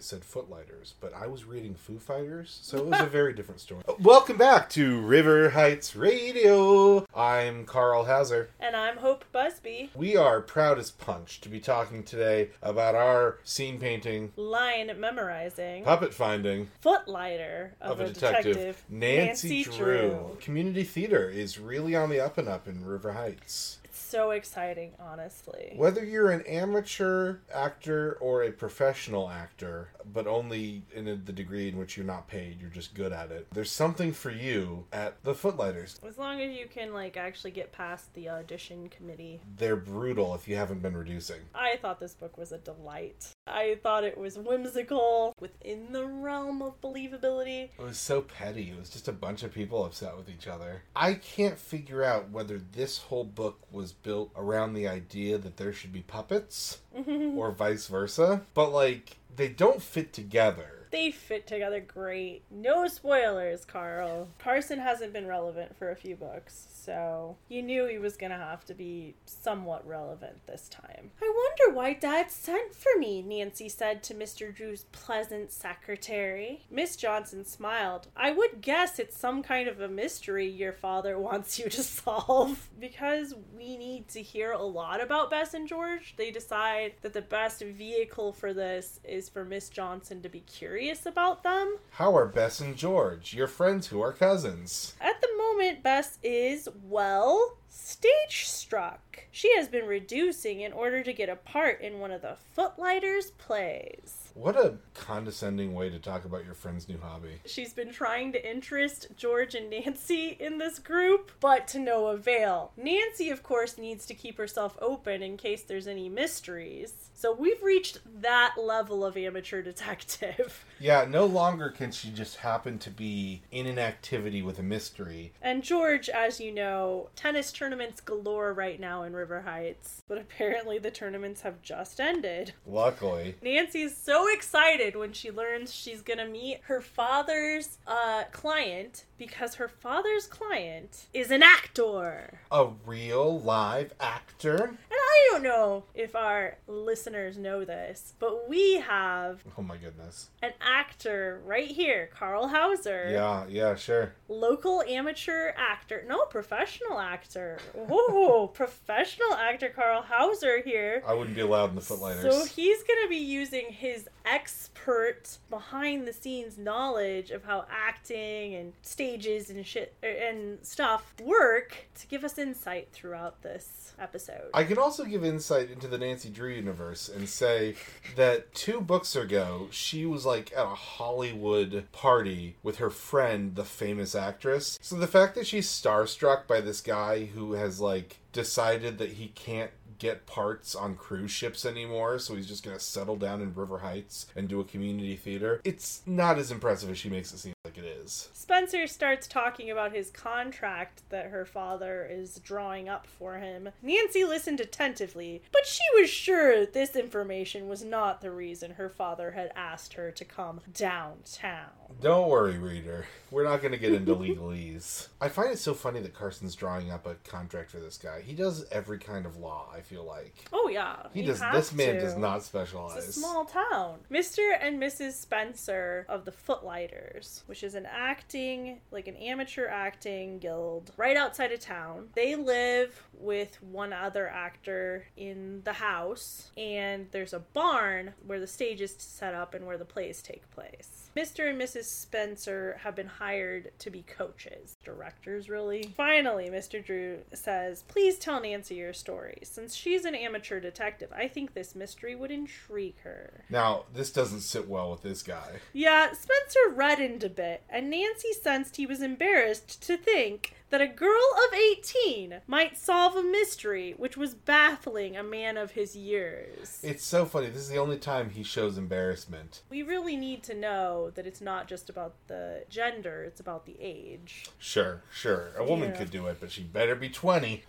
it said Footlighters, but I was reading Foo Fighters, so it was a very different story. Welcome back to River Heights Radio. I'm Carl Hauser. And I'm Hope Busby. We are proud as punch to be talking today about our scene painting, Line memorizing. puppet finding Footlighter of, of a detective, Nancy, Drew. Community theater is really on the up and up in River Heights. So exciting, honestly. Whether you're an amateur actor or a professional actor, but only in the degree in which you're not paid, you're just good at it, there's something for you at the Footlighters. As long as you can like actually get past the audition committee. They're brutal if you haven't been reducing. I thought this book was a delight. I thought it was whimsical, within the realm of believability. It was so petty. It was just a bunch of people upset with each other. I can't figure out whether this whole book was built around the idea that there should be puppets or vice versa, but like they don't fit together. They fit together great. No spoilers, Carl. Carson hasn't been relevant for a few books, so you knew he was gonna have to be somewhat relevant this time. I wonder why Dad sent for me, Nancy said to Mr. Drew's pleasant secretary. Miss Johnson smiled. I would guess it's some kind of a mystery your father wants you to solve. Because we need to hear a lot about Bess and George, they decide that the best vehicle for this is for Miss Johnson to be curious about them. How are Bess and George, your friends who are cousins? At the moment, Bess is, well, stage struck. She has been reducing in order to get a part in one of the Footlighters plays. What a condescending way to talk about your friend's new hobby. She's been trying to interest George and Nancy in this group, but to no avail. Nancy, of course, needs to keep herself open in case there's any mysteries. So we've reached that level of amateur detective. Yeah, no longer can she just happen to be in an activity with a mystery. And George, as you know, tennis tournaments galore right now in River Heights, but apparently the tournaments have just ended. Luckily. Nancy's so excited when she learns she's gonna meet her father's uh, client because her father's client is an actor. A real live actor? And I don't know if our listeners know this, but we have Oh my goodness. an actor right here, Carl Hauser. Yeah, yeah, sure. Local amateur actor, no, professional actor. Oh, professional actor Carl Hauser here. I wouldn't be allowed in the Footlighters. So he's going to be using his expert behind the scenes knowledge of how acting and stages and shit er, and stuff work to give us insight throughout this episode. I can also give insight into the Nancy Drew universe and say that two books ago, she was like at a Hollywood party with her friend, the famous actress. So the fact that she's starstruck by this guy who has like decided that he can't get parts on cruise ships anymore, so he's just gonna settle down in River Heights and do a community theater. It's not as impressive as she makes it seem like it is. Spencer starts talking about his contract that her father is drawing up for him. Nancy listened attentively, but she was sure this information was not the reason her father had asked her to come downtown. Don't worry, reader. We're not going to get into legalese. I find it so funny that Carson's drawing up a contract for this guy. He does every kind of law, I feel like. Oh yeah, He does this man to. does not It's specialize. a small town. Mr. and Mrs. Spencer of the Footlighters, which is an acting, like an amateur acting guild right outside of town. They live with one other actor in the house, and there's a barn where the stage is set up and where the plays take place. Mr. and Mrs. Spencer have been hired to be coaches, directors, really. Finally, Mr. Drew says, Please tell Nancy your story. Since she's an amateur detective, I think this mystery would intrigue her. Now, this doesn't sit well with this guy. Yeah, Spencer reddened a bit, and Nancy sensed he was embarrassed to think that a girl of 18 might solve a mystery which was baffling a man of his years. It's so funny. This is the only time he shows embarrassment. We really need to know that it's not just about the gender, it's about the age. Sure, sure. A woman Yeah. could do it, but she better be 20.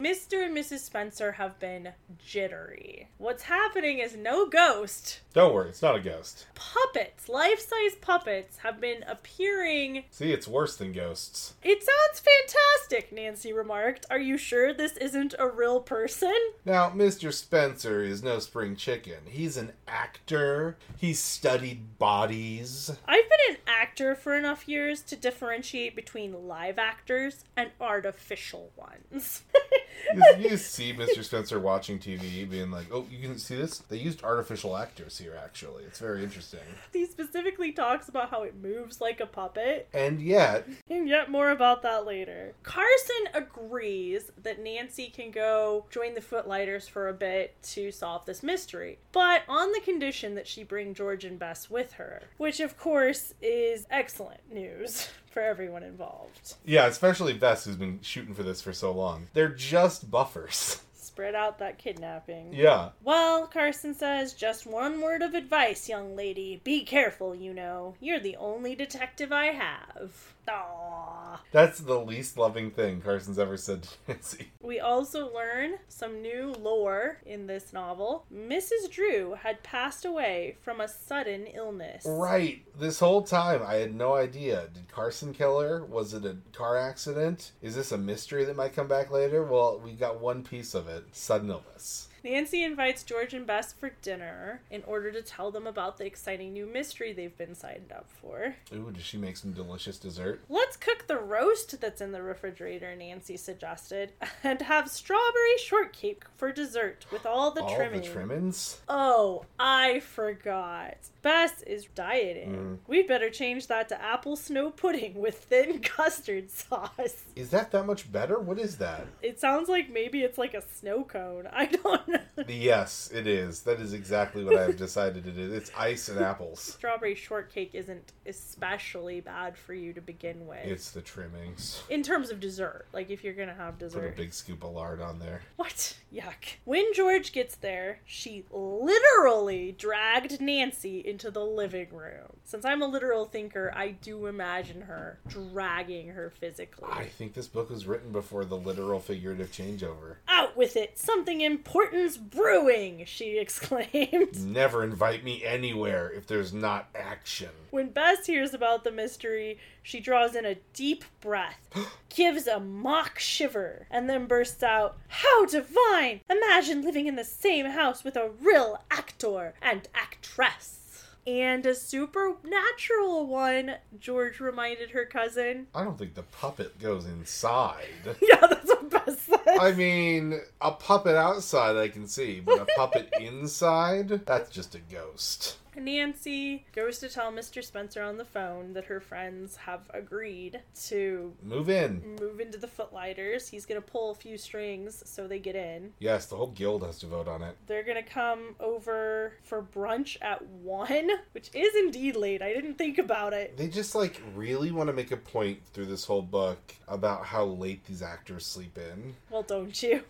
Mr. and Mrs. Spencer have been jittery. What's happening is no ghost. Don't worry, it's not a ghost. Puppets, life size puppets, have been appearing. See, it's worse than ghosts. It sounds fantastic, Nancy remarked. Are you sure this isn't a real person? Now, Mr. Spencer is no spring chicken. He's an actor. he studied bodies. I've been an actor for enough years to differentiate between live actors and artificial ones. you, you see Mr. Spencer watching TV being like, oh, you can see this? They used artificial actors here, actually. It's very interesting. he specifically talks about how it moves like a puppet. And yet, And yet more about that later. Carson agrees that Nancy can go join the Footlighters for a bit to solve this mystery, but on the condition that she bring George and Bess with her, which of course is excellent news for everyone involved. yeah, especially Bess, who's been shooting for this for so long. They're just buffers. Spread out that kidnapping. yeah. Well, Carson says, just one word of advice, young lady. Be careful, you know. You're the only detective I have. Aww. That's the least loving thing Carson's ever said to Nancy. We also learn some new lore in this novel. Mrs. Drew had passed away from a sudden illness. Right. This whole time, I had no idea. Did Carson kill her? Was it a car accident? Is this a mystery that might come back later? Well, we got one piece of it sudden illness. Nancy invites George and Bess for dinner in order to tell them about the exciting new mystery they've been signed up for. Ooh, does she make some delicious dessert? Let's cook the roast that's in the refrigerator, Nancy suggested, and have strawberry shortcake for dessert with all the All trimming. the trimmings? Oh, I forgot. Bess is dieting. Mm. We'd better change that to apple snow pudding with thin custard sauce. Is that that much better? What is that? It sounds like maybe it's like a snow cone. I don't know. yes, it is. That is exactly what I've decided it is. It's ice and apples. Strawberry shortcake isn't especially bad for you to begin with. It's the trimmings. in terms of dessert, like if you're gonna have Put a dessert. big scoop of lard on there. What? Yuck. When George gets there, she literally dragged Nancy into the living room. Since I'm a literal thinker, I do imagine her dragging her physically. I think this book was written before the literal figurative changeover. Out with it! Something important's brewing! she exclaimed. Never invite me anywhere if there's not action. When Bess hears about the mystery, she draws in a deep breath, gives a mock shiver, and then bursts out, How divine! Imagine living in the same house with a real actor and actress. And a supernatural one, George reminded her cousin. I don't think the puppet goes inside. Yeah, that's what said. I mean, a puppet outside I can see, but a puppet inside? That's just a ghost. Nancy goes to tell Mr. Spencer on the phone that her friends have agreed to Move in. move into the Footlighters. He's gonna pull a few strings so they get in. Yes, the whole guild has to vote on it. They're gonna come over for brunch at one, which is indeed late. I didn't think about it. They just like really want to make a point through this whole book about how late these actors sleep in. Well, don't you?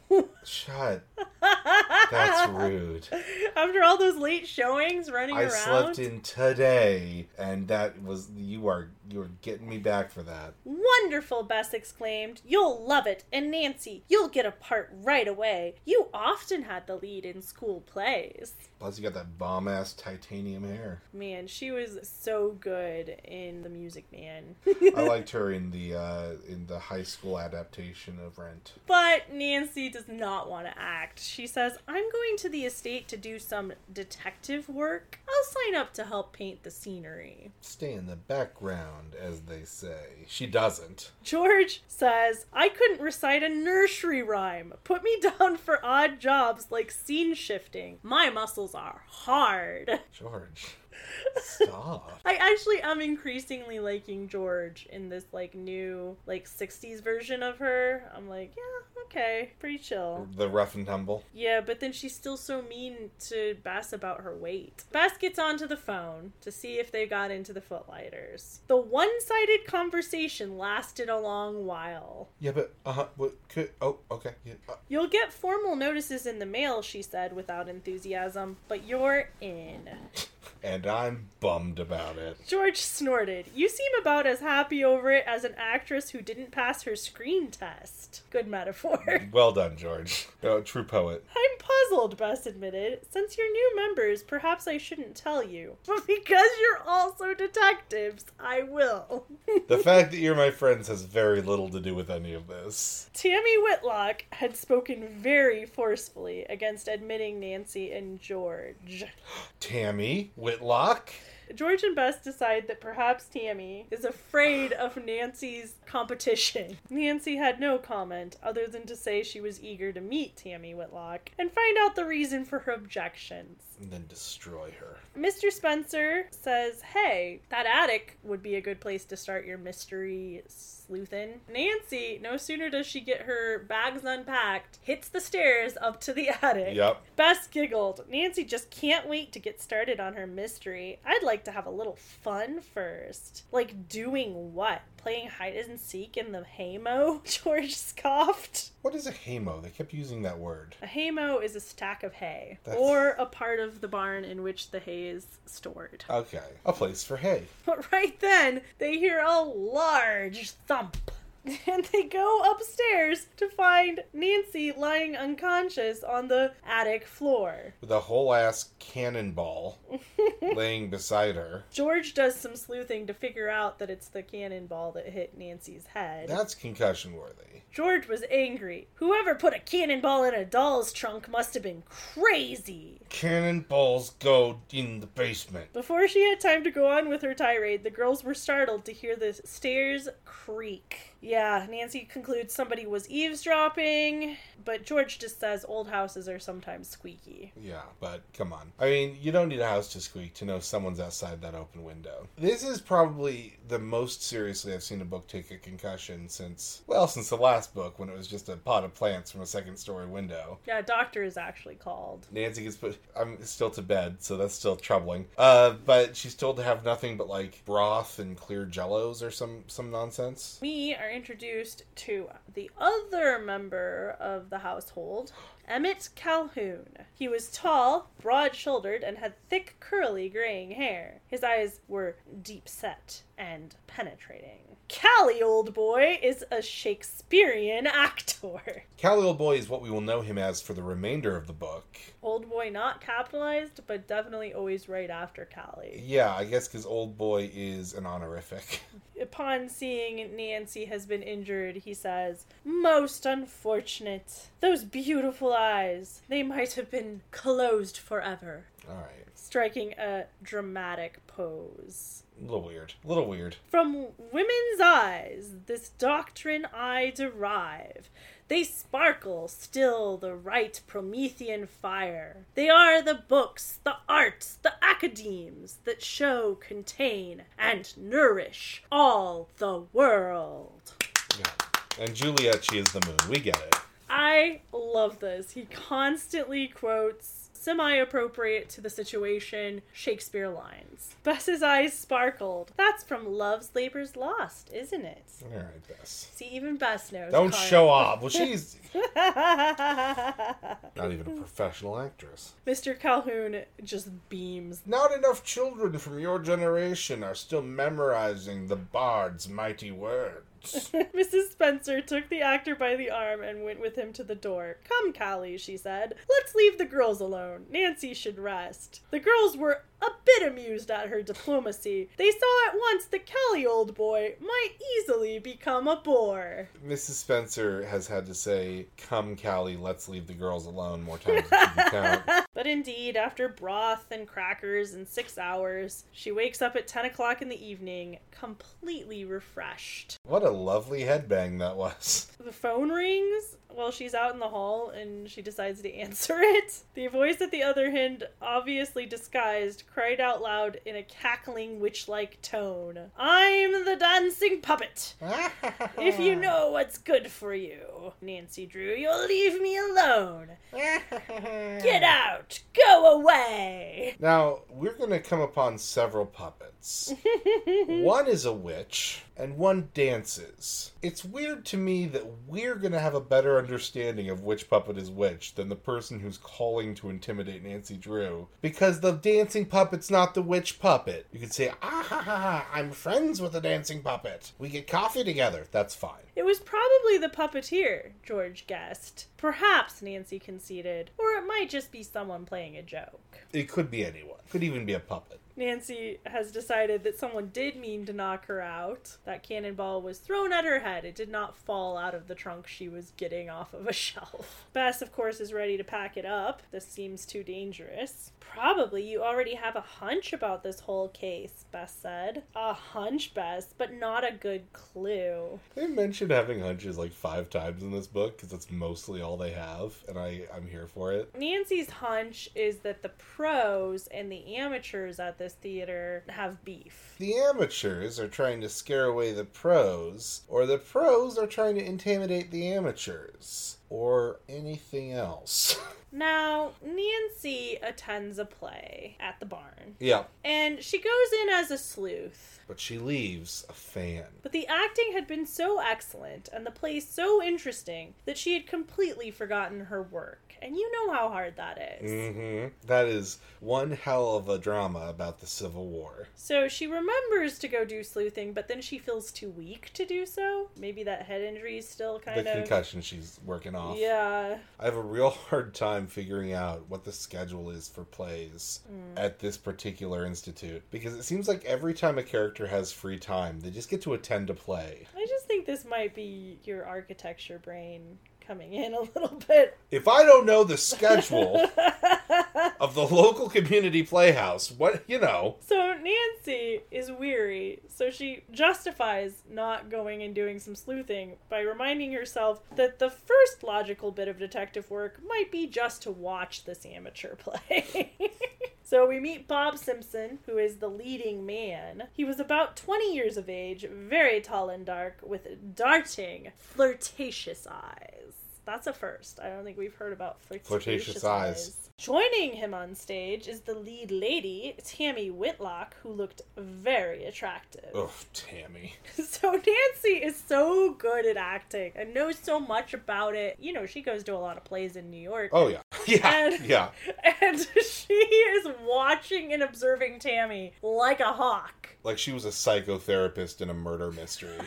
Shut. That's rude. After all those late showings running I around. slept in today, and that was you are you are getting me back for that. Wonderful, Bess exclaimed. You'll love it. And Nancy, you'll get a part right away. You often had the lead in school plays. Plus, you got that bomb ass titanium hair. Man, she was so good in The Music Man. I liked her in the uh, in the high school adaptation of Rent. But Nancy does not want to act. She says, I'm going to the estate to do some detective work. I'll sign up to help paint the scenery. Stay in the background, as they say. She doesn't. George says, I couldn't recite a nursery rhyme. Put me down for odd jobs like scene shifting. My muscles are hard. George, stop. I actually am increasingly liking George in this like new like 60s version of her. I'm like, yeah, okay, pretty chill. the rough and tumble. Yeah, but then she's still so mean to Bess about her weight. Bess gets onto the phone to see if they got into the Footlighters. The one sided conversation lasted a long while. Yeah, but uh huh. What could? Oh, okay. Yeah. Uh, You'll get formal notices in the mail, she said without enthusiasm, but you're in. And I'm bummed about it. George snorted. You seem about as happy over it as an actress who didn't pass her screen test. Good metaphor. Well done, George. Oh, true poet. I'm puzzled, Bess admitted. Since you're new members, perhaps I shouldn't tell you. But because you're also detectives, I will. The fact that you're my friends has very little to do with any of this. Tammy Whitlock had spoken very forcefully against admitting Nancy and George. Tammy Whitlock? George and Bess decide that perhaps Tammy is afraid of Nancy's competition. Nancy had no comment other than to say she was eager to meet Tammy Whitlock and find out the reason for her objections. And then destroy her. Mr. Spencer says, Hey, that attic would be a good place to start your mystery sleuthin'. Nancy, no sooner does she get her bags unpacked, hits the stairs up to the attic. Yep. Bess giggled. Nancy just can't wait to get started on her mystery. I'd like to have a little fun first. Like doing what? Playing hide and seek in the haymow? George scoffed. What is a haymow? They kept using that word. A haymow is a stack of hay, That's- or a part of the barn in which the hay is stored. Okay. A place for hay. But right then, they hear a large thump. And they go upstairs to find Nancy lying unconscious on the attic floor. With a whole ass cannonball laying beside her. George does some sleuthing to figure out that it's the cannonball that hit Nancy's head. That's concussion worthy. George was angry. Whoever put a cannonball in a doll's trunk must have been crazy. Cannonballs go in the basement. Before she had time to go on with her tirade, the girls were startled to hear the stairs creak. Yeah, Nancy concludes somebody was eavesdropping, but George just says old houses are sometimes squeaky. Yeah, but come on. I mean, you don't need a house to squeak to know someone's outside that open window. This is probably the most seriously I've seen a book take a concussion since, well, since the last book when it was just a pot of plants from a second story window. Yeah, doctor is actually called. Nancy gets put. I'm still to bed, so that's still troubling. Uh, but she's told to have nothing but like broth and clear jellos or some some nonsense. We are introduced to the other member of the household, Emmett Calhoun. He was tall, broad shouldered, and had thick, curly, graying hair. His eyes were deep set and penetrating. Callie, old boy, is a Shakespearean actor. Callie Old Boy is what we will know him as for the remainder of the book. Old boy not capitalized, but definitely always right after Callie. Yeah, I guess because Old Boy is an honorific. Upon seeing Nancy has been injured, he says, Most unfortunate. Those beautiful eyes. They might have been closed forever. All right. Striking a dramatic pose. A little weird. A little weird. From women's eyes, this doctrine I derive. They sparkle still the right Promethean fire. They are the books, the arts, the academes that show, contain, and nourish all the world. Yeah. And Juliet, she is the moon. We get it. I love this. He constantly quotes semi appropriate to the situation Shakespeare lines. Bess's eyes sparkled. That's from Love's Labor's Lost, isn't it? All right, Bess. See, even Bess knows. Don't show off. Well, she's not even a professional actress. Mr. Calhoun just beams. Not enough children from your generation are still memorizing the bard's mighty words. Mrs. Spencer took the actor by the arm and went with him to the door. Come, Callie, she said. Let's leave the girls alone. Nancy should rest. The girls were a bit amused at her diplomacy. They saw at once that Callie, old boy, might easily become a bore. Mrs. Spencer has had to say, Come, Callie, let's leave the girls alone more times than you count. But indeed, after broth and crackers and six hours, she wakes up at 10 o'clock in the evening, completely refreshed. What a lovely headbang that was. The phone rings while she's out in the hall and she decides to answer it. The voice at the other end, obviously disguised, cried out loud in a cackling witch like tone I'm the dancing puppet! If you know what's good for you, Nancy Drew, you'll leave me alone. Get out! Go away! Now, we're going to come upon several puppets. One is a witch. and one dances. It's weird to me that we're going to have a better understanding of which puppet is which than the person who's calling to intimidate Nancy Drew because the dancing puppet's not the witch puppet. You could say, ah ha ha ha, I'm friends with the dancing puppet. We get coffee together. That's fine. It was probably the puppeteer, George guessed. Perhaps, Nancy conceded. Or it might just be someone playing a joke. It could be anyone. Could even be a puppet. Nancy has decided that someone did mean to knock her out. That cannonball was thrown at her head. It did not fall out of the trunk she was getting off of a shelf. Bess, of course, is ready to pack it up. This seems too dangerous. Probably you already have a hunch about this whole case, Bess said. A hunch, Bess, but not a good clue. They mentioned having hunches like five times in this book because that's mostly all they have, and I, I'm here for it. Nancy's hunch is that the pros and the amateurs at this theater have beef. The amateurs are trying to scare away the pros, or the pros are trying to intimidate the amateurs, or anything else. Now, Nancy attends a play at the barn, yeah, and she goes in as a sleuth. but she leaves a fan. But the acting had been so excellent and the play so interesting that she had completely forgotten her work. And you know how hard that is. hmm That is one hell of a drama about the Civil War. So she remembers to go do sleuthing, but then she feels too weak to do so. Maybe that head injury is still kind the of. concussion she's working off. Yeah. I have a real hard time figuring out what the schedule is for plays at this particular institute because it seems like every time a character has free time, they just get to attend a play. I just think this might be your architecture brain coming in a little bit. If I don't know the schedule of the local community playhouse, what, you know, So Nancy is weary, so she justifies not going and doing some sleuthing by reminding herself that the first logical bit of detective work might be just to watch this amateur play. So we meet Bob Simpson, who is the leading man. He was about 20 years of age, very tall and dark, with darting, flirtatious eyes. That's a first. I don't think we've heard about flirtatious, Flirtatious eyes. Joining him on stage is the lead lady, Tammy Whitlock, who looked very attractive. ugh, Tammy. So Nancy is so good at acting and knows so much about it. You know, she goes to a lot of plays in New York. Oh, yeah. Yeah. And- Yeah. And she is watching and observing Tammy like a hawk. Like she was a psychotherapist in a murder mystery.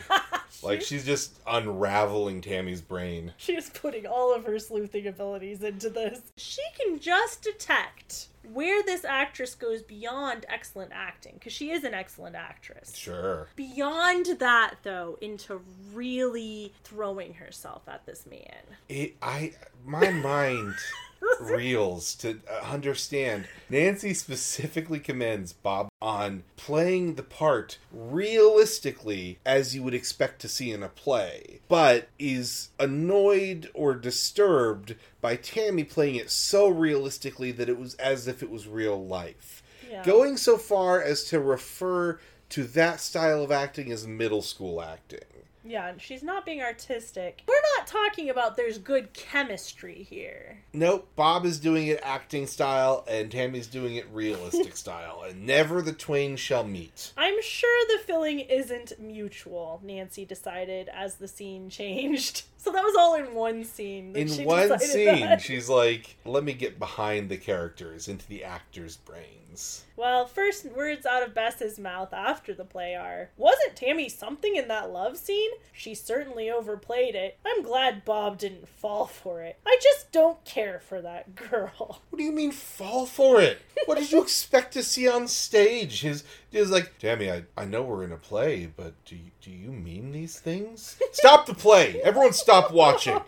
Like she's just unraveling Tammy's brain. She is putting all of her sleuthing abilities into this. She can just detect where this actress goes beyond excellent acting, because she is an excellent actress. Sure. Beyond that, though, into really throwing herself at this man. It, I my mind reels to uh, understand. Nancy specifically commends Bob on playing the part realistically as you would expect to see in a play, but is annoyed or disturbed by Tammy playing it so realistically that it was as if it was real life. Yeah. Going so far as to refer to that style of acting as middle school acting. Yeah, and she's not being artistic. We're not talking about there's good chemistry here. Nope, Bob is doing it acting style, and Tammy's doing it realistic style, and never the twain shall meet. I'm sure the filling isn't mutual, Nancy decided as the scene changed. So that was all in one scene. In she one scene, that. she's like, let me get behind the characters, into the actors' brains. Well, first words out of Bess's mouth after the play are Wasn't Tammy something in that love scene? She certainly overplayed it. I'm glad Bob didn't fall for it. I just don't care for that girl. What do you mean, fall for it? What did you expect to see on stage? His, his like, Tammy, I, I know we're in a play, but do you, do you mean these things? Stop the play! Everyone stop watching!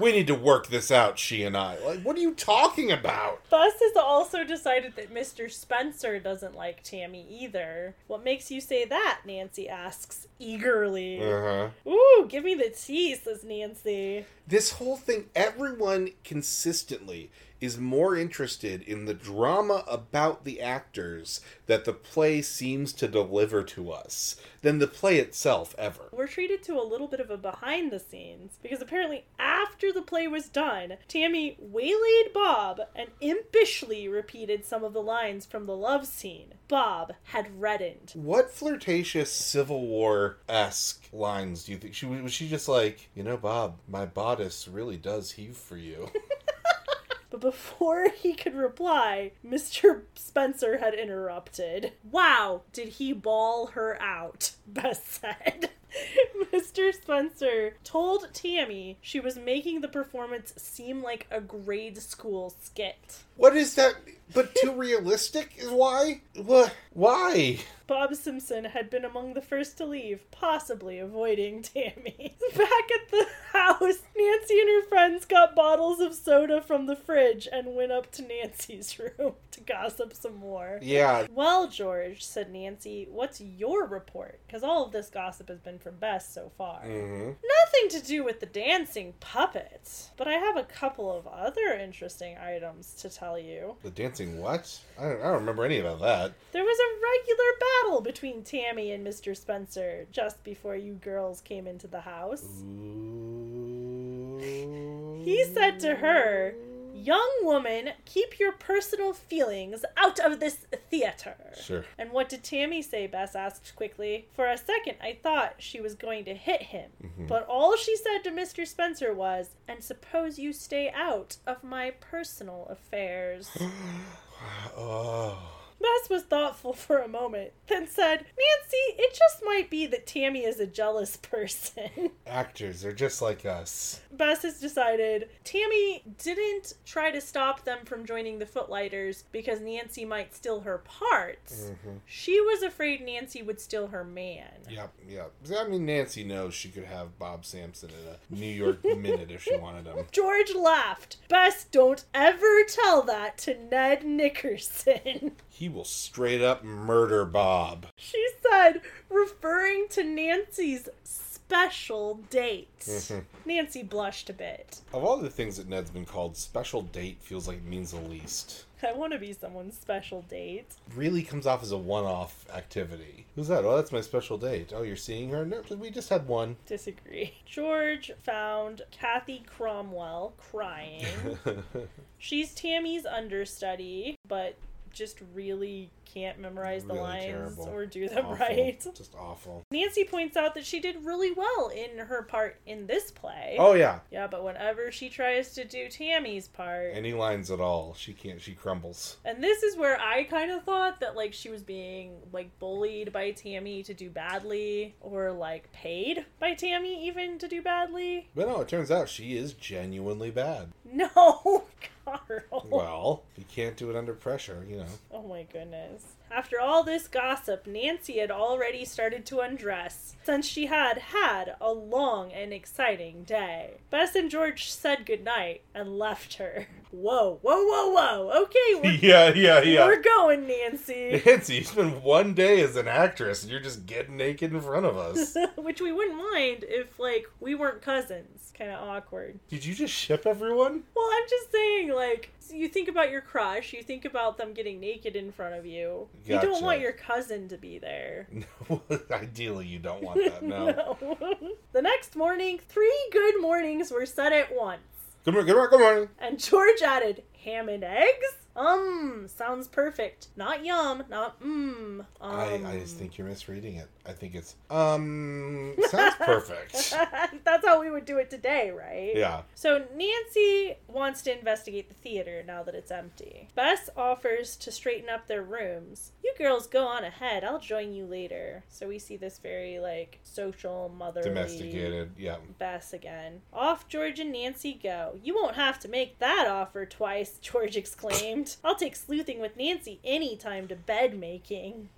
We need to work this out, she and I. Like, what are you talking about? Bess has also decided that Mr. Spencer doesn't like Tammy either. What makes you say that? Nancy asks eagerly. Uh huh. Ooh, give me the tea, says Nancy. this whole thing everyone consistently is more interested in the drama about the actors that the play seems to deliver to us than the play itself ever We're treated to a little bit of a behind the scenes because apparently, after the play was done, Tammy waylaid Bob and impishly repeated some of the lines from the love scene. Bob had reddened. what flirtatious civil War esque lines do you think she was she just like you know Bob my bodice really does heave for you But before he could reply, Mr. Spencer had interrupted. Wow, did he bawl her out? Bess said. Mr. Spencer told Tammy she was making the performance seem like a grade school skit. what is that but too realistic is why why Bob Simpson had been among the first to leave, possibly avoiding Tammy. Back at the house, Nancy and her friends got bottles of soda from the fridge and went up to Nancy's room to gossip some more. yeah Well, George, said Nancy, what's your report? Because all of this gossip has been from Bess so far. hmm Nothing to do with the dancing puppets, but I have a couple of other interesting items to tell you. the dancing what I don't, I don't remember any about that There was a regular battle between Tammy and Mr. Spencer just before you girls came into the house. He said to her, Young woman, keep your personal feelings out of this theater. Sure. And what did Tammy say? Bess asked quickly. For a second, I thought she was going to hit him. Mm-hmm. But all she said to Mr. Spencer was, And suppose you stay out of my personal affairs. oh Bess was thoughtful for a moment, then said, Nancy, it just might be that Tammy is a jealous person. actors they're just like us Bess has decided Tammy didn't try to stop them from joining the Footlighters because Nancy might steal her parts. Mm-hmm. She was afraid Nancy would steal her man. Yep, yep. I mean, Nancy knows she could have Bob Sampson in a New York minute if she wanted him. George laughed. Bess, don't ever tell that to Ned Nickerson. He will straight up murder Bob. She said, referring to Nancy's special date. Mm-hmm. Nancy blushed a bit. Of all the things that Ned's been called, special date feels like it means the least. I want to be someone's special date. Really comes off as a one-off activity. Who's that? Oh, that's my special date. Oh, you're seeing her? No, we just had one. Disagree. George found Kathy Cromwell crying. She's Tammy's understudy, but just really can't memorize the Really lines terrible. or do them Awful. right. Just awful. Nancy points out that she did really well in her part in this play. Oh yeah. Yeah, but whenever she tries to do Tammy's part, Any lines at all, she can't. She crumbles. and this is where I kind of thought that like she was being like bullied by Tammy to do badly or like paid by Tammy even to do badly. But no, it turns out she is genuinely bad. No, Carl. Well, you can't do it under pressure, you know. Oh my goodness. After all this gossip, Nancy had already started to undress, since she had had a long and exciting day. Bess and George said goodnight and left her. Whoa, whoa, whoa, whoa. Okay, we're, yeah, yeah, we're going, Nancy. Nancy, you spent one day as an actress and you're just getting naked in front of us. Which we wouldn't mind if, like, we weren't cousins. Kind of awkward. Did you just ship everyone? Well, I'm just saying, like, you think about your crush, you think about them getting naked in front of you. You don't want your cousin to be there. No, ideally you don't want that, no. No. the next morning, three good mornings were said at once. Good morning, good morning, good morning. And George added, ham and eggs? Um, sounds perfect. Not yum, not mmm. Um, I, I just think you're misreading it. I think it's, um, sounds perfect. That's how we would do it today, right? Yeah. So Nancy wants to investigate the theater now that it's empty. Bess offers to straighten up their rooms. You girls go on ahead. I'll join you later. So we see this very like social motherly Domesticated, yeah. Bess again. Off George and Nancy go. You won't have to make that offer twice, George exclaimed. I'll take sleuthing with Nancy any time to bed making.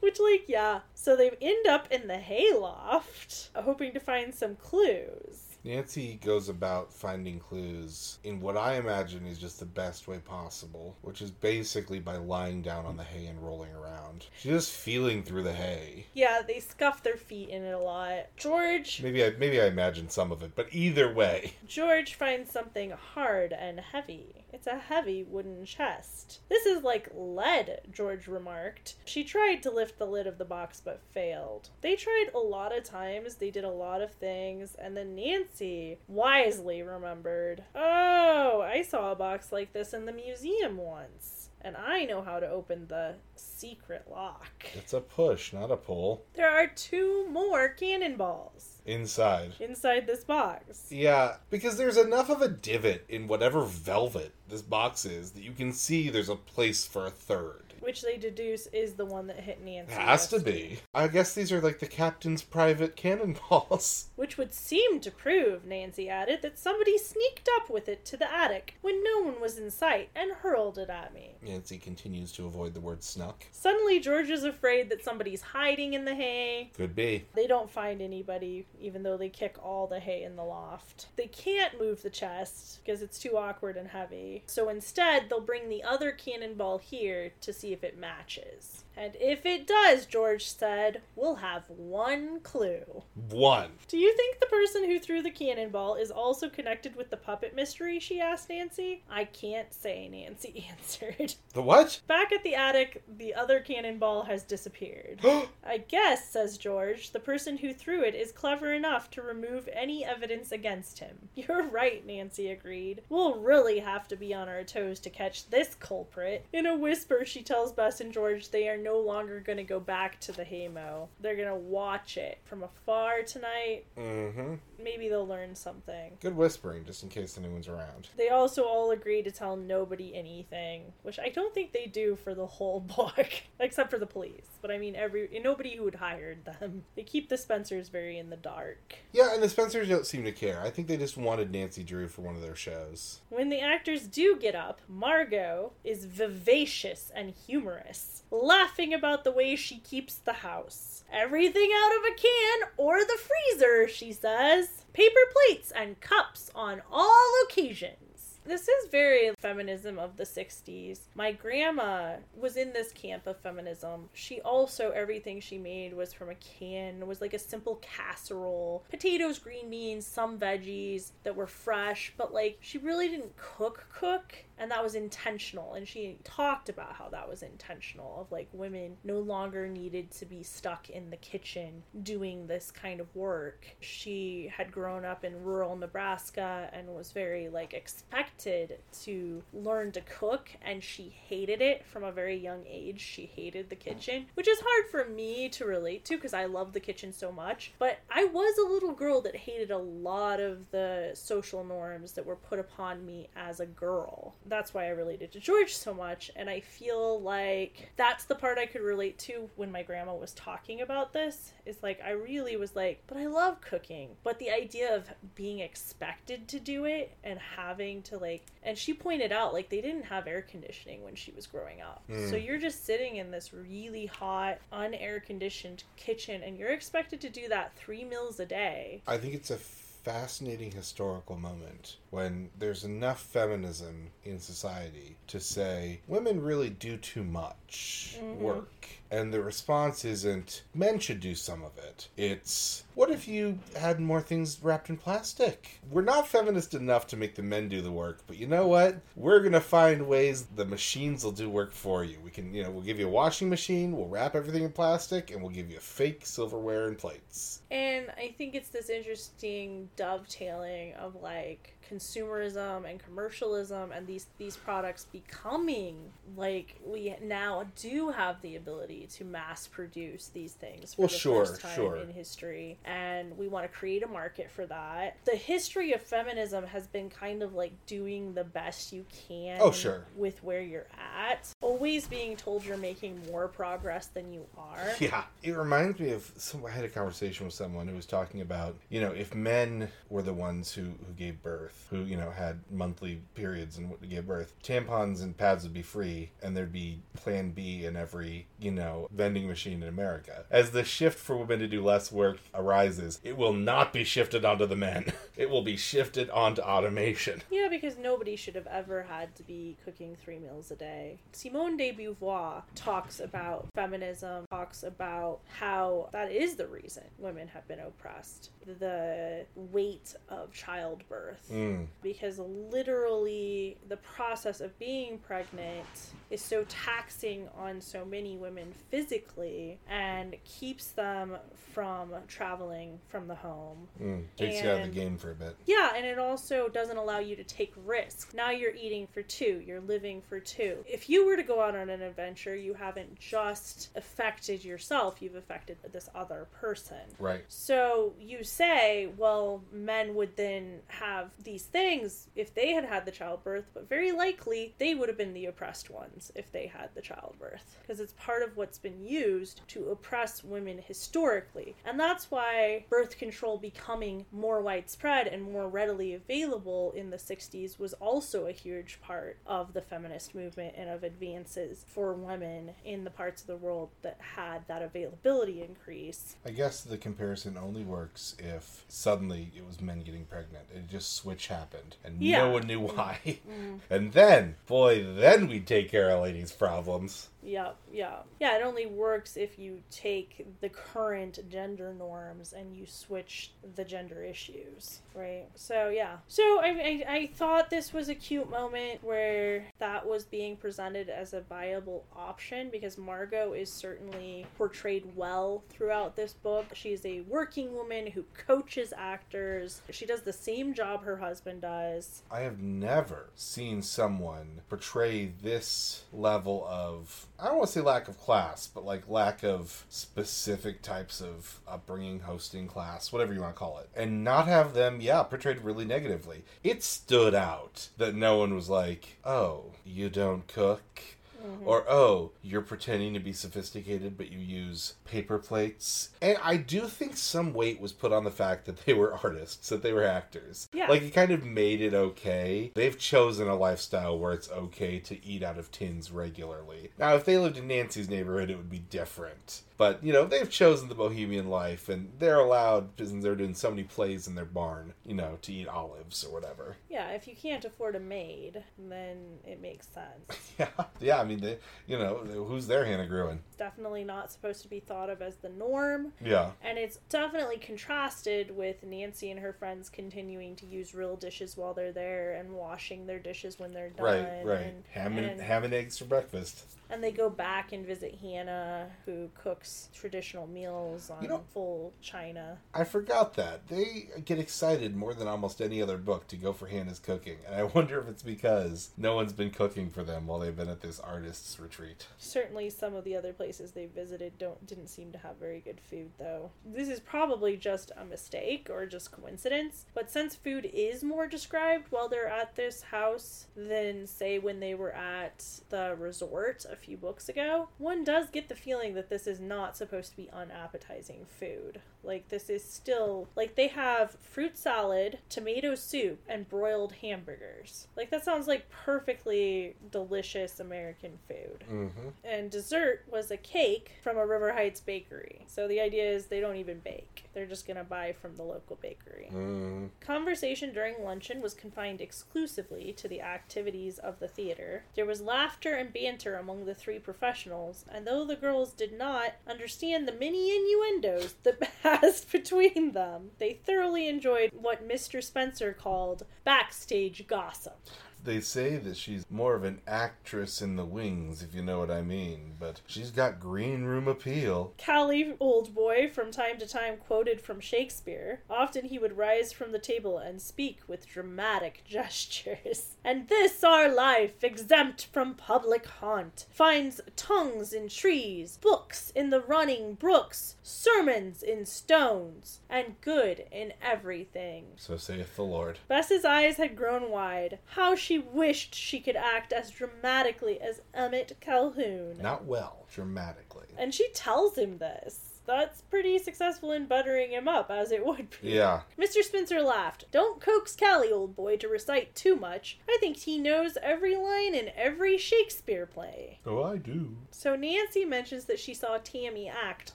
Which, like, yeah. So they end up in the hayloft, hoping to find some clues. Nancy goes about finding clues in what I imagine is just the best way possible, which is basically by lying down on the hay and rolling around. She's just feeling through the hay. Yeah, they scuff their feet in it a lot. George Maybe I maybe I imagine some of it, but either way, George finds something hard and heavy. It's a heavy wooden chest. This is like lead, George remarked. She tried to lift the lid of the box but failed. They tried a lot of times, they did a lot of things, and then Nancy wisely remembered Oh, I saw a box like this in the museum once. and I know how to open the secret lock. It's a push, not a pull. There are two more cannonballs Inside. inside this box. Yeah, because there's enough of a divot in whatever velvet this box is that you can see there's a place for a third. Which they deduce is the one that hit Nancy. It has to be. I guess these are like the captain's private cannonballs. Which would seem to prove, Nancy added, that somebody sneaked up with it to the attic when no one was in sight and hurled it at me. Nancy continues to avoid the word snuck. Suddenly, George is afraid that somebody's hiding in the hay. Could be. They don't find anybody, even though they kick all the hay in the loft. They can't move the chest because it's too awkward and heavy. So instead, they'll bring the other cannonball here to see if it matches. And if it does, George said, we'll have one clue. One. Do you think the person who threw the cannonball is also connected with the puppet mystery? She asked Nancy. I can't say, Nancy answered. The what? Back at the attic, the other cannonball has disappeared. I guess, says George, the person who threw it is clever enough to remove any evidence against him. You're right, Nancy agreed. We'll really have to be on our toes to catch this culprit. In a whisper, she tells Bess and George they are no longer going to go back to the haymow. They're going to watch it from afar tonight. mm-hmm. Maybe they'll learn something. Good whispering, just in case anyone's around. They also all agree to tell nobody anything, which I don't think they do for the whole book, except for the police. But I mean, every nobody who had hired them. They keep the Spencers very in the dark. Yeah, and the Spencers don't seem to care. I think they just wanted Nancy Drew for one of their shows. When the actors do get up, Margot is vivacious and humorous, laughing about the way she keeps the house. Everything out of a can or the freezer, she says. Paper plates and cups on all occasions. This is very feminism of the 60s. My grandma was in this camp of feminism. She also, everything she made was from a can, was like a simple casserole. Potatoes, green beans, some veggies that were fresh, but like she really didn't cook, cook. And that was intentional. And she talked about how that was intentional of like women no longer needed to be stuck in the kitchen doing this kind of work. She had grown up in rural Nebraska and was very like expected to learn to cook and she hated it from a very young age. She hated the kitchen, which is hard for me to relate to because I love the kitchen so much. But I was a little girl that hated a lot of the social norms that were put upon me as a girl. That's why I related to George so much. And I feel like that's the part I could relate to when my grandma was talking about this. Is like, I really was like, but I love cooking. But the idea of being expected to do it and having to like, and she pointed out, like, they didn't have air conditioning when she was growing up. Mm. So you're just sitting in this really hot, unair conditioned kitchen and you're expected to do that three meals a day. I think it's a fascinating historical moment when there's enough feminism in society to say women really do too much Mhm. work. And the response isn't men should do some of it. It's what if you had more things wrapped in plastic? We're not feminist enough to make the men do the work, but you know what? We're gonna find ways the machines will do work for you. We can, you know, we'll give you a washing machine, we'll wrap everything in plastic, and we'll give you fake silverware and plates. And I think it's this interesting dovetailing of like consumerism and commercialism and these these products becoming like we now do have the ability to mass produce these things for Well, the sure, first time sure. in history and we want to create a market for that. The history of feminism has been kind of like doing the best you can Oh, sure. with where you're at. Always being told you're making more progress than you are. Yeah, it reminds me of some. I had a conversation with someone who was talking about, you know, if men were the ones who who gave birth, who you know had monthly periods and gave birth, tampons and pads would be free, and there'd be Plan B in every you know vending machine in America. As the shift for women to do less work arises, it will not be shifted onto the men. It will be shifted onto automation. Yeah, because nobody should have ever had to be cooking three meals a day. Simone de Beauvoir talks about feminism, talks about how that is the reason women have been oppressed. The weight of childbirth. Mm. Mm. Because literally, the process of being pregnant is so taxing on so many women physically and keeps them from traveling from the home. Mm, takes you out of the game for a bit. Yeah, and it also doesn't allow you to take risks. Now you're eating for two, you're living for two. If you were to go out on an adventure, you haven't just affected yourself, you've affected this other person. Right. So you say, well, men would then have these things if they had had the childbirth, but very likely they would have been the oppressed ones if they had the childbirth. Because it's part of what's been used to oppress women historically. And that's why birth control becoming more widespread and more readily available in the 60s was also a huge part of the feminist movement and of advances for women in the parts of the world that had that availability increase. I guess the comparison only works if suddenly it was men getting pregnant. It just switch happened and Yeah. no one knew why. Mm. and then, boy, then we take care of ladies' problems. Yeah, yeah. Yeah, it only works if you take the current gender norms and you switch the gender issues, right? So, yeah. So, I, I, I thought this was a cute moment where that was being presented as a viable option because Margot is certainly portrayed well throughout this book. She's a working woman who coaches actors, she does the same job her husband does. I have never seen someone portray this level of, I don't want to say lack of class, but like lack of specific types of upbringing, hosting class, whatever you want to call it, and not have them, yeah, portrayed really negatively. It stood out that no one was like, oh, you don't cook. Mm-hmm. Or, oh, you're pretending to be sophisticated, but you use paper plates. And I do think some weight was put on the fact that they were artists, that they were actors. Yeah. Like, it kind of made it okay. They've chosen a lifestyle where it's okay to eat out of tins regularly. Now, if they lived in Nancy's neighborhood, it would be different. But, you know, they've chosen the bohemian life, and they're allowed, because they're doing so many plays in their barn, you know, to eat olives or whatever. Yeah, if you can't afford a maid, then it makes sense. Yeah, yeah. I mean, they, you know, who's their Hannah Gruen? definitely not supposed to be thought of as the norm. Yeah. And it's definitely contrasted with Nancy and her friends continuing to use real dishes while they're there and washing their dishes when they're done. Right, right. And, ham and, and, ham and eggs for breakfast. And they go back and visit Hannah, who cooks traditional meals on You know- full china. I forgot that they get excited more than almost any other book to go for Hannah's cooking, and I wonder if it's because no one's been cooking for them while they've been at this artist's retreat. Certainly, some of the other places they visited don't didn't seem to have very good food, though. This is probably just a mistake or just coincidence. But since food is more described while they're at this house than say when they were at the resort a few books ago, one does get the feeling that this is not supposed to be unappetizing food. Like this is still like they have fruit salad, tomato soup, and broiled hamburgers. Like that sounds like perfectly delicious American food Mm-hmm. and dessert was a cake from a River Heights bakery. So the idea is they don't even bake. They're just to buy from the local bakery. Mm. Conversation during luncheon was confined exclusively to the activities of the theater. There was laughter and banter among the three professionals, and though the girls did not understand the many innuendos that between them, they thoroughly enjoyed what Mr. Spencer called backstage gossip. They say that she's more of an actress in the wings, if you know what I mean, but she's got green room appeal. Callie, old boy, from time to time quoted from Shakespeare. Often he would rise from the table and speak with dramatic gestures. And this our life, exempt from public haunt, finds tongues in trees, books in the running brooks, sermons in stones, and good in everything. So saith the Lord. Bess's eyes had grown wide. How she wished she could act as dramatically as Emmett Calhoun. Not well, dramatically. And she tells him this. That's pretty successful in buttering him up, as it would be. Yeah. Mr. Spencer laughed. Don't coax Callie, old boy, to recite too much. I think he knows every line in every Shakespeare play. Oh, I do. So Nancy mentions that she saw Tammy act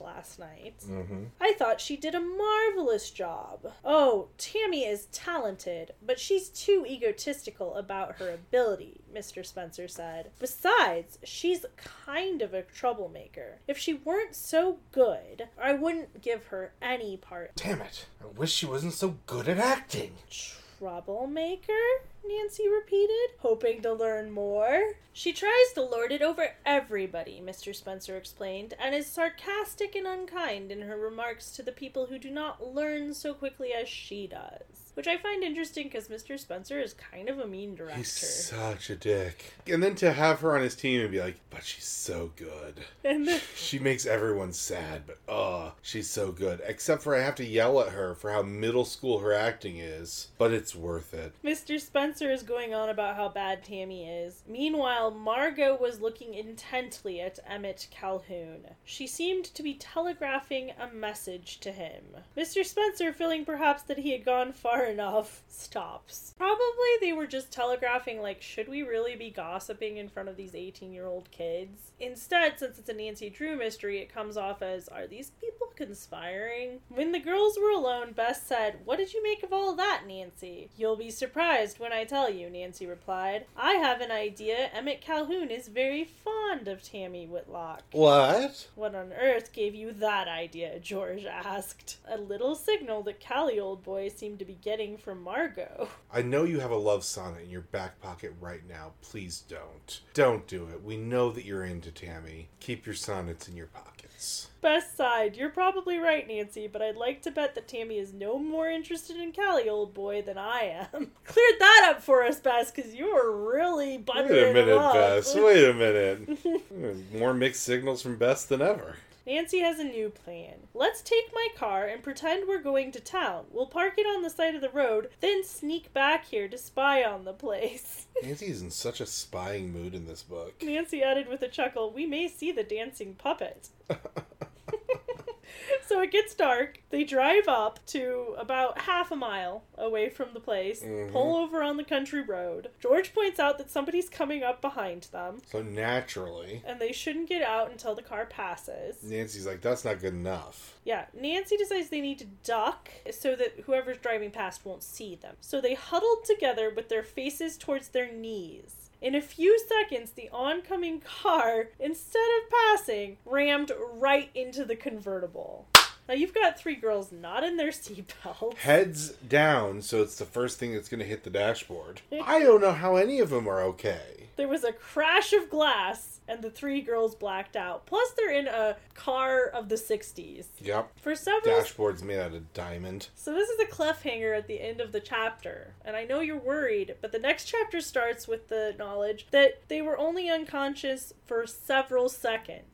last night. Mm-hmm. I thought she did a marvelous job. Oh, Tammy is talented, but she's too egotistical about her ability, Mr. Spencer said. Besides, she's kind of a troublemaker. If she weren't so good, I wouldn't give her any part. Damn it. I wish she wasn't so good at acting. Troublemaker? Nancy repeated. Hoping to learn more? She tries to lord it over everybody, Mr. Spencer explained, and is sarcastic and unkind in her remarks to the people who do not learn so quickly as she does. Which I find interesting because Mr. Spencer is kind of a mean director. He's such a dick. And then to have her on his team and be like, but she's so good. and then, She makes everyone sad, but oh, she's so good. Except for I have to yell at her for how middle school her acting is, but it's worth it. Mr. Spencer is going on about how bad Tammy is. Meanwhile, Margot was looking intently at Emmett Calhoun. She seemed to be telegraphing a message to him. Mr. Spencer, feeling perhaps that he had gone far enough, stops. Probably they were just telegraphing, like, should we really be gossiping in front of these 18 year old kids? Instead, since it's a Nancy Drew mystery, it comes off as are these people conspiring? When the girls were alone, Bess said, What did you make of all of that, Nancy? You'll be surprised when I tell you, Nancy replied. I have an idea Emmett Calhoun is very fond of Tammy Whitlock. What? What on earth gave you that idea? George asked. A little signal that Callie old boy seemed to be getting from Margot. I know you have a love sonnet in your back pocket right now. Please don't. Don't do it. We know that you're into Tammy. Keep your sonnets in your pockets. Best side, you're probably right, Nancy, but I'd like to bet that Tammy is no more interested in Callie, old boy, than I am. Cleared that up for us, Bess, because you were really Wait a minute. Bess. Wait a minute. More mixed signals from Bess than ever. Nancy has a new plan. Let's take my car and pretend we're going to town. We'll park it on the side of the road, then sneak back here to spy on the place. Nancy is in such a spying mood in this book. Nancy added with a chuckle, We may see the dancing puppet. so it gets dark. They drive up to about half a mile away from the place, Mhm. pull over on the country road. George points out that somebody's coming up behind them, So naturally, and they shouldn't get out until the car passes. Nancy's like, that's not good enough. Yeah, Nancy decides they need to duck so that whoever's driving past won't see them. So they huddled together with their faces towards their knees. In a few seconds, the oncoming car, instead of passing, rammed right into the convertible. Now you've got three girls not in their seatbelts. Heads down, so it's the first thing that's going to hit the dashboard. I don't know how any of them are okay. There was a crash of glass, and the three girls blacked out. Plus, they're in a car of the 60s. Yep. For several Dashboard's made out of diamond. So this is a cliffhanger at the end of the chapter. And I know you're worried, but the next chapter starts with the knowledge that they were only unconscious for several seconds.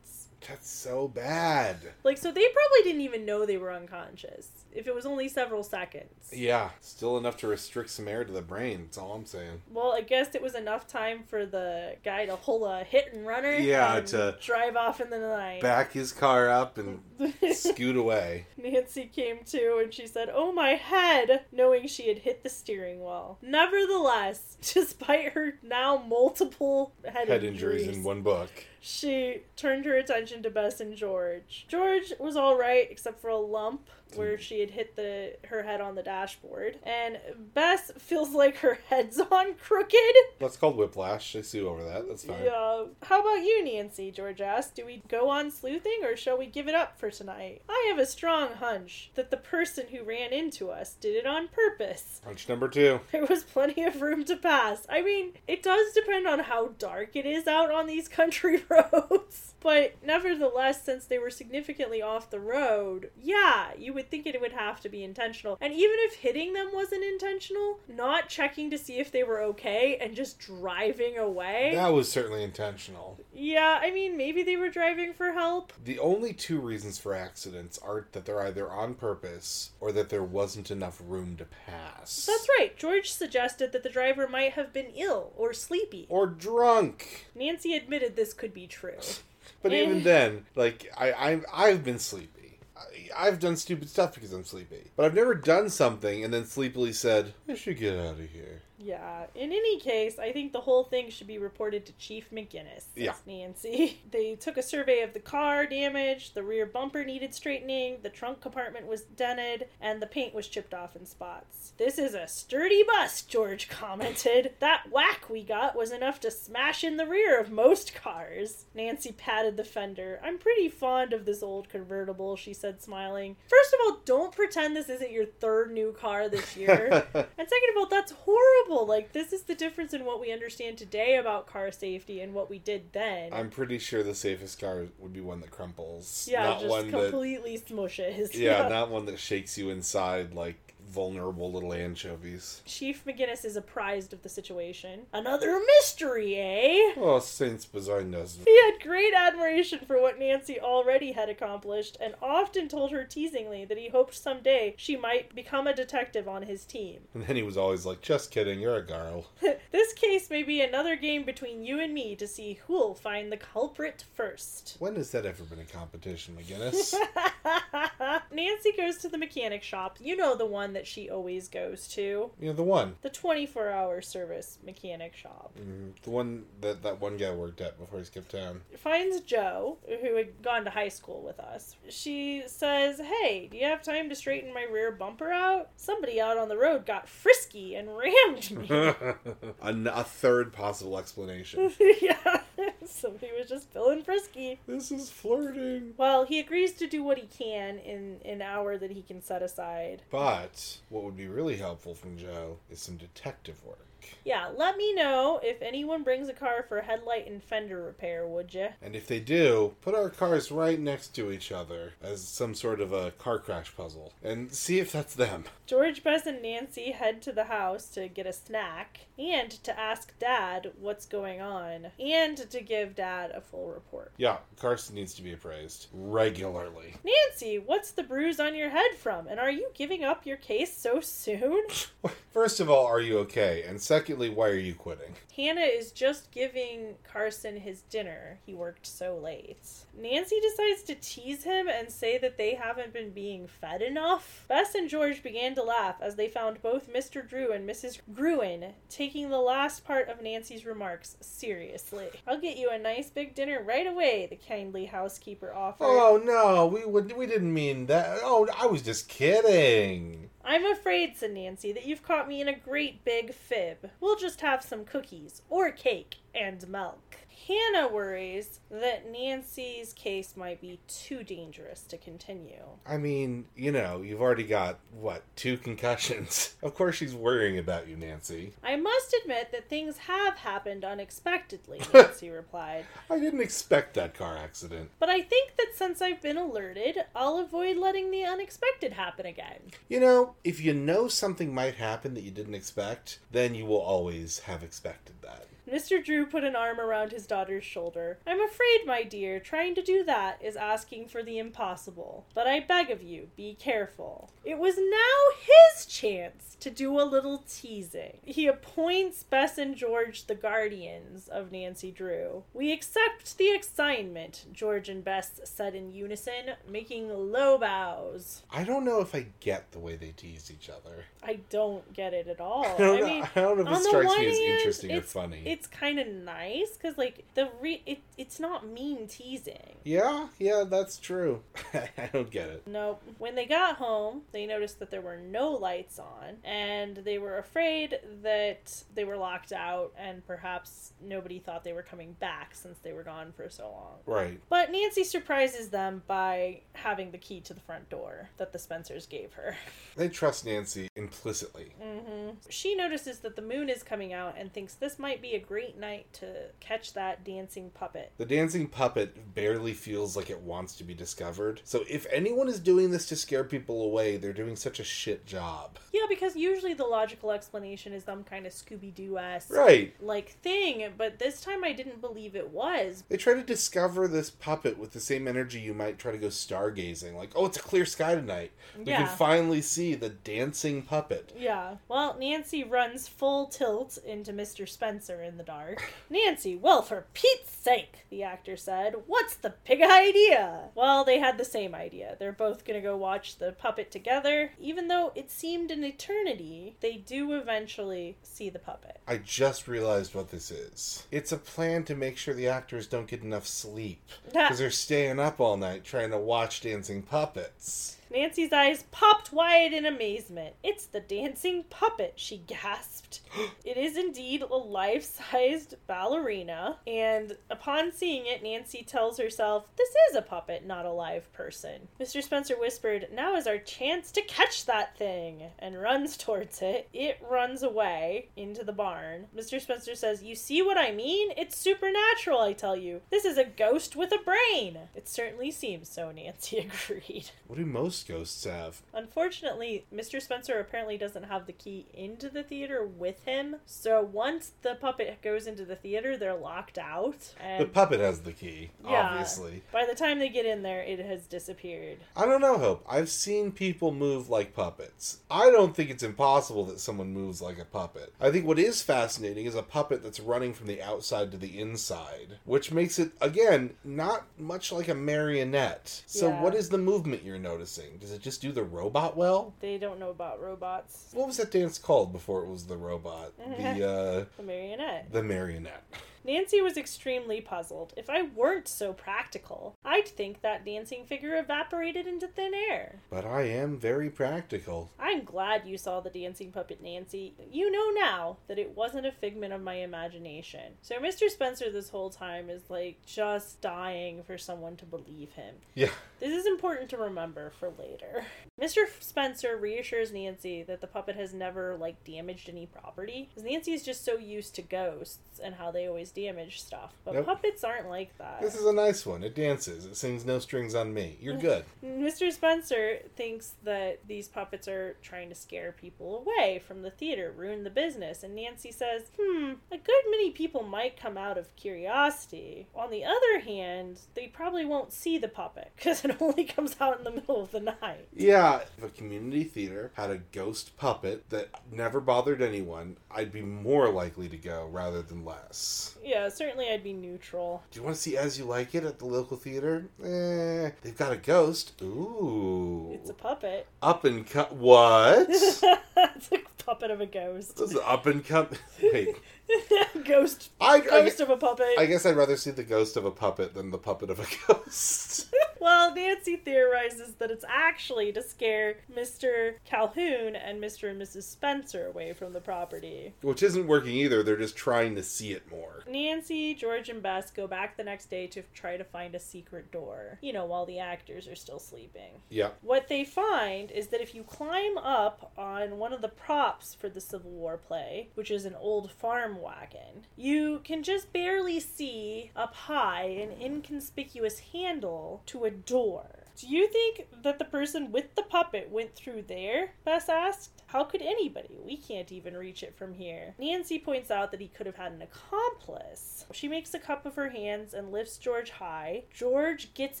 That's so bad. Like so they probably didn't even know they were unconscious if it was only several seconds. Yeah, still enough to restrict some air to the brain. That's all I'm saying. Well, I guess it was enough time for the guy to pull a hit and runner Yeah, and to drive off in the night. Back his car up and scoot away. Nancy came to and she said, Oh, my head, knowing she had hit the steering wheel. Nevertheless, despite her now multiple head, Head injuries in one book. She turned her attention to Bess and George. George was all right, except for a lump where she had hit the her head on the dashboard, and Bess feels like her head's on crooked. That's called whiplash. They sue over that. That's fine. Yeah. How about you, Nancy? George asked. Do we go on sleuthing or shall we give it up for tonight? I have a strong hunch that the person who ran into us did it on purpose. Punch number two. There was plenty of room to pass. I mean, it does depend on how dark it is out on these country roads. But nevertheless, since they were significantly off the road, yeah, you would think it would have to be intentional. And even if hitting them wasn't intentional, not checking to see if they were okay and just driving away. That was certainly intentional. Yeah, I mean, maybe they were driving for help. The only two reasons for accidents are that they're either on purpose or that there wasn't enough room to pass. That's right. George suggested that the driver might have been ill or sleepy. Or drunk. Nancy admitted this could be true. But even then, like I, I I've been sleepy. I, I've done stupid stuff because I'm sleepy. But I've never done something and then sleepily said, "I should get out of here." Yeah. In any case, I think the whole thing should be reported to Chief McGinnis. Yeah. Nancy. They took a survey of the car damage, the rear bumper needed straightening, the trunk compartment was dented, and the paint was chipped off in spots. This is a sturdy bus, George commented. That whack we got was enough to smash in the rear of most cars. Nancy patted the fender. I'm pretty fond of this old convertible, she said, smiling. First of all, don't pretend this isn't your third new car this year. And second of all, that's horrible. Horrible. Like, this is the difference in what we understand today about car safety and what we did then. I'm pretty sure the safest car would be one that crumples. yeah, not just one that completely smushes. Yeah, not one that shakes you inside like vulnerable little anchovies. Chief McGinnis is apprised of the situation. Another mystery, eh? Oh, Saints behind us. He had great admiration for what Nancy already had accomplished and often told her teasingly that he hoped someday she might become a detective on his team. And then he was always like, just kidding, you're a girl. this case may be another game between you and me to see who'll find the culprit first. When has that ever been a competition, McGinnis? Nancy goes to the mechanic shop. You know the one that she always goes to. you know, the one. The 24 hour service mechanic shop. Mm, The one that that one guy worked at before he skipped town. finds Joe, who had gone to high school with us. She says, Hey, do you have time to straighten my rear bumper out? Somebody out on the road got frisky and rammed me. a, a third possible explanation. yeah, somebody was just feeling frisky. this is flirting. Well, he agrees to do what he can in an hour that he can set aside. But what would be really helpful from Joe is some detective work. Yeah, let me know if anyone brings a car for headlight and fender repair, would you? And if they do, put our cars right next to each other as some sort of a car crash puzzle and see if that's them. George, Bess, and Nancy head to the house to get a snack and to ask Dad what's going on and to give Dad a full report. Yeah, Carson needs to be appraised regularly. Nancy, what's the bruise on your head from? And are you giving up your case so soon? First of all, are you okay? And secondly, why are you quitting? Hannah is just giving Carson his dinner. He worked so late. Nancy decides to tease him and say that they haven't been being fed enough. Bess and George began to laugh as they found both Mr. Drew and Mrs. Gruen taking the last part of Nancy's remarks seriously. I'll get you a nice big dinner right away, the kindly housekeeper offered. Oh no, we would we didn't mean that. Oh, I was just kidding. I'm afraid, said Nancy, that you've caught me in a great big fib. We'll just have some cookies, or cake, and milk. Hannah worries that Nancy's case might be too dangerous to continue. I mean, you know, you've already got what two concussions. Of course, she's worrying about you, Nancy. I must admit that things have happened unexpectedly, Nancy replied. I didn't expect that car accident. But I think that since I've been alerted, I'll avoid letting the unexpected happen again. You know, if you know something might happen that you didn't expect, then you will always have expected that. Mr. Drew put an arm around his daughter's shoulder. I'm afraid, my dear, trying to do that is asking for the impossible. But I beg of you, be careful. It was now his chance to do a little teasing. He appoints Bess and George the guardians of Nancy Drew. We accept the assignment, George and Bess said in unison, making low bows. I don't know if I get the way they tease each other. I don't get it at all. I don't, I know, I don't know if it strikes me as hand, interesting or funny. It's kind of nice because like the re it, it's not mean teasing. Yeah, yeah, that's true. I don't get it. Nope. When they got home, they noticed that there were no lights on, and they were afraid that they were locked out, and perhaps nobody thought they were coming back since they were gone for so long. Right. But Nancy surprises them by having the key to the front door that the Spencers gave her. They trust Nancy implicitly. Mm-hmm. She notices that the moon is coming out and thinks this might be a great night to catch that dancing puppet. The dancing puppet barely feels like it wants to be discovered. So if anyone is doing this to scare people away, they're doing such a shit job. Yeah, because usually the logical explanation is some kind of Scooby Doo esque Right. like thing, but this time I didn't believe it was. They try to discover this puppet with the same energy you might try to go stargazing. Like, oh, it's a clear sky tonight. We Yeah. can finally see the dancing puppet. Yeah. Well, Nancy runs full tilt into Mr. Spencer in the dark. Nancy, well, for Pete's sake, the actor said, what's the big idea? Well, they had the same idea. They're both gonna go watch the puppet together. Even though it seemed an eternity, they do eventually see the puppet. I just realized what this is. It's a plan to make sure the actors don't get enough sleep. Because they're staying up all night trying to watch dancing puppets. Nancy's eyes popped wide in amazement. It's the dancing puppet, she gasped. it is indeed a life sized ballerina, and upon seeing it, Nancy tells herself, This is a puppet, not a live person. Mr. Spencer whispered, Now is our chance to catch that thing, and runs towards it. It runs away into the barn. Mr. Spencer says, You see what I mean? It's supernatural, I tell you. This is a ghost with a brain. It certainly seems so, Nancy agreed. What do most ghosts have? Unfortunately, Mr. Spencer apparently doesn't have the key into the theater with him. So once the puppet goes into the theater, they're locked out. The puppet has the key, yeah, obviously. By the time they get in there, it has disappeared. I don't know, Hope. I've seen people move like puppets. I don't think it's impossible that someone moves like a puppet. I think what is fascinating is a puppet that's running from the outside to the inside, which makes it, again, not much like a marionette. So, Yeah. what is the movement you're noticing? Does it just do the robot well? They don't know about robots. What was that dance called before it was the robot? The, uh, The marionette. the marionette. Nancy was extremely puzzled. If I weren't so practical, I'd think that dancing figure evaporated into thin air. But I am very practical. I'm glad you saw the dancing puppet, Nancy. You know now that it wasn't a figment of my imagination. So Mr. Spencer this whole time is like just dying for someone to believe him. Yeah. This is important to remember for later. Mr. Spencer reassures Nancy that the puppet has never like damaged any property. Because Nancy is just so used to ghosts and how they always damage stuff. But Nope. puppets aren't like that. This is a nice one. It dances. It sings no strings on me. You're good. Mr. Spencer thinks that these puppets are trying to scare people away from the theater, ruin the business, and Nancy says, hmm, a good many people might come out of curiosity. On the other hand, they probably won't see the puppet because it only comes out in the middle of the night. Yeah, if a community theater had a ghost puppet that never bothered anyone, I'd be more likely to go rather than less. Yeah, certainly I'd be neutral. Do you want to see As You Like It at the local theater? Eh, they've got a ghost. Ooh. It's a puppet. up and cut. What? it's a puppet of a ghost. this is up and come. Wait. ghost. I, I, Ghost of a puppet. I guess I'd rather see the ghost of a puppet than the puppet of a ghost. Well, Nancy theorizes that it's actually to scare Mr. Calhoun and Mr. and Mrs. Spencer away from the property. Which isn't working either. They're just trying to see it more. Nancy, George, and Bess go back the next day to try to find a secret door, you know, while the actors are still sleeping. Yeah. What they find is that if you climb up on one of the props for the Civil War play, which is an old farm wagon, you can just barely see up high an inconspicuous handle to a door. Do you think that the person with the puppet went through there? Bess asked. How could anybody? We can't even reach it from here. Nancy points out that he could have had an accomplice. She makes a cup of her hands and lifts George high. George gets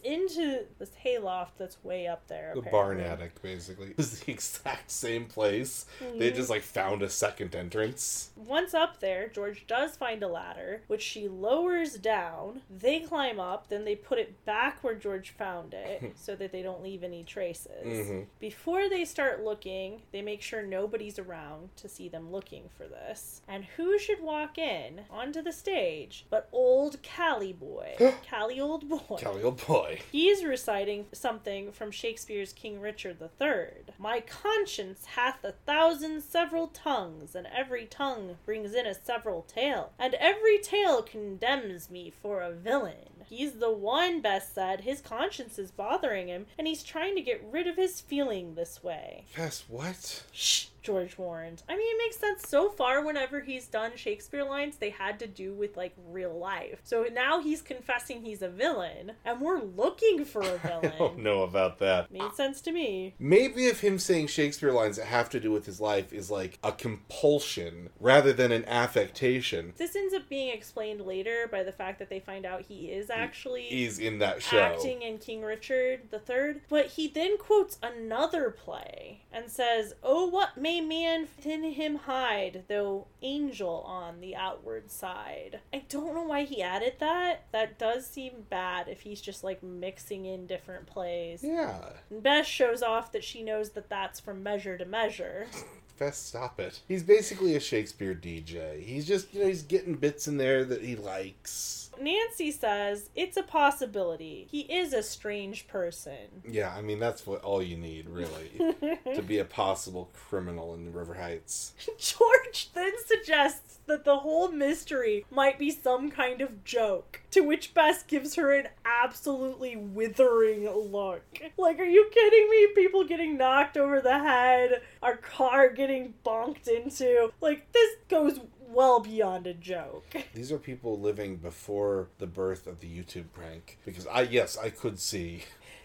into this hayloft that's way up there. The apparently. barn attic, basically. Was the exact same place. They just like found a second entrance. Once up there, George does find a ladder, which she lowers down. They climb up, then they put it back where George found it so that they don't leave any traces. Mhm. Before they start looking, they make sure nobody's around to see them looking for this. And who should walk in onto the stage but old Callie Boy? Callie Old Boy. Kelly, old boy. He's reciting something from Shakespeare's King Richard III. My conscience hath a thousand several tongues, and every tongue brings in a several tale, and every tale condemns me for a villain. He's the one, Bess said. His conscience is bothering him, and he's trying to get rid of his feeling this way. Fast what? Shh, George warned. I mean, it makes sense. So far, whenever he's done Shakespeare lines, they had to do with like real life. So now he's confessing he's a villain, and we're looking for a villain. I don't know about that. Made sense to me. Maybe if him saying Shakespeare lines that have to do with his life is like a compulsion rather than an affectation. This ends up being explained later by the fact that they find out he is actually He's in that show. acting in King Richard the Third. But he then quotes another play and says, Oh, what may man within him hide, though angel on the outward side? I don't know why he added that. That does seem bad if he's just like mixing in different plays. Yeah. And Bess shows off that she knows that that's from measure to measure. Best stop it. He's basically a Shakespeare DJ. He's just, you know, he's getting bits in there that he likes. Nancy says it's a possibility. He is a strange person. Yeah, I mean that's what all you need, really, to be a possible criminal in River Heights. George then suggests that the whole mystery might be some kind of joke, to which Bess gives her an absolutely withering look. Like, are you kidding me? People getting knocked over the head, our car getting bonked into. Like, this goes well beyond a joke. These are people living before the birth of the YouTube prank. Because I, yes, I could see.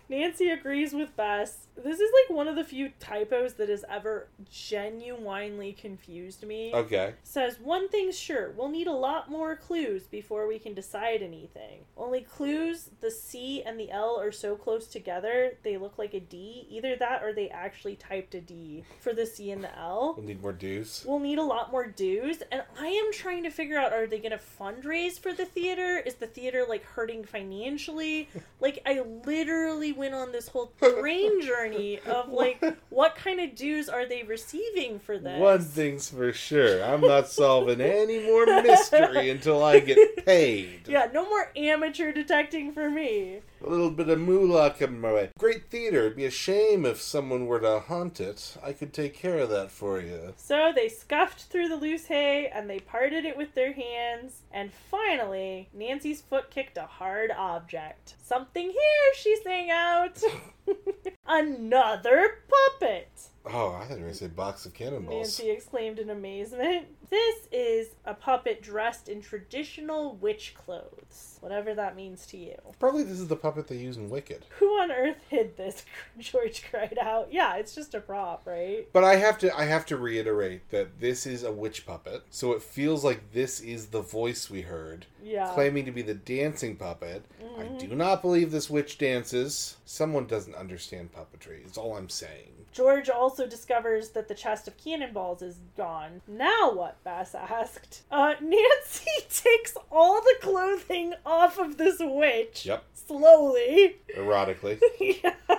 Nancy agrees with Bess. This is like one of the few typos that has ever genuinely confused me. Okay. Says one thing's sure, we'll need a lot more clues before we can decide anything. Only clues, the C and the L are so close together, they look like a D. Either that or they actually typed a D for the C and the L. We'll need more dues. We'll need a lot more dues, and I am trying to figure out are they going to fundraise for the theater? Is the theater like hurting financially? like, I literally went on this whole brain journey of like, what kind of dues are they receiving for this? One thing's for sure. I'm not solving any more mystery until I get paid. Yeah, no more amateur detecting for me. A little bit of moolah coming my way. Great theater. It'd be a shame if someone were to haunt it. I could take care of that for you. So they scuffed through the loose hay and they parted it with their hands. And finally, Nancy's foot kicked a hard object. Something here, she sang out. Another puppet. Oh, I thought you were going to say box of cannonballs. Nancy exclaimed in amazement. This is a puppet dressed in traditional witch clothes, whatever that means to you. Probably this is the puppet they use in Wicked. Who on earth hid this? George cried out. Yeah, it's just a prop, right? But I have to I have to reiterate that this is a witch puppet. So it feels like this is the voice we heard Yeah. claiming to be the dancing puppet. I Mhm. do not believe this witch dances. Someone doesn't understand puppetry. Is all I'm saying. George also discovers that the chest of cannonballs is gone. Now what? Bess asked. Uh, Nancy takes all the clothing off of this witch. Yep. Slowly. Erotically. Yeah.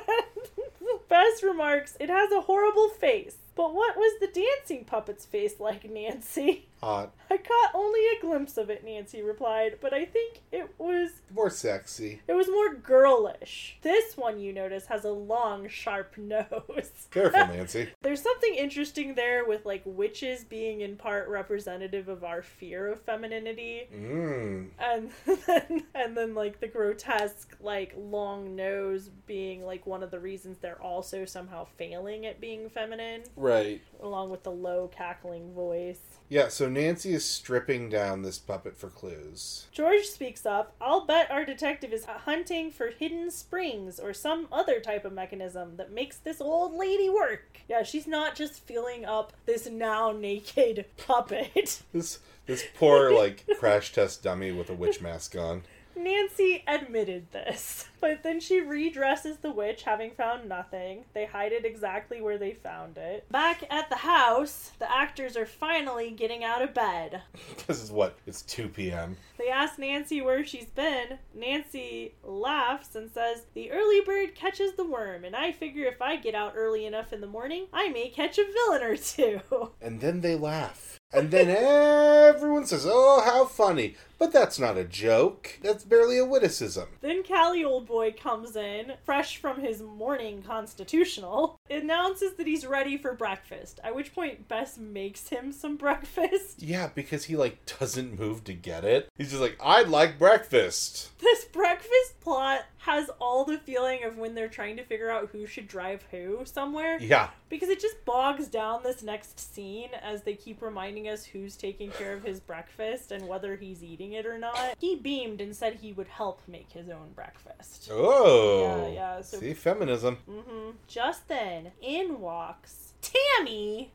Bess remarks, it has a horrible face. But what was the dancing puppet's face like, Nancy? Hot. I caught only a glimpse of it, Nancy replied, but I think it was More sexy. it was more girlish. This one you notice has a long, sharp nose. Careful, Nancy. There's something interesting there with like witches being in part representative of our fear of femininity. Mmm. And then, and then like the grotesque like long nose being like one of the reasons they're also somehow failing at being feminine Right. along with the low cackling voice. Yeah, so Nancy is stripping down this puppet for clues. George speaks up. I'll bet our detective is hunting for hidden springs or some other type of mechanism that makes this old lady work. Yeah, she's not just filling up this now naked puppet. This this poor like crash test dummy with a witch mask on. Nancy admitted this. But then she redresses the witch, having found nothing. They hide it exactly where they found it. Back at the house, the actors are finally getting out of bed. This is what? It's 2 p.m. They ask Nancy where she's been. Nancy laughs and says, The early bird catches the worm, and I figure if I get out early enough in the morning, I may catch a villain or two. And then they laugh. And then everyone says, Oh, how funny. But that's not a joke. That's barely a witticism. Then Callie Old Boy comes in, fresh from his morning constitutional, announces that he's ready for breakfast, at which point Bess makes him some breakfast. Yeah, because he like doesn't move to get it. He's just like, I'd like breakfast. This breakfast plot has all the feeling of when they're trying to figure out who should drive who somewhere. Yeah. Because it just bogs down this next scene as they keep reminding us who's taking care of his breakfast and whether he's eating it or not. He beamed and said he would help make his own breakfast. Oh. Yeah, yeah, so- See, feminism. hmm Just then, in walks Tammy.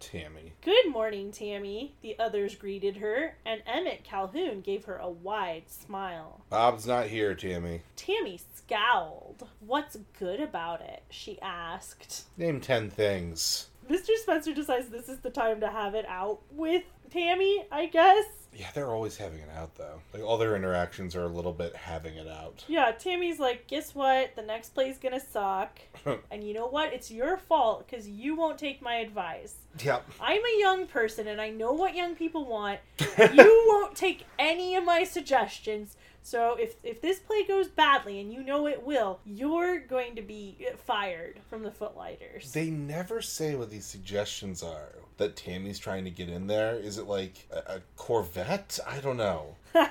Tammy. Good morning, Tammy. The others greeted her, and Emmett Calhoun gave her a wide smile. Bob's not here, Tammy. Tammy scowled. What's good about it? she asked. Name 10 things. Mr. Spencer decides this is the time to have it out with Tammy, I guess. Yeah, they're always having it out though. Like all their interactions are a little bit having it out. Yeah, Tammy's like, guess what? The next play's gonna suck. and you know what? It's your fault because you won't take my advice. Yep. I'm a young person and I know what young people want. you won't take any of my suggestions. So if if this play goes badly and you know it will, you're going to be fired from the Footlighters. They never say what these suggestions are that Tammy's trying to get in there. Is it like a, a Corvette? I don't know.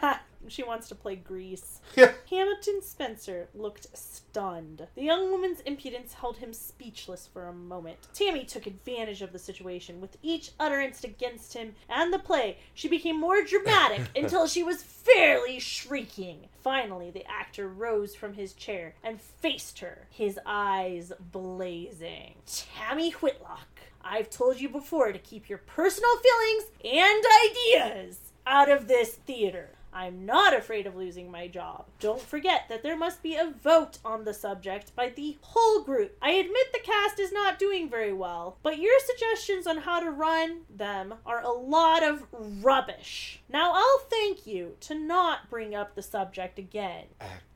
she wants to play Grease. Yeah. Hamilton Spencer looked stunned. The young woman's impudence held him speechless for a moment. Tammy took advantage of the situation. With each utterance against him and the play, she became more dramatic until she was fairly shrieking. Finally, the actor rose from his chair and faced her, his eyes blazing. Tammy Whitlock, I've told you before to keep your personal feelings and ideas out of this theater. I'm not afraid of losing my job. Don't forget that there must be a vote on the subject by the whole group. I admit the cast is not doing very well, but your suggestions on how to run them are a lot of rubbish. Now I'll thank you to not bring up the subject again.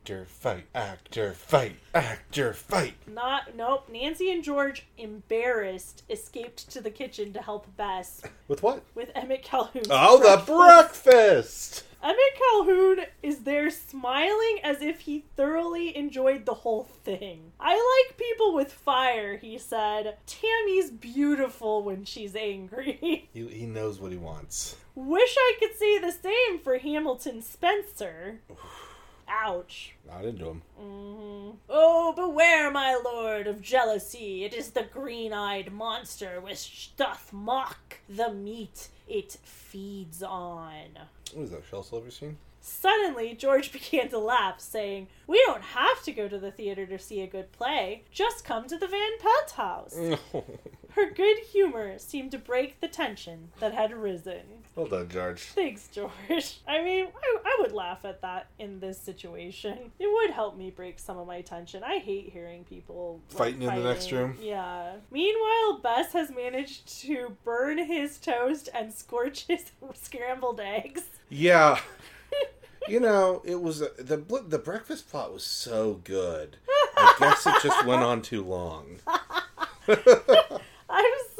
Actor fight, actor fight, actor fight. Not, nope. Nancy and George, embarrassed, escaped to the kitchen to help Bess With what? with Emmett Calhoun. Oh, the breakfast! Emmett Calhoun is there smiling as if he thoroughly enjoyed the whole thing. I like people with fire, he said. Tammy's beautiful when she's angry. He, he knows what he wants. Wish I could say the same for Hamilton Spencer. Ouch. Not into him. hmm Oh, beware, my lord, of jealousy. It is the green eyed monster which doth mock the meat it feeds on. What is that, Shel Silverstein? Suddenly, George began to laugh, saying, We don't have to go to the theater to see a good play. Just come to the Van Pelt house. Her good humor seemed to break the tension that had risen. well done, George. Thanks, George. I mean, I, I would laugh at that in this situation. It would help me break some of my tension. I hate hearing people like, Fighting in the next room? Yeah. Meanwhile, Bess has managed to burn his toast and scorch his scrambled eggs. Yeah. You know, it was uh, the the breakfast plot was so good. I guess it just went on too long.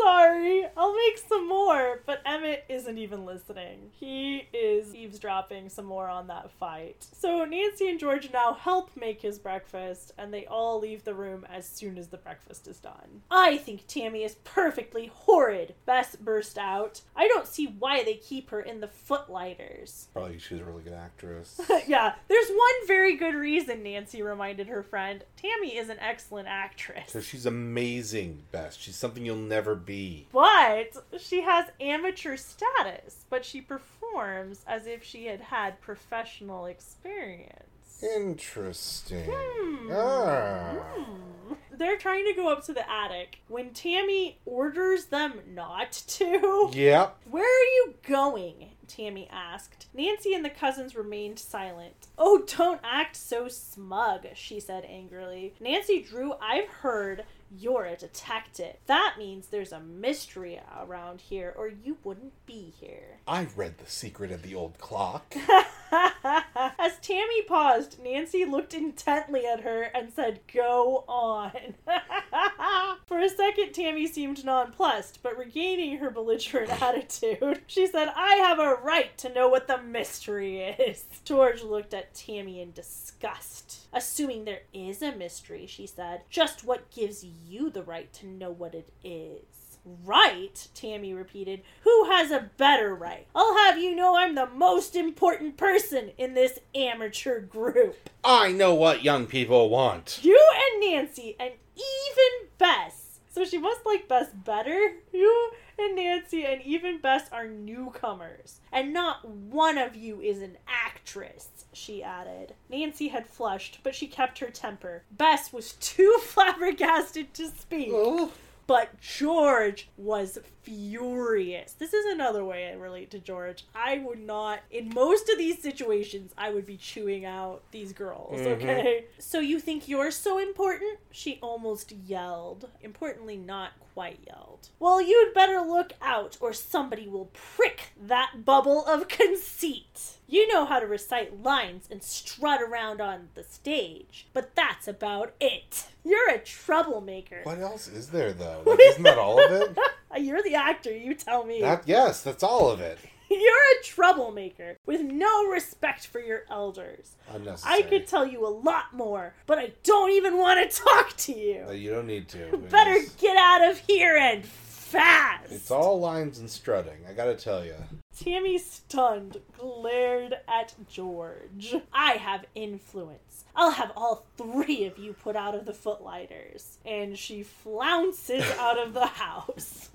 Sorry. I'll make some more, but Emmett isn't even listening. He is eavesdropping some more on that fight. So Nancy and George now help make his breakfast, and they all leave the room as soon as the breakfast is done. I think Tammy is perfectly horrid, Bess burst out. I don't see why they keep her in the footlighters. Probably she's a really good actress. yeah, there's one very good reason, Nancy reminded her friend. Tammy is an excellent actress. So she's amazing, Bess. She's something you'll never be. But she has amateur status, but she performs as if she had had professional experience. Interesting. Hmm. Ah. Hmm. They're trying to go up to the attic when Tammy orders them not to. Yep. Where are you going? Tammy asked. Nancy and the cousins remained silent. Oh, don't act so smug, she said angrily. Nancy Drew, I've heard you're a detective. That means there's a mystery around here, or you wouldn't be here. I read The Secret of the Old Clock. As Tammy paused, Nancy looked intently at her and said, Go on. For a second, Tammy seemed nonplussed, but regaining her belligerent attitude, she said, I have a right to know what the mystery is. George looked at Tammy in disgust. Assuming there is a mystery, she said, just what gives you the right to know what it is? Right, Tammy repeated. Who has a better right? I'll have you know I'm the most important person in this amateur group. I know what young people want. You and Nancy, and even Bess. So she must like Bess better? You and Nancy and even Bess are newcomers. And not one of you is an actress, she added. Nancy had flushed, but she kept her temper. Bess was too flabbergasted to speak. Oh, But George was furious. This is another way I relate to George. I would not, in most of these situations, I would be chewing out these girls, Mhm. okay? So you think you're so important? She almost yelled. Importantly, not quite yelled. Well, you'd better look out, or somebody will prick that bubble of conceit. You know how to recite lines and strut around on the stage, but that's about it. You're a troublemaker. What else is there though? Like, isn't that all of it? You're the actor, you tell me. That yes, that's all of it. You're a troublemaker with no respect for your elders. Unnecessary. I could tell you a lot more, but I don't even want to talk to you. you don't need to. Better get out of here and fast. It's all lines and strutting. I gotta tell you. Tammy, stunned, glared at George. I have influence. I'll have all three of you put out of the footlighters. And she flounces out of the house.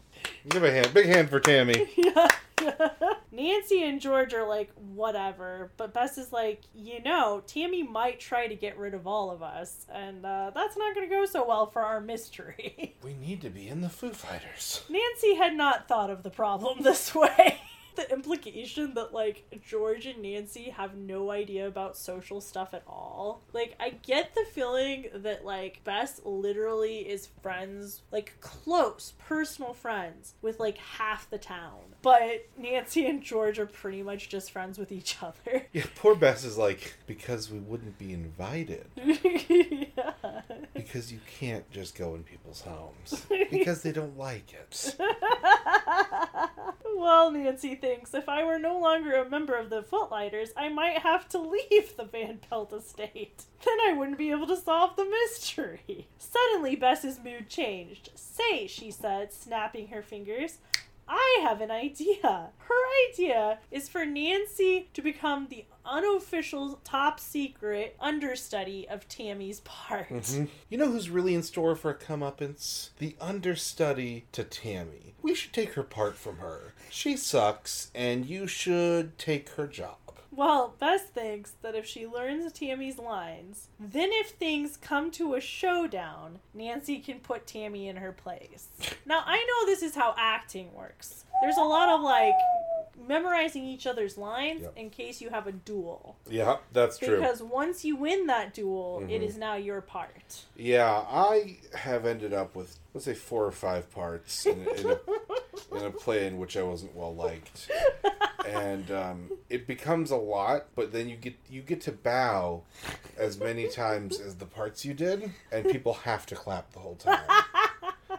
Give a hand, big hand for Tammy. Nancy and George are like, whatever. But Bess is like, you know, Tammy might try to get rid of all of us. And uh, that's not going to go so well for our mystery. We need to be in the Foo Fighters. Nancy had not thought of the problem this way. The implication that like George and Nancy have no idea about social stuff at all. Like I get the feeling that like Bess literally is friends, like close personal friends with like half the town. But Nancy and George are pretty much just friends with each other. Yeah, poor Bess is like, because we wouldn't be invited. yeah. Because you can't just go in people's homes. Because they don't like it. well, Nancy thinks if I were no longer a member of the Footlighters, I might have to leave the Van Pelt estate. Then I wouldn't be able to solve the mystery. Suddenly, Bess's mood changed. Say, she said, snapping her fingers. I have an idea. Her idea is for Nancy to become the unofficial top secret understudy of Tammy's part. Mhm. You know who's really in store for a comeuppance? The understudy to Tammy. We should take her part from her. She sucks, and you should take her job. Well, Bess thinks that if she learns Tammy's lines, then if things come to a showdown, Nancy can put Tammy in her place. Now, I know this is how acting works. There's a lot of like memorizing each other's lines Yep. in case you have a duel. Yeah, that's true. Because once you win that duel, it Mhm. is now your part. Yeah, I have ended up with let's say four or five parts in, in, a, in a play in which I wasn't well liked, and um, it becomes a lot. But then you get you get to bow as many times as the parts you did, and people have to clap the whole time.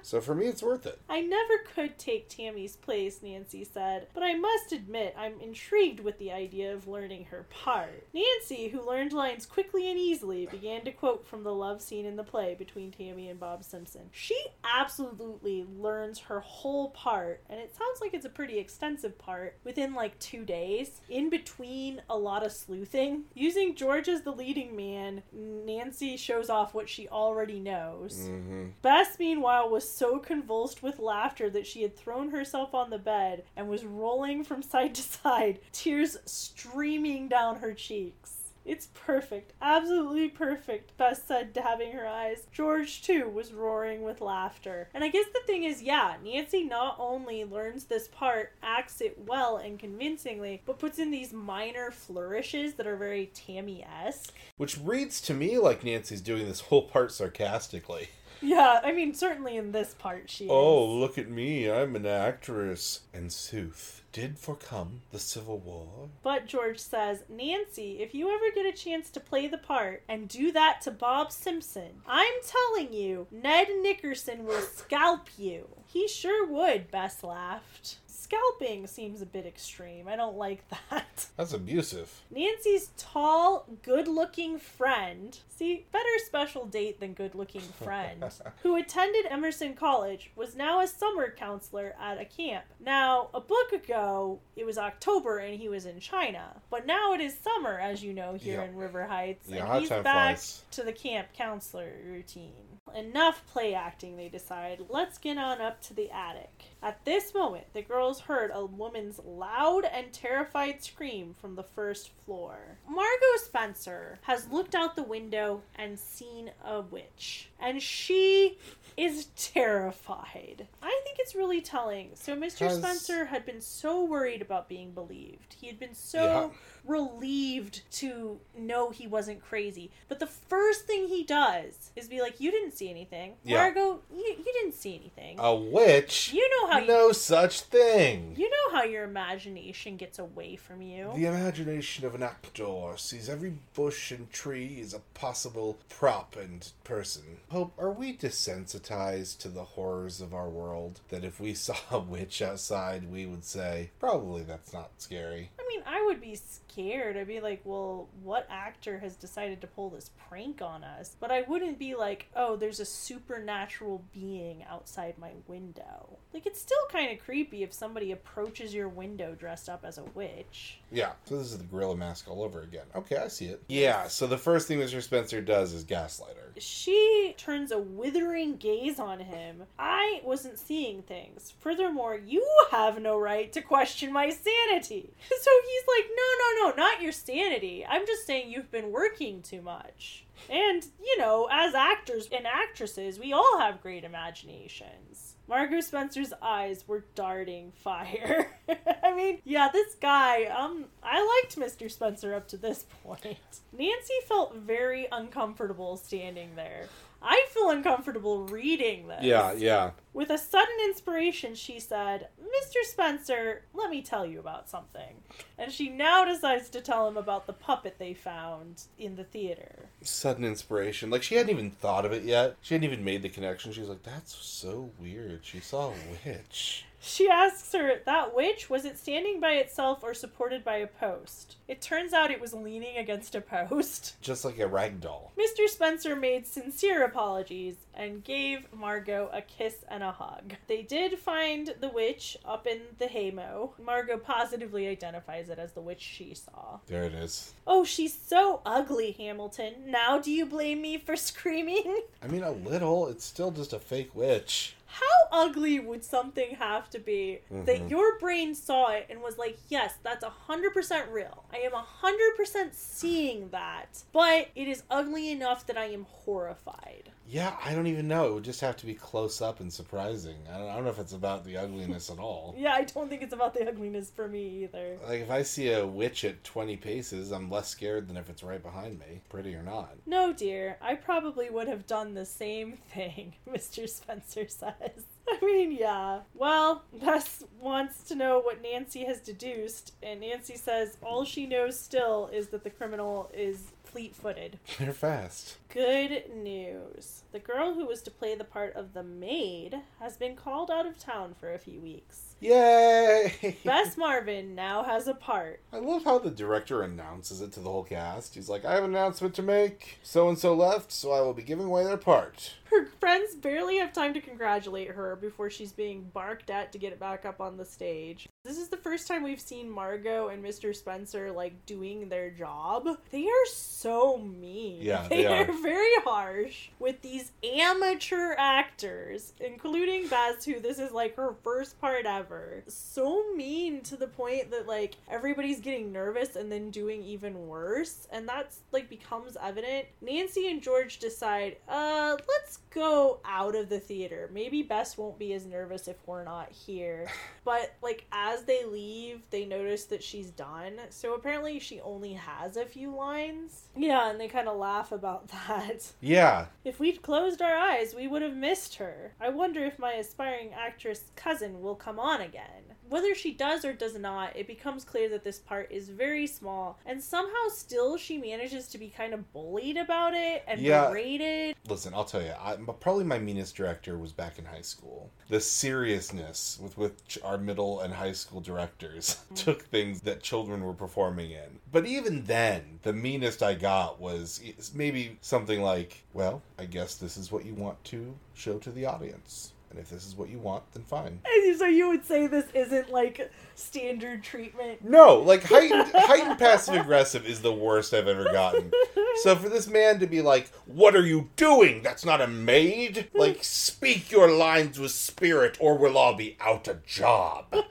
So for me, it's worth it. I never could take Tammy's place, Nancy said, but I must admit I'm intrigued with the idea of learning her part. Nancy, who learned lines quickly and easily, began to quote from the love scene in the play between Tammy and Bob Simpson. She absolutely learns her whole part, and it sounds like it's a pretty extensive part, within like two days, in between a lot of sleuthing. Using George as the leading man, Nancy shows off what she already knows. hmm Bess, meanwhile, was so convulsed with laughter that she had thrown herself on the bed and was rolling from side to side, tears streaming down her cheeks. It's perfect, absolutely perfect, Bess said, dabbing her eyes. George, too, was roaring with laughter. And I guess the thing is, yeah, Nancy not only learns this part, acts it well and convincingly, but puts in these minor flourishes that are very Tammy esque. Which reads to me like Nancy's doing this whole part sarcastically. Yeah, I mean, certainly in this part she oh, is. Oh, look at me, I'm an actress. And sooth, did forecome the Civil War? But George says, Nancy, if you ever get a chance to play the part and do that to Bob Simpson, I'm telling you, Ned Nickerson will scalp you. He sure would, Bess laughed. Scalping seems a bit extreme. I don't like that. That's abusive. Nancy's tall, good looking friend, see, better special date than good looking friend, who attended Emerson College, was now a summer counselor at a camp. Now, a book ago, it was October and he was in China, but now it is summer, as you know, here Yeah. in River Heights, Yeah, and he's back flies. to the camp counselor routine. Enough play acting, they decide. Let's get on up to the attic. At this moment, the girls heard a woman's loud and terrified scream from the first floor. Margot Spencer has looked out the window and seen a witch, and she is terrified. I think it's really telling. So, Mr. Has- Spencer had been so worried about being believed. He had been so Yeah. relieved to know he wasn't crazy. But the first thing he does is be like, You didn't see anything. Yeah. Margot, you, you didn't see anything. A witch? you know how you, No such thing. you know how your imagination gets away from you. The imagination of an actor sees every bush and tree as a possible prop and person. Hope, are we desensitized to the horrors of our world? That if we saw a witch outside, we would say, probably that's not scary. I mean, I would be scared. I'd be like, well, what actor has decided to pull this prank on us? But I wouldn't be like, oh, there's a supernatural being outside my window. Like, it's still kind of creepy if somebody approaches your window dressed up as a witch. Yeah, so this is the gorilla mask all over again. Okay, I see it. Yeah, so the first thing Mr. Spencer does is gaslight her. She turns a withering gaze on him. I wasn't seeing things. Furthermore, you have no right to question my sanity. So he's like, no, no, no, not your sanity. I'm just saying you've been working too much. And, you know, as actors and actresses, we all have great imaginations. Margot Spencer's eyes were darting fire. I mean, yeah, this guy, um, I liked Mr. Spencer up to this point. Nancy felt very uncomfortable standing there. I feel uncomfortable reading this. Yeah, yeah. With a sudden inspiration, she said, Mr. Spencer, let me tell you about something. And she now decides to tell him about the puppet they found in the theater. Sudden inspiration. Like, she hadn't even thought of it yet. She hadn't even made the connection. She's like, that's so weird. She saw a witch. She asks her, That witch, was it standing by itself or supported by a post? It turns out it was leaning against a post. Just like a rag doll. Mr. Spencer made sincere apologies and gave Margot a kiss and a hug. They did find the witch up in the haymow. Margot positively identifies it as the witch she saw. There it is. Oh, she's so ugly, Hamilton. Now do you blame me for screaming? I mean, a little. It's still just a fake witch. How ugly would something have to be that Mhm. your brain saw it and was like, yes, that's 100% real. I am 100% seeing that, but it is ugly enough that I am horrified. Yeah, I don't even know. It would just have to be close up and surprising. I don't, I don't know if it's about the ugliness at all. Yeah, I don't think it's about the ugliness for me either. Like, if I see a witch at 20 paces, I'm less scared than if it's right behind me, pretty or not. No, dear, I probably would have done the same thing, Mr. Spencer says. I mean, yeah. Well, Bess wants to know what Nancy has deduced, and Nancy says all she knows still is that the criminal is fleet footed. They're fast. Good news. The girl who was to play the part of the maid has been called out of town for a few weeks. Yay! Bess Marvin now has a part. I love how the director announces it to the whole cast. He's like, I have an announcement to make. So and so left, so I will be giving away their part. Her friends barely have time to congratulate her before she's being barked at to get it back up on the stage. This is the first time we've seen Margot and Mr. Spencer like doing their job. They are so mean. Yeah, they, they are. are. very harsh with these amateur actors, including Bess, who this is like her first part ever. So mean to the point that like everybody's getting nervous and then doing even worse, and that's like becomes evident. Nancy and George decide, uh, let's go out of the theater. Maybe Bess won't be as nervous if we're not here. But like as they leave, they notice that she's done. So apparently she only has a few lines. Yeah, and they kind of laugh about that. Yeah, If we'd closed our eyes, we would have missed her. I wonder if my aspiring actress cousin will come on again. Whether she does or does not, it becomes clear that this part is very small, and somehow still she manages to be kind of bullied about it and Yeah. berated. listen, I'll tell you, I, probably my meanest director was back in high school. The seriousness with which our middle and high school directors mm. took things that children were performing in. But even then, the meanest I got was maybe something like, well, I guess this is what you want to show to the audience. And if this is what you want, then fine. And so you would say this isn't like standard treatment. No, like heightened heightened passive aggressive is the worst I've ever gotten. So for this man to be like, "What are you doing? That's not a maid." Like, speak your lines with spirit, or we'll all be out a job.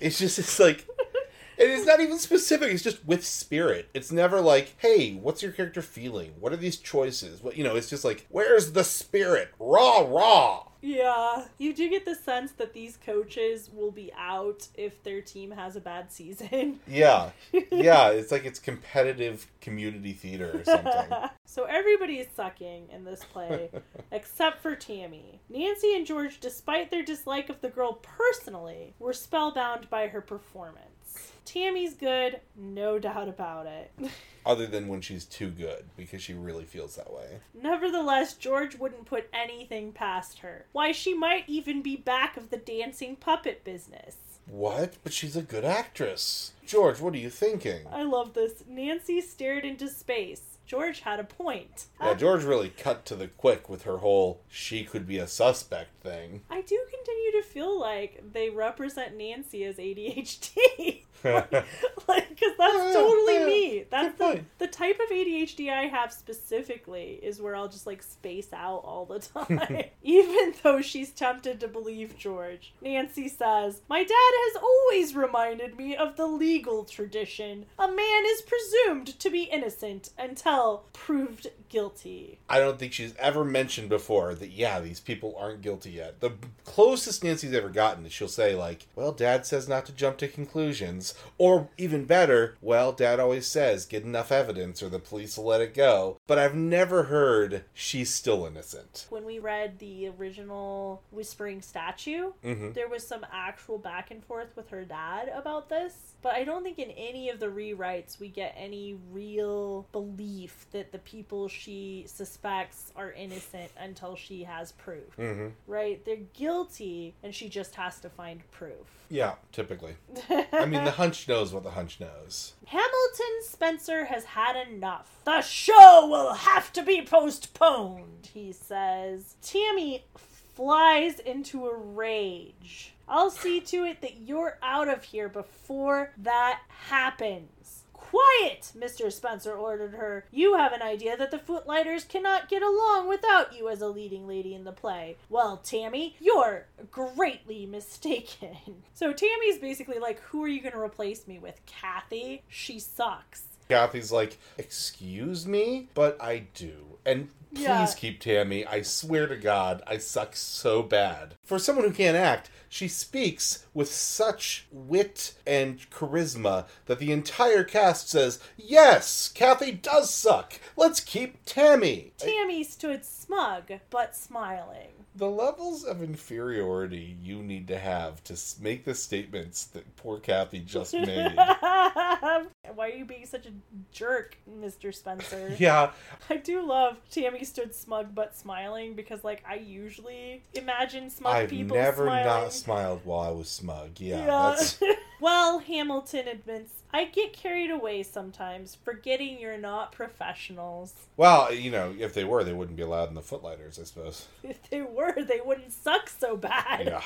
It's just, it's like, And it's not even specific. It's just with spirit. It's never like, "Hey, what's your character feeling? What are these choices?" What you know? It's just like, "Where's the spirit? Raw, raw." Yeah, you do get the sense that these coaches will be out if their team has a bad season. Yeah, yeah. It's like it's competitive community theater or something. so everybody is sucking in this play, except for Tammy. Nancy and George, despite their dislike of the girl personally, were spellbound by her performance. Tammy's good, no doubt about it. Other than when she's too good, because she really feels that way. Nevertheless, George wouldn't put anything past her. Why, she might even be back of the dancing puppet business. What? But she's a good actress. George, what are you thinking? I love this. Nancy stared into space. George had a point. Yeah, George really cut to the quick with her whole she could be a suspect thing. I do continue to feel like they represent Nancy as ADHD. like, because that's totally me. That's the, the type of ADHD I have specifically is where I'll just like space out all the time. Even though she's tempted to believe George. Nancy says, My dad has always reminded me of the legal tradition. A man is presumed to be innocent until proved guilty. I don't think she's ever mentioned before that, yeah, these people aren't guilty yet. The closest Nancy's ever gotten is she'll say, like, well, dad says not to jump to conclusions. Or even better, well, dad always says get enough evidence or the police will let it go. But I've never heard she's still innocent. When we read the original Whispering Statue, hmm there was some actual back and forth with her dad about this. But I don't think in any of the rewrites we get any real belief that the people she suspects are innocent until she has proof. hmm Right? They're guilty and she just has to find proof. Yeah, typically. I mean, the hunch knows what the hunch knows. Hamilton Spencer has had enough. The show will have to be postponed, he says. Tammy flies into a rage. I'll see to it that you're out of here before that happens. Quiet, Mr. Spencer ordered her. You have an idea that the Footlighters cannot get along without you as a leading lady in the play. Well, Tammy, you're greatly mistaken. So Tammy's basically like, who are you going to replace me with? Kathy? She sucks. Kathy's like, excuse me? But I do. And please Yeah. keep Tammy. I swear to God, I suck so bad. For someone who can't act, she speaks with such wit and charisma that the entire cast says, yes, Kathy does suck. Let's keep Tammy. Tammy stood smug, but smiling. The levels of inferiority you need to have to make the statements that poor Kathy just made. Why are you being such a jerk, Mr. Spencer? yeah, I do love Tammy stood smug but smiling because, like, I usually imagine smug I've people never smiling. not smiled while I was smug. Yeah, Yeah. that's well, Hamilton admits, I get carried away sometimes, forgetting you're not professionals. well, you know, if they were, they wouldn't be allowed in the footlighters, I suppose. If they were, they wouldn't suck so bad. Yeah,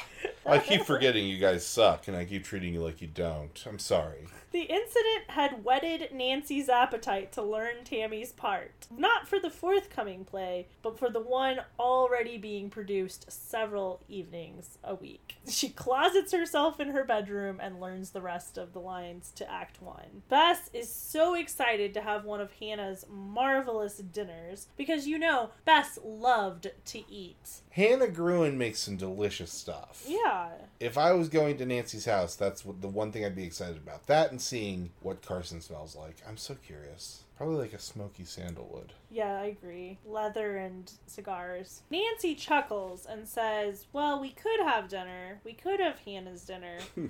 I keep forgetting you guys suck, and I keep treating you like you don't. I'm sorry. The incident had whetted Nancy's appetite to learn Tammy's part. Not for the forthcoming play, but for the one already being produced several evenings a week. She closets herself in her bedroom and learns the rest of the lines to Act 1. Bess is so excited to have one of Hannah's marvelous dinners because you know, Bess loved to eat. Hannah Gruen makes some delicious stuff. Yeah. If I was going to Nancy's house, that's the one thing I'd be excited about. That and seeing what Carson smells like. I'm so curious. Probably like a smoky sandalwood. Yeah, I agree. Leather and cigars. Nancy chuckles and says, Well, we could have dinner. We could have Hannah's dinner.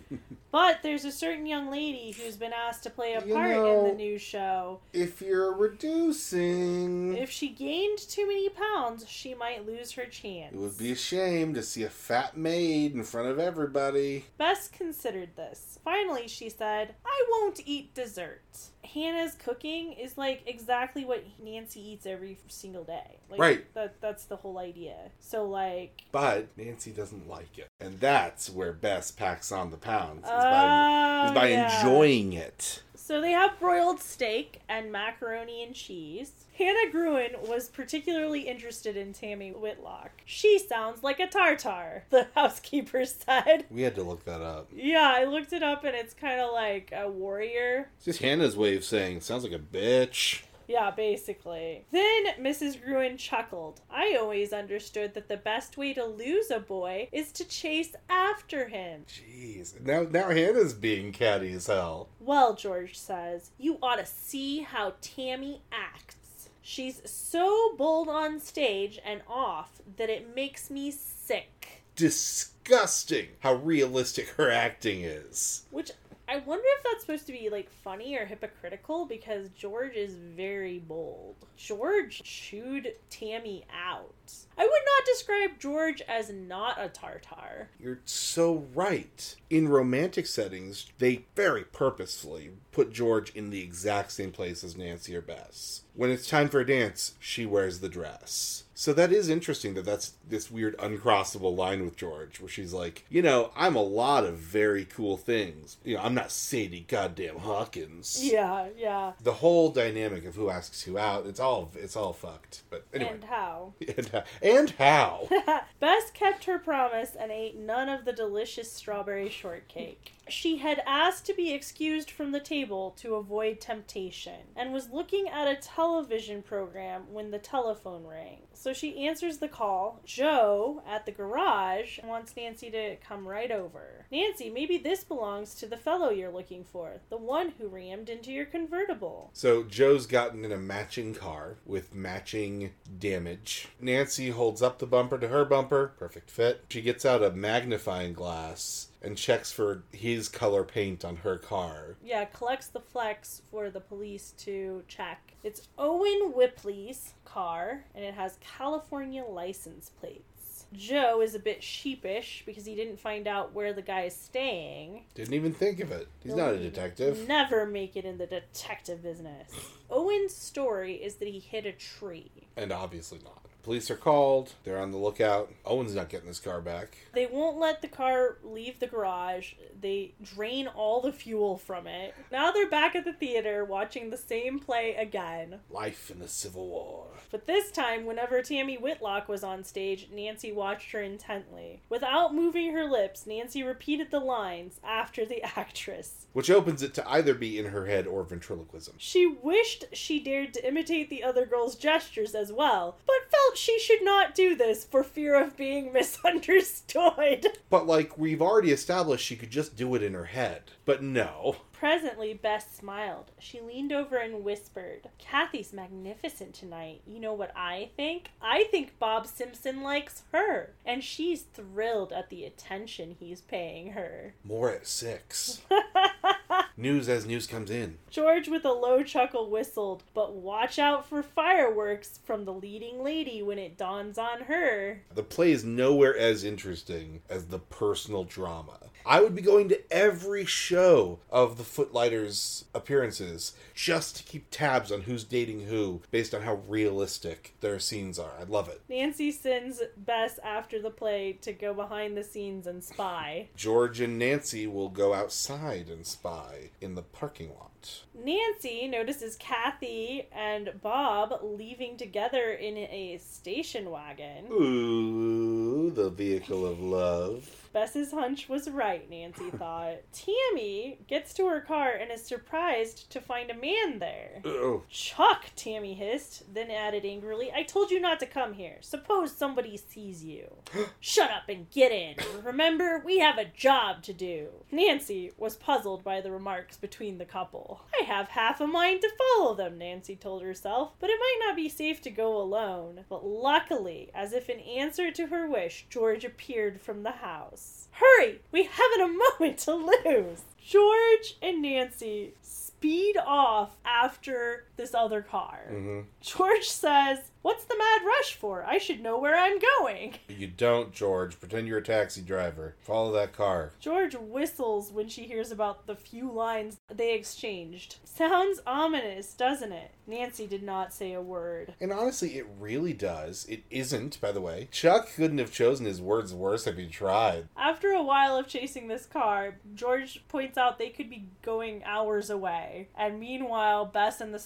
but there's a certain young lady who's been asked to play a You part in the new show. If you're reducing, If she gained too many pounds, she might lose her chance. it would be a shame to see a fat maid in front of everybody. Bess considered this. Finally, she said, I won't eat dessert. Hannah's cooking is like exactly what Nancy eats every single day. Like, Right. That that's the whole idea. So like But Nancy doesn't like it. And that's where Bess packs on the pounds. Is by, Oh, is by oh, yeah. enjoying it. So they have broiled steak and macaroni and cheese. Hannah Gruen was particularly interested in Tammy Whitlock. She sounds like a tartar, the housekeeper said. We had to look that up. Yeah, I looked it up and it's kind of like a warrior. It's just Hannah's way of saying, sounds like a bitch. Yeah, basically. Then Mrs. Gruen chuckled. I always understood that the best way to lose a boy is to chase after him. Jeez. Now, now Hannah's being catty as hell. Well, George says, you ought to see how Tammy acts. She's so bold on stage and off that it makes me sick. Disgusting how realistic her acting is. Which I wonder if that's supposed to be like funny or hypocritical because George is very bold. George chewed Tammy out. I would not describe George as not a tartar. You're so right. In romantic settings, they very purposefully put George in the exact same place as Nancy or Bess. When it's time for a dance, she wears the dress. So that is interesting that that's this weird uncrossable line with George, where she's like, you know, I'm a lot of very cool things. You know, I'm not Sadie goddamn Hawkins. Yeah, yeah. The whole dynamic of who asks who out, it's all it's all fucked. But anyway, And how? and how? And how? Bess kept her promise and ate none of the delicious strawberry shortcake. She had asked to be excused from the table to avoid temptation and was looking at a television program when the telephone rang. So she answers the call. Joe, at the garage, wants Nancy to come right over. Nancy, maybe this belongs to the fellow you're looking for, the one who rammed into your convertible. So Joe's gotten in a matching car with matching damage. Nancy holds up the bumper to her bumper, perfect fit. She gets out a magnifying glass and checks for his color paint on her car. Yeah, collects the flecks for the police to check. It's Owen Whipley's car, and it has California license plates. Joe is a bit sheepish because he didn't find out where the guy is staying. Didn't even think of it. He's not a detective. Never make it in the detective business. Owen's story is that he hit a tree. And obviously not. Police are called. They're on the lookout. Owen's not getting his car back. They won't let the car leave the garage. They drain all the fuel from it. Now they're back at the theater watching the same play again. Life in the Civil War. But this time, whenever Tammy Whitlock was on stage, Nancy watched her intently. Without moving her lips, Nancy repeated the lines after the actress. Which opens it to either be in her head or ventriloquism. She wished she dared to imitate the other girl's gestures as well, but felt she should not do this for fear of being misunderstood. But, like, we've already established she could just do it in her head. But no. Presently, Bess smiled. She leaned over and whispered, Kathy's magnificent tonight. You know what I think? I think Bob Simpson likes her, and she's thrilled at the attention he's paying her. More at six. news as news comes in. George, with a low chuckle, whistled, but watch out for fireworks from the leading lady when it dawns on her. The play is nowhere as interesting as the personal drama. I would be going to every show of the Footlighters appearances just to keep tabs on who's dating who based on how realistic their scenes are. I love it. Nancy sends Bess after the play to go behind the scenes and spy. George and Nancy will go outside and spy in the parking lot. Nancy notices Kathy and Bob leaving together in a station wagon. Ooh, the vehicle of love. Bess's hunch was right, Nancy thought. Tammy gets to her car and is surprised to find a man there. Oh, Chuck, Tammy hissed, then added angrily, I told you not to come here. Suppose somebody sees you. Shut up and get in. Remember, we have a job to do. Nancy was puzzled by the remarks between the couple. I have half a mind to follow them, Nancy told herself, but it might not be safe to go alone. But luckily, as if in answer to her wish, George appeared from the house. Hurry! We haven't a moment to lose! George and Nancy speed off after this other car. hmm George says, What's the mad rush for? I should know where I'm going. You don't, George. Pretend you're a taxi driver. Follow that car. George whistles when she hears about the few lines they exchanged. Sounds ominous, doesn't it? Nancy did not say a word. And honestly, it really does. It isn't, by the way. Chuck couldn't have chosen his words worse if he tried. After a while of chasing this car, George points out they could be going hours away. And meanwhile, Bess and the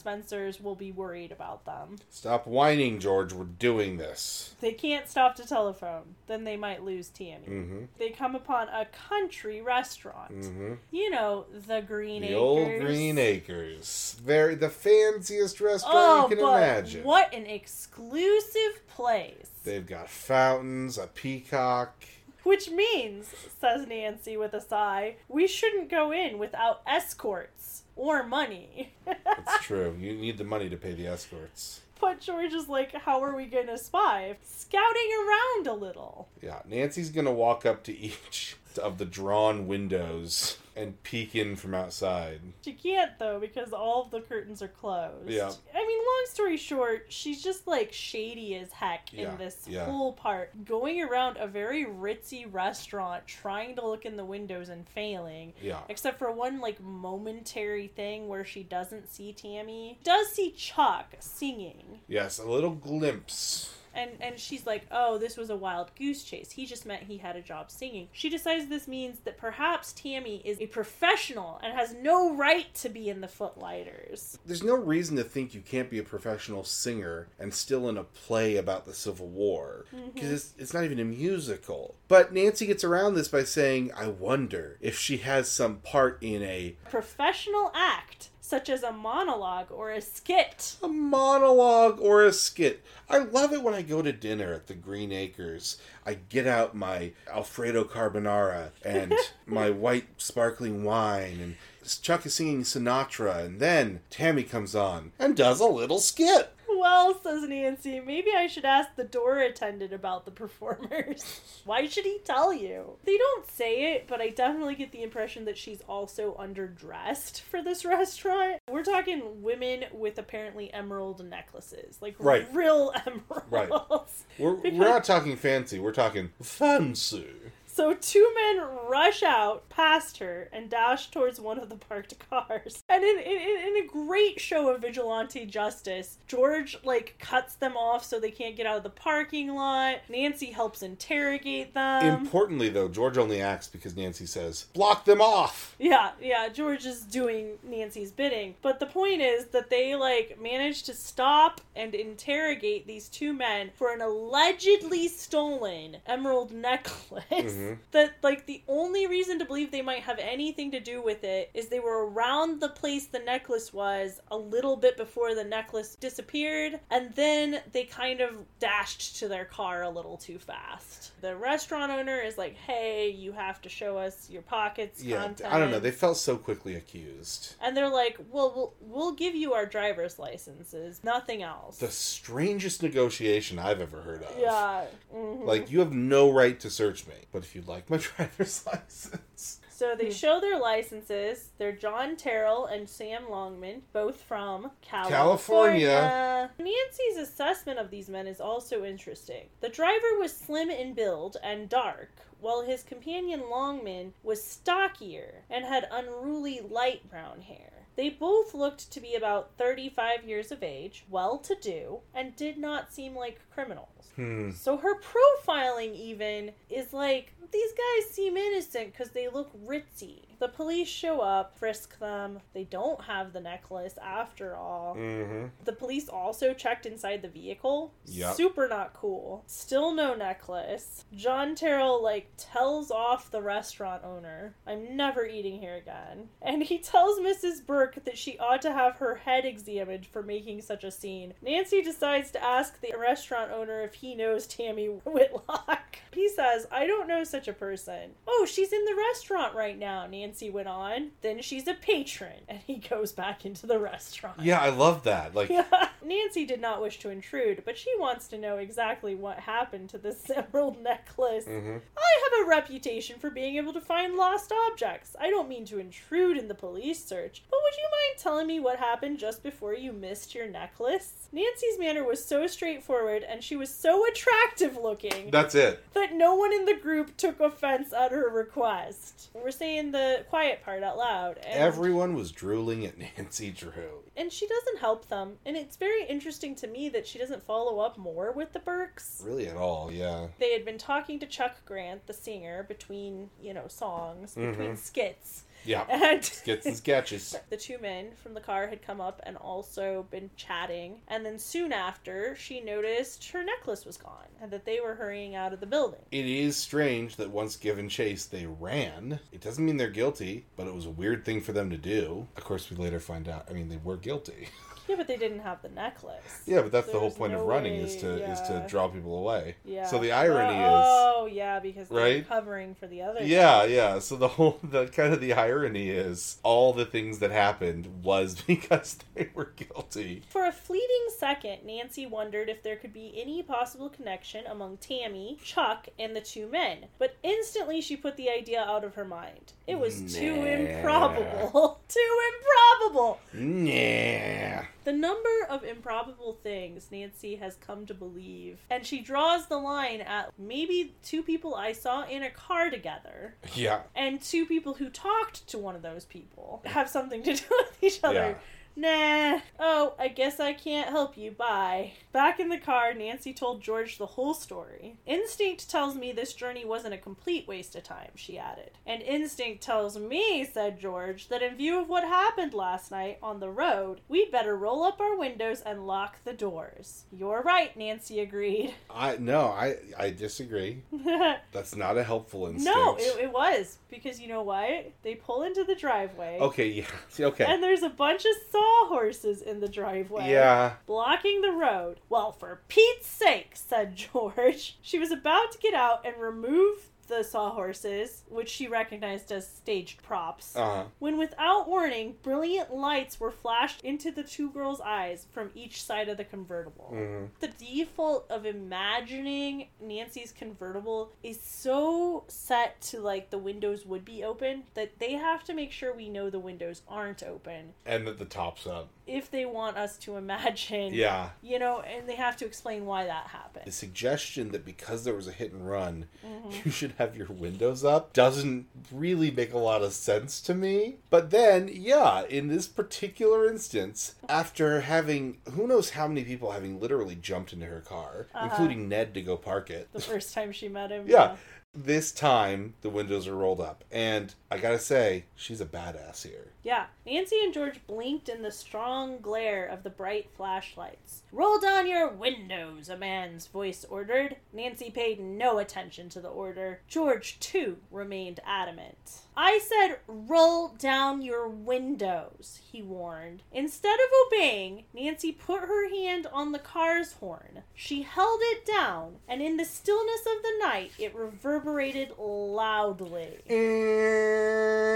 Will be worried about them. Stop whining, George. We're doing this. They can't stop to telephone, then they might lose Tammy. Mm-hmm. They come upon a country restaurant. Mm-hmm. You know, the Green Acres. The Acres. old Green Acres. Very the fanciest restaurant Oh, you can imagine. what an exclusive place. They've got fountains, a peacock. Which means, says Nancy with a sigh, we shouldn't go in without escorts or money. It's true. You need the money to pay the escorts. but George is like, how are we going to spy? Scouting around a little. Yeah, Nancy's gonna walk up to each of the drawn windows and peek in from outside. She can't though because all of the curtains are closed. Yeah. I mean, long story short, she's just like shady as heck Yeah, in this yeah. whole part, going around a very ritzy restaurant, trying to look in the windows and failing. Yeah. Except for one like momentary thing where she doesn't see Tammy. Does see Chuck singing. Yes, a little glimpse. And and she's like, "Oh, this was a wild goose chase. He just meant he had a job singing." She decides this means that perhaps Tammy is a professional and has no right to be in the Footlighters. There's no reason to think you can't be a professional singer and still in a play about the Civil War. Mm-hmm. Because it's, it's not even a musical. But Nancy gets around this by saying, I wonder if she has some part in a, Professional act such as a monologue or a skit. a monologue or a skit. I love it when I go to dinner at the Green Acres. I get out my Alfredo carbonara and my white sparkling wine and Chuck is singing Sinatra and then Tammy comes on and does a little skit. Well, says Nancy, maybe I should ask the door attendant about the performers. Why should he tell you? They don't say it, but I definitely get the impression that she's also underdressed for this restaurant. We're talking women with apparently emerald necklaces, like Right. real emeralds. We're, we're not talking fancy, we're talking fancy. So two men rush out past her and dash towards one of the parked cars. And in, in, in a great show of vigilante justice, George like cuts them off so they can't get out of the parking lot. Nancy helps interrogate them. Importantly, though, George only acts because Nancy says, block them off! yeah, yeah, George is doing Nancy's bidding. But the point is that they like manage to stop and interrogate these two men for an allegedly stolen emerald necklace. Mm-hmm. Mhm. That like the only reason to believe they might have anything to do with it is they were around the place the necklace was a little bit before the necklace disappeared, and then they kind of dashed to their car a little too fast. The restaurant owner is like, "Hey, you have to show us your pockets Yeah, content." I don't know. They felt so quickly accused. and they're like, "Well, we'll we'll give you our driver's licenses, nothing else." The strangest negotiation I've ever heard of. yeah. mhm. Like, you have no right to search me, but if you'd like my driver's license. So they hmm. show their licenses. They're John Terrell and Sam Longman, both from California. California. Nancy's assessment of these men is also interesting. The driver was slim in build and dark, while his companion Longman was stockier and had unruly light brown hair. They both looked to be about 35 years of age, well to do, and did not seem like criminals. Hmm. So her profiling even is like these guys seem innocent because they look ritzy. The police show up, frisk them. They don't have the necklace after all. Mm-hmm. The police also checked inside the vehicle. Yep. Super not cool. Still no necklace. John Terrell like tells off the restaurant owner. I'm never eating here again. And he tells Mrs. Burke that she ought to have her head examined for making such a scene. Nancy decides to ask the restaurant owner if he knows Tammy Whitlock. He says, I don't know such a person. Oh, she's in the restaurant right now, Nancy went on. Then she's a patron. And he goes back into the restaurant. Yeah, I love that. Like, Nancy did not wish to intrude, but she wants to know exactly what happened to this emerald necklace. mhm. I have a reputation for being able to find lost objects. I don't mean to intrude in the police search, but would you mind telling me what happened just before you missed your necklace? Nancy's manner was so straightforward and she was so attractive looking that's it. that no one in the group took offense at her request. We're saying the quiet part out loud. And Everyone was drooling at Nancy Drew. and she doesn't help them and it's very interesting to me that she doesn't follow up more with the Burkes. Really at all, yeah. They had been talking to Chuck Grant, the singer, between, you know, songs, between Mhm. skits. Yeah. And Skits and sketches. the two men from the car had come up and also been chatting. And then soon after, she noticed her necklace was gone and that they were hurrying out of the building. It is strange that once given chase, they ran. It doesn't mean they're guilty, but it was a weird thing for them to do. Of course, we later find out. I mean, they were guilty. Yeah, but they didn't have the necklace. Yeah, but that's the whole point no of running way- is to is to draw people away. Yeah. So the irony is oh, yeah, because they're Right? covering for the other. yeah, yeah. So the whole the kind of the irony is all the things that happened was because they were guilty. For a fleeting second, Nancy wondered if there could be any possible connection among Tammy, Chuck, and the two men, but instantly she put the idea out of her mind. It was too improbable. too improbable! Yeah. The number of improbable things Nancy has come to believe, and she draws the line at maybe two people I saw in a car together, Yeah. and two people who talked to one of those people have something to do with each other. Yeah. Nah. Oh, I guess I can't help you. Bye. Back in the car, Nancy told George the whole story. Instinct tells me this journey wasn't a complete waste of time, she added. And instinct tells me, said George, that in view of what happened last night on the road, we'd better roll up our windows and lock the doors. You're right, Nancy agreed. I no, I I disagree. That's not a helpful instinct. no, it, it was. Because you know what? They pull into the driveway. Okay, yeah. Okay. And there's a bunch of sawhorses in the driveway. yeah. blocking the road. Well, for Pete's sake, said George. She was about to get out and remove the sawhorses, which she recognized as staged props. Uh-huh. When, without warning, brilliant lights were flashed into the two girls' eyes from each side of the convertible. Mhm. The default of imagining Nancy's convertible is so set to like the windows would be open that they have to make sure we know the windows aren't open And that the top's up. if they want us to imagine Yeah. you know and they have to explain why that happened. The suggestion that because there was a hit and run, Mhm. you should have your windows up doesn't really make a lot of sense to me. But then, yeah, in this particular instance, after having who knows how many people having literally jumped into her car, Uh-huh. including Ned to go park it. the first time she met him Yeah. This time the windows are rolled up, and I gotta say, she's a badass here. Yeah nancy and george blinked in the strong glare of the bright flashlights. Roll down your windows a man's voice ordered. Nancy paid no attention to the order. George too remained adamant. I said roll down your windows he warned. Instead of obeying nancy put her hand on the car's horn. She held it down and in the stillness of the night it reverberated loudly eh.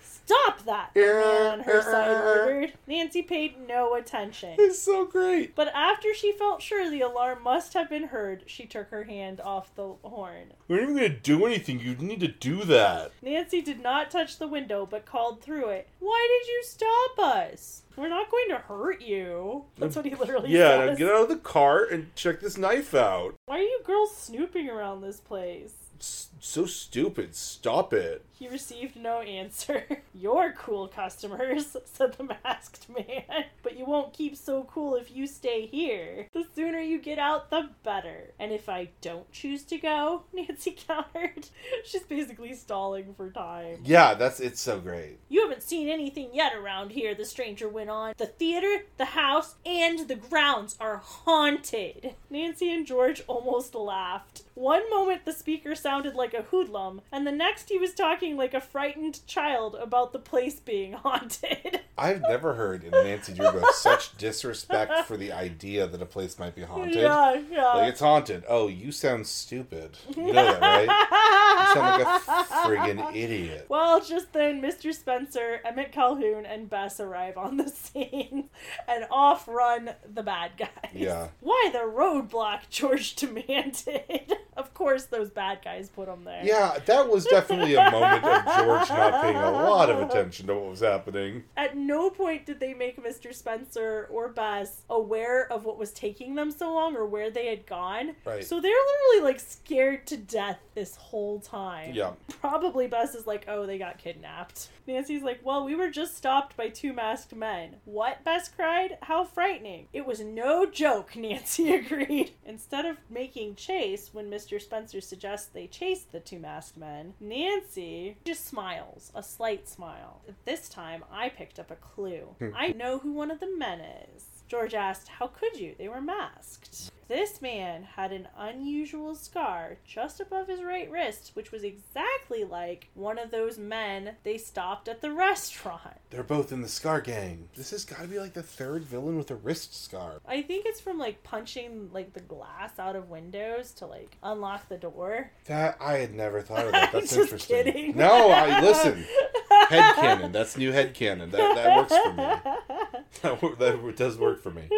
Stop that! The man on her uh, uh, side uh, ordered. Nancy paid no attention. It's so great. But after she felt sure the alarm must have been heard, she took her hand off the horn. We're not even gonna do anything. You need to do that. Nancy did not touch the window but called through it. Why did you stop us? We're not going to hurt you. That's what he literally said. Yeah, now says. get out of the car and check this knife out. Why are you girls snooping around this place? It's so stupid. Stop it. He received no answer. You're cool customers, said the masked man. But you won't keep so cool if you stay here. The sooner you get out, the better. And if I don't choose to go, Nancy countered. She's basically stalling for time. Yeah, that's it's so great. You haven't seen anything yet around here, the stranger went on. The theater, the house, and the grounds are haunted. Nancy and George almost laughed. One moment the speaker sounded like a hoodlum, and the next he was talking like a frightened child about the place being haunted. I've never heard in Nancy Drew such disrespect for the idea that a place might be haunted. Yeah, yeah. Like it's haunted. Oh, you sound stupid. You know that, right? You sound like a friggin' idiot. Well, just then, Mr. Spencer, Emmett Calhoun, and Bess arrive on the scene, and off run the bad guys. Yeah. Why the roadblock? George demanded. of course, those bad guys put there. Yeah, that was definitely a moment of George not paying a lot of attention to what was happening. At no point did they make Mr. Spencer or Bess aware of what was taking them so long or where they had gone. Right. So they're literally like scared to death this whole time. Yeah. Probably Bess is like, oh, they got kidnapped. Nancy's like, well, we were just stopped by two masked men. What? Bess cried. How frightening. It was no joke, Nancy agreed. Instead of making chase when Mr. Spencer suggests they chase the two masked men, Nancy just smiles, a slight smile. This time, I picked up a clue. Hmm. I know who one of the men is. George asked, How could you? They were masked. This man had an unusual scar just above his right wrist, which was exactly like one of those men they stopped at the restaurant. They're both in the Scar Gang. This has got to be like the third villain with a wrist scar. I think it's from like punching like the glass out of windows to like unlock the door. That I had never thought of that. That's Just interesting. kidding. No, I listen. Head canon. That's new head canon. That that works for me. That, that does work for me.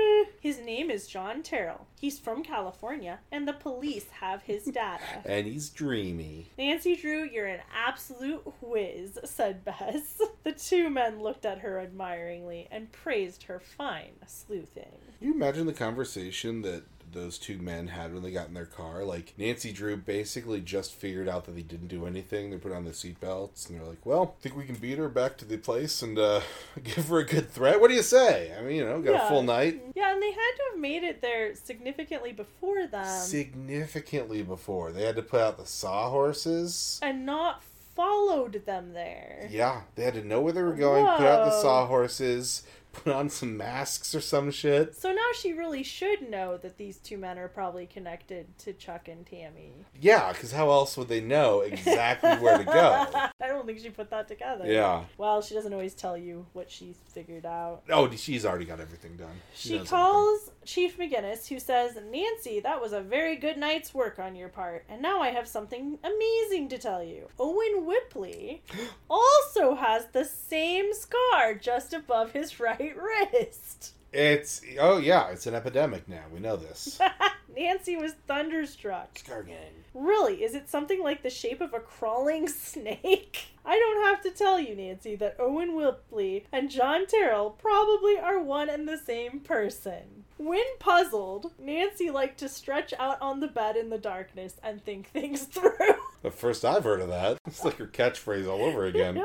His name is John Terrell. He's from California, and the police have his data. And he's dreamy. Nancy Drew, you're an absolute whiz, said Bess. The two men looked at her admiringly and praised her fine sleuthing. Can you imagine the conversation that those two men had when they got in their car? Like Nancy Drew basically just figured out that they didn't do anything. They put on the seatbelts and they're like, "Well, I think we can beat her back to the place and uh, give her a good threat." What do you say? I mean, you know, got Yeah. a full night. Yeah, and they had to have made it there significantly before them Significantly before they had to put out the sawhorses. and not followed them there. Yeah, they had to know where they were going. Put out the sawhorses. Put on some masks or some shit. So now she really should know that these two men are probably connected to Chuck and Tammy. Yeah, because how else would they know exactly where to go? I don't think she put that together. Yeah. Well, she doesn't always tell you what she's figured out. Oh, she's already got everything done. She knows calls Chief McGinnis, who says, Nancy, that was a very good night's work on your part, and now I have something amazing to tell you. Owen Whipley also has the same scar just above his right wrist. It's oh yeah, it's an epidemic now. We know this. Nancy was thunderstruck. Scar gang. Really, is it something like the shape of a crawling snake? I don't have to tell you, Nancy, that Owen Whipley and John Terrell probably are one and the same person. When puzzled, Nancy liked to stretch out on the bed in the darkness and think things through. The first I've heard of that. It's like her catchphrase all over again.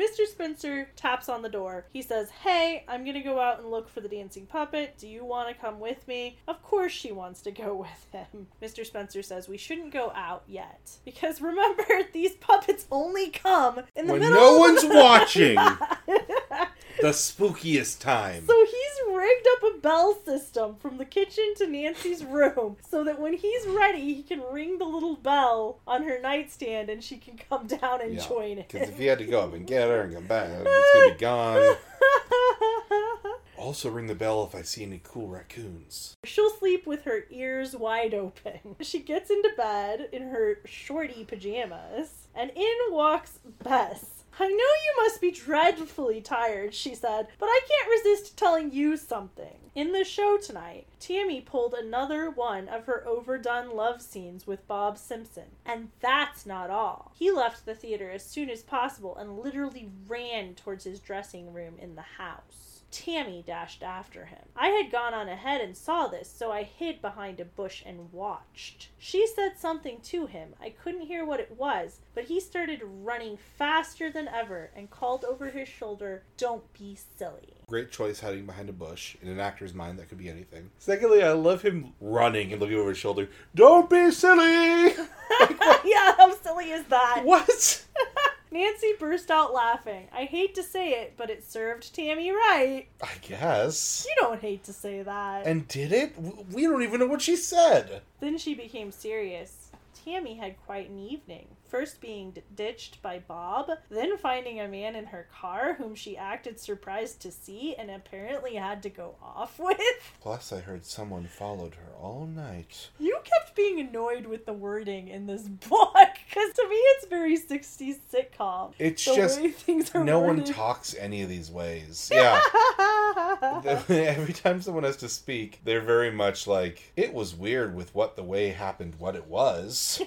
Mr. Spencer taps on the door. He says, Hey, I'm gonna go out and look for the dancing puppet. Do you want to come with me? Of course she wants to go with him. Mr. Spencer says, We shouldn't go out yet. Because remember, these puppets only come in the middle of when middle no one's watching, the spookiest time. So he's rigged up a bell system from the kitchen to Nancy's room so that when he's ready, he can ring the little bell on her nightstand and she can come down and Yeah, join it. Because if he had to go up and get her and come back, it's gonna be gone. Also, ring the bell if I see any cool raccoons. She'll sleep with her ears wide open. She gets into bed in her shorty pajamas, and in walks Bess. I know you must be dreadfully tired, she said, but I can't resist telling you something. In the show tonight, Tammy pulled another one of her overdone love scenes with Bob Simpson. And that's not all. He left the theater as soon as possible and literally ran towards his dressing room in the house. Tammy dashed after him. I had gone on ahead and saw this, so I hid behind a bush and watched. She said something to him. I couldn't hear what it was, but he started running faster than ever and called over his shoulder, Don't be silly. Great choice hiding behind a bush. In an actor's mind, that could be anything. Secondly, I love him running and looking over his shoulder. Don't be silly! yeah, how silly is that? What? Nancy burst out laughing. I hate to say it, but it served Tammy right. I guess. You don't hate to say that. And did it? We don't even know what she said. Then she became serious. Tammy had quite an evening. First being d- ditched by Bob, then finding a man in her car whom she acted surprised to see and apparently had to go off with. Plus, I heard someone followed her all night. You kept being annoyed with the wording in this book because to me it's very 60s sitcom. It's the just things are no one talks any of these ways. Yeah. Every time someone has to speak, they're very much like, it was weird with what the way happened, what it was.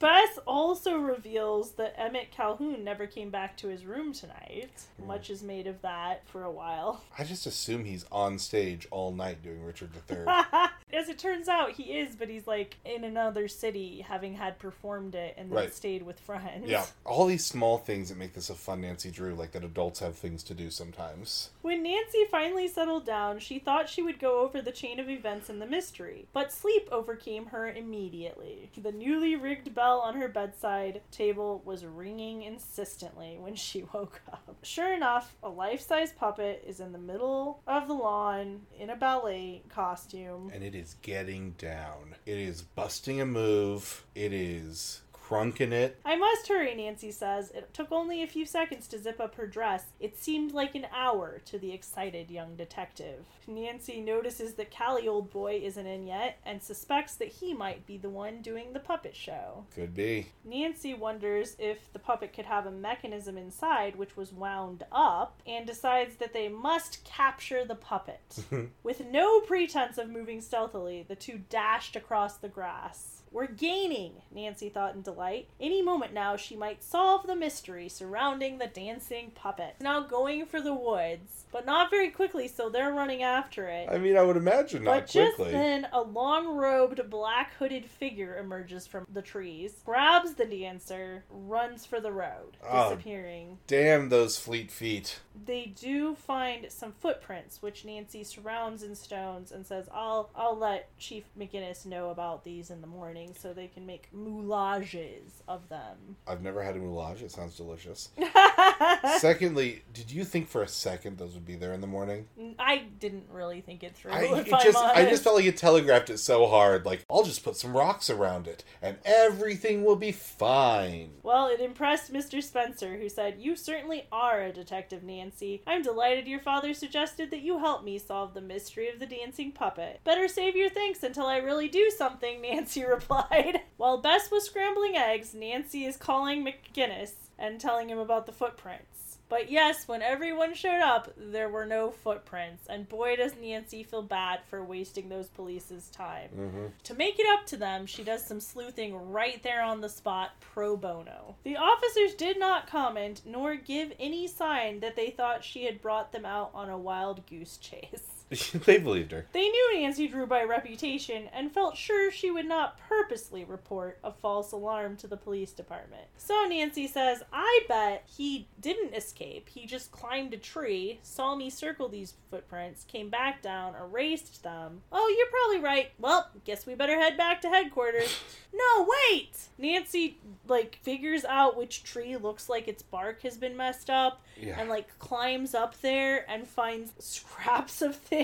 Bess also reveals that Emmett Calhoun never came back to his room tonight. Hmm. Much is made of that for a while. I just assume he's on stage all night doing Richard III. As it turns out, he is, but he's like in another city, having had performed it and then Right. stayed with friends. yeah, all these small things that make this a fun Nancy Drew, like that adults have things to do sometimes. When Nancy finally settled down, she thought she would go over the chain of events and the mystery, but sleep overcame her immediately. The newly rigged bell on her bedside table was ringing insistently when she woke up. Sure enough, a life size puppet is in the middle of the lawn in a ballet costume. And it is getting down. It is busting a move. It is crunking it. I must hurry, Nancy says. It took only a few seconds to zip up her dress. It seemed like an hour to the excited young detective. Nancy notices that Callie old boy isn't in yet and suspects that he might be the one doing the puppet show. Could be. Nancy wonders if the puppet could have a mechanism inside which was wound up and decides that they must capture the puppet. With no pretense of moving stealthily, the two dashed across the grass. We're gaining, Nancy thought in delight. Any moment now, she might solve the mystery surrounding the dancing puppet. Now going for the woods, but not very quickly, so they're running after it. I mean, I would imagine not But just then, a long robed, black hooded figure emerges from the trees, grabs the dancer, runs for the road, Oh. disappearing. Damn those fleet feet. They do find some footprints, which Nancy surrounds in stones and says, "I'll I'll let Chief McGinnis know about these in the morning, so they can make moulages of them." I've never had a moulage. It sounds delicious. Secondly, did you think for a second those would be there in the morning? I didn't really think it through. I, it just, I just felt like it telegraphed it so hard. Like, I'll just put some rocks around it, and everything will be fine. Well, it impressed Mr. Spencer, who said, You certainly are a detective, Nancy. I'm delighted your father suggested that you help me solve the mystery of the dancing puppet. Better save your thanks until I really do something, Nancy replied. While Bess was scrambling eggs, Nancy is calling McGinnis and telling him about the footprints. But yes, when everyone showed up, there were no footprints, and boy does Nancy feel bad for wasting those police's time. hmm To make it up to them, she does some sleuthing right there on the spot pro bono. The officers did not comment nor give any sign that they thought she had brought them out on a wild goose chase. they believed her. They knew Nancy Drew by reputation and felt sure she would not purposely report a false alarm to the police department. So Nancy says, I bet he didn't escape. He just climbed a tree, saw me circle these footprints, came back down, erased them. Oh, you're probably right. Well, guess we better head back to headquarters. no, wait! Nancy, like, figures out which tree looks like its bark has been messed up Yeah. and like climbs up there and finds scraps of things.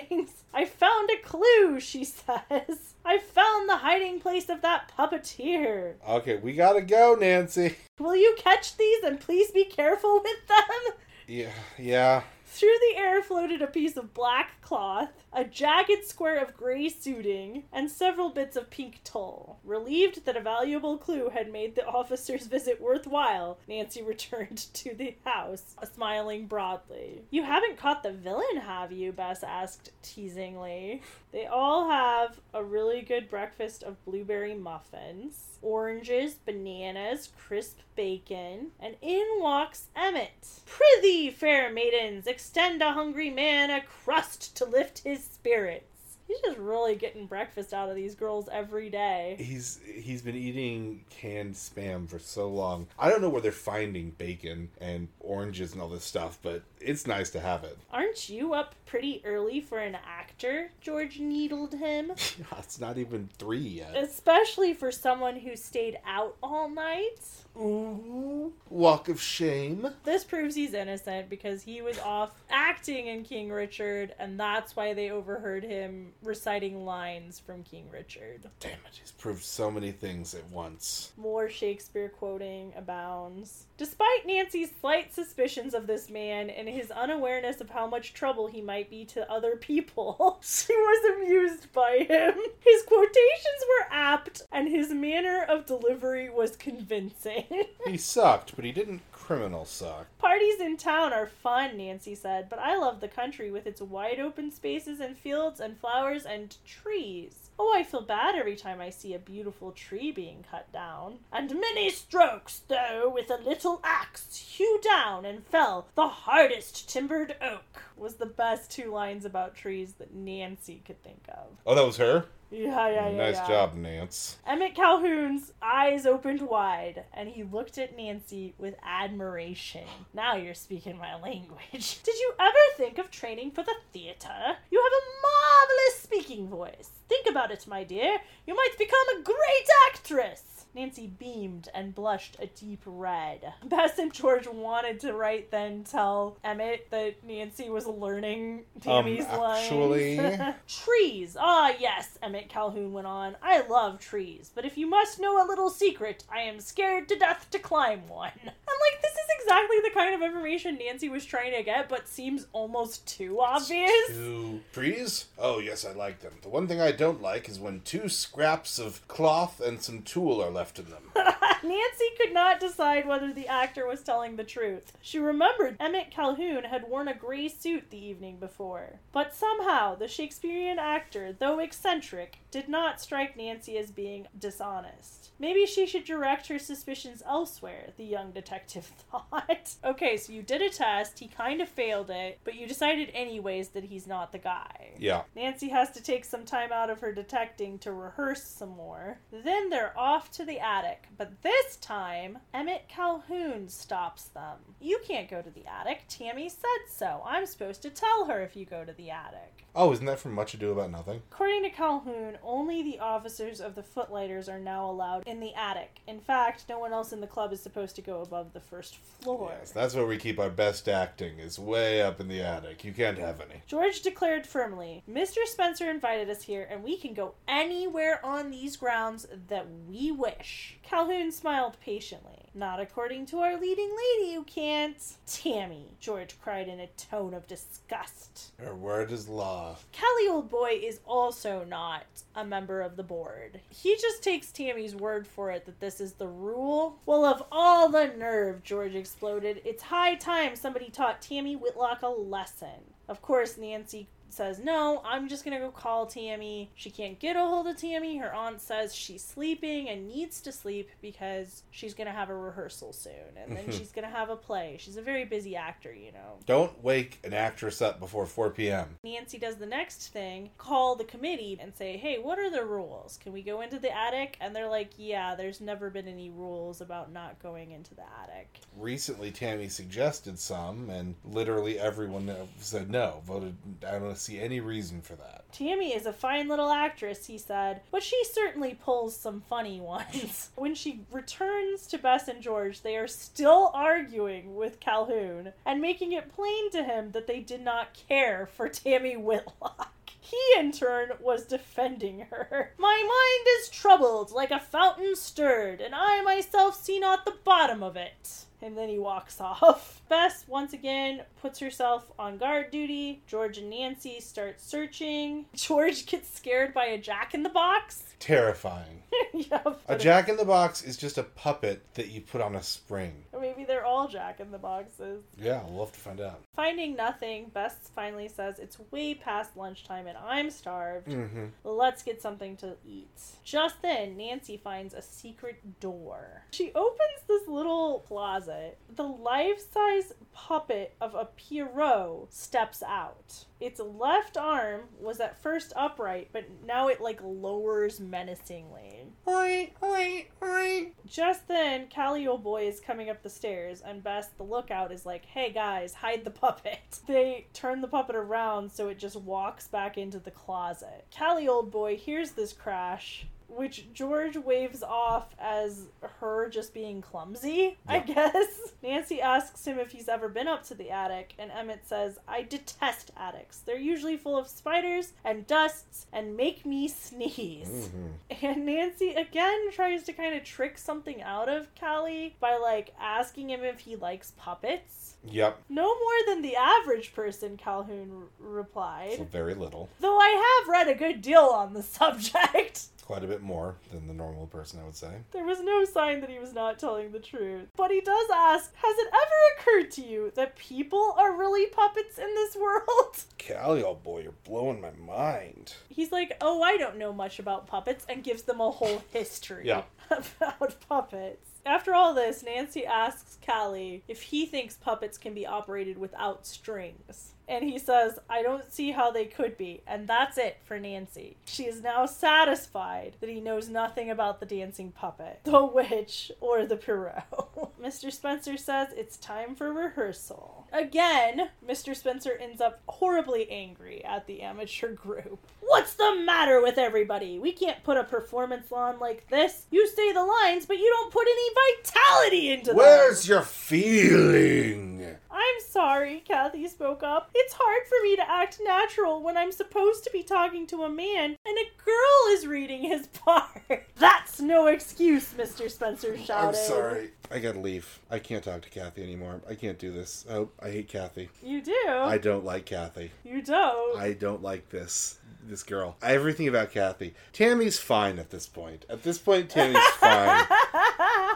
I found a clue, she says. I found the hiding place of that puppeteer. Okay, we gotta go, Nancy. Will you catch these and please be careful with them? Yeah, yeah. Through the air floated a piece of black cloth, a jagged square of gray suiting, and several bits of pink tulle. Relieved that a valuable clue had made the officer's visit worthwhile, Nancy returned to the house, smiling broadly. You haven't caught the villain, have you? Bess asked teasingly. They all have a really good breakfast of blueberry muffins, oranges, bananas, crisp bacon, and in walks Emmett. Prithee, fair maidens, extend a hungry man a crust to lift his spirits. He's just really getting breakfast out of these girls every day. He's he's been eating canned spam for so long. I don't know where they're finding bacon and oranges and all this stuff, but it's nice to have it. Aren't you up pretty early for an actor? George needled him. it's not even three yet. Especially for someone who stayed out all night. Ooh, walk of shame. This proves he's innocent because he was off acting in King Richard, and that's why they overheard him reciting lines from King Richard. Damn it, he's proved so many things at once. More Shakespeare quoting abounds. Despite Nancy's slight suspicions of this man and his unawareness of how much trouble he might be to other people, she was amused by him. His quotations were apt, and his manner of delivery was convincing. He sucked, but he didn't criminal suck. Parties in town are fun, Nancy said, but I love the country with its wide open spaces and fields and flowers and trees. Oh, I feel bad every time I see a beautiful tree being cut down. And many strokes, though, with a little axe, hew down and fell the hardest timbered oak, was the best two lines about trees that Nancy could think of. Oh, that was her? Yeah, yeah, mm, yeah. nice yeah. job, Nance. Emmett Calhoun's eyes opened wide, and he looked at Nancy with admiration. Now you're speaking my language. Did you ever think of training for the theater? You have a marvelous speaking voice. Think about it, my dear. You might become a great actress. Nancy beamed and blushed a deep red. Bess and George wanted to right then tell Emmett that Nancy was learning Tammy's actually- lines. trees. Ah, yes, Emmett Calhoun went on. I love trees, but if you must know a little secret, I am scared to death to climb one. And like, this is exactly the kind of information Nancy was trying to get, but seems almost too obvious. Two trees? Oh, yes, I like them. The one thing I don't like is when two scraps of cloth and some tulle are left in them. Nancy could not decide whether the actor was telling the truth. She remembered Emmett Calhoun had worn a gray suit the evening before. But somehow, the Shakespearean actor, though eccentric, did not strike Nancy as being dishonest. Maybe she should direct her suspicions elsewhere, the young detective thought. okay, so you did a test, he kind of failed it, but you decided anyways that he's not the guy. Yeah. Nancy has to take some time out of her detecting to rehearse some more. Then they're off to the attic, but this time, Emmett Calhoun stops them. You can't go to the attic. Tammy said so. I'm supposed to tell her if you go to the attic. Oh, isn't that from Much Ado About Nothing? According to Calhoun, only the officers of the Footlighters are now allowed in the attic. In fact, no one else in the club is supposed to go above the first floor. Yes, that's where we keep our best acting, is way up in the attic. You can't have any. George declared firmly, Mr. Spencer invited us here, and we can go anywhere on these grounds that we wish. Calhoun smiled patiently. Not according to our leading lady, you can't. Tammy, George cried in a tone of disgust. Her word is law. Kelly Old Boy is also not a member of the board. He just takes Tammy's word for it that this is the rule. Well, of all the nerve, George exploded. It's high time somebody taught Tammy Whitlock a lesson. Of course, Nancy says, No, I'm just gonna go call Tammy. She can't get a hold of Tammy. Her aunt says she's sleeping and needs to sleep because she's gonna have a rehearsal soon and then she's gonna have a play. She's a very busy actor, you know. Don't wake an actress up before 4 p.m. Nancy does the next thing, call the committee and say, hey, what are the rules? Can we go into the attic? And they're like, yeah, there's never been any rules about not going into the attic. Recently, Tammy suggested some, and literally everyone said no, voted. I don't see any reason for that. Tammy is a fine little actress, he said, but she certainly pulls some funny ones. when she returns to Bess and George, they are still arguing with Calhoun and making it plain to him that they did not care for Tammy Whitlock. He, in turn, was defending her. My mind is troubled, like a fountain stirred, and I myself see not the bottom of it. And then he walks off. Bess, once again, puts herself on guard duty. George and Nancy start searching. George gets scared by a jack in the box. Terrifying. yep. A jack in the box is just a puppet that you put on a spring. Or maybe they're all jack in the boxes. Yeah, we'll have to find out. Finding nothing, Bess finally says it's way past lunchtime and I'm starved. Mm-hmm. Let's get something to eat. Just then, Nancy finds a secret door. She opens this little closet. The life size puppet of a Pierrot steps out. Its left arm was at first upright, but now it like lowers menacingly. Oi, oi, oi. Just then, Callie old boy is coming up the stairs, and Bess, the lookout, is like, "Hey guys, hide the puppet." They turn the puppet around so it just walks back into the closet. Callie old boy hears this crash. Which George waves off as her just being clumsy, I guess. Nancy asks him if he's ever been up to the attic, and Emmett says, I detest attics. They're usually full of spiders and dusts and make me sneeze. Mm-hmm. And Nancy again tries to kind of trick something out of Callie by like asking him if he likes puppets. Yep. No more than the average person, Calhoun r- replied. So very little. Though I have read a good deal on the subject. Quite a bit bit more than the normal person, I would say. There was no sign that he was not telling the truth. But he does ask Has it ever occurred to you that people are really puppets in this world? Callie, oh boy, you're blowing my mind. He's like, Oh, I don't know much about puppets, and gives them a whole history Yeah. about puppets. After all this, Nancy asks Callie if he thinks puppets can be operated without strings. And he says, I don't see how they could be. And that's it for Nancy. She is now satisfied that he knows nothing about the dancing puppet, the witch, or the Pierrot. Mr. Spencer says it's time for rehearsal. Again, Mr. Spencer ends up horribly angry at the amateur group. What's the matter with everybody? We can't put a performance on like this. You say the lines, but you don't put any vitality into them. Where's your feeling? I'm sorry, Kathy spoke up. It's hard for me to act natural when I'm supposed to be talking to a man and a girl is reading his part. That's no excuse, Mr. Spencer shouted. I'm sorry. I gotta leave. I can't talk to Kathy anymore. I can't do this. Oh, I hate Kathy. You do. I don't like Kathy. you don't. I don't like this. This girl. Everything about Kathy. Tammy's fine at this point. At this point, Tammy's fine.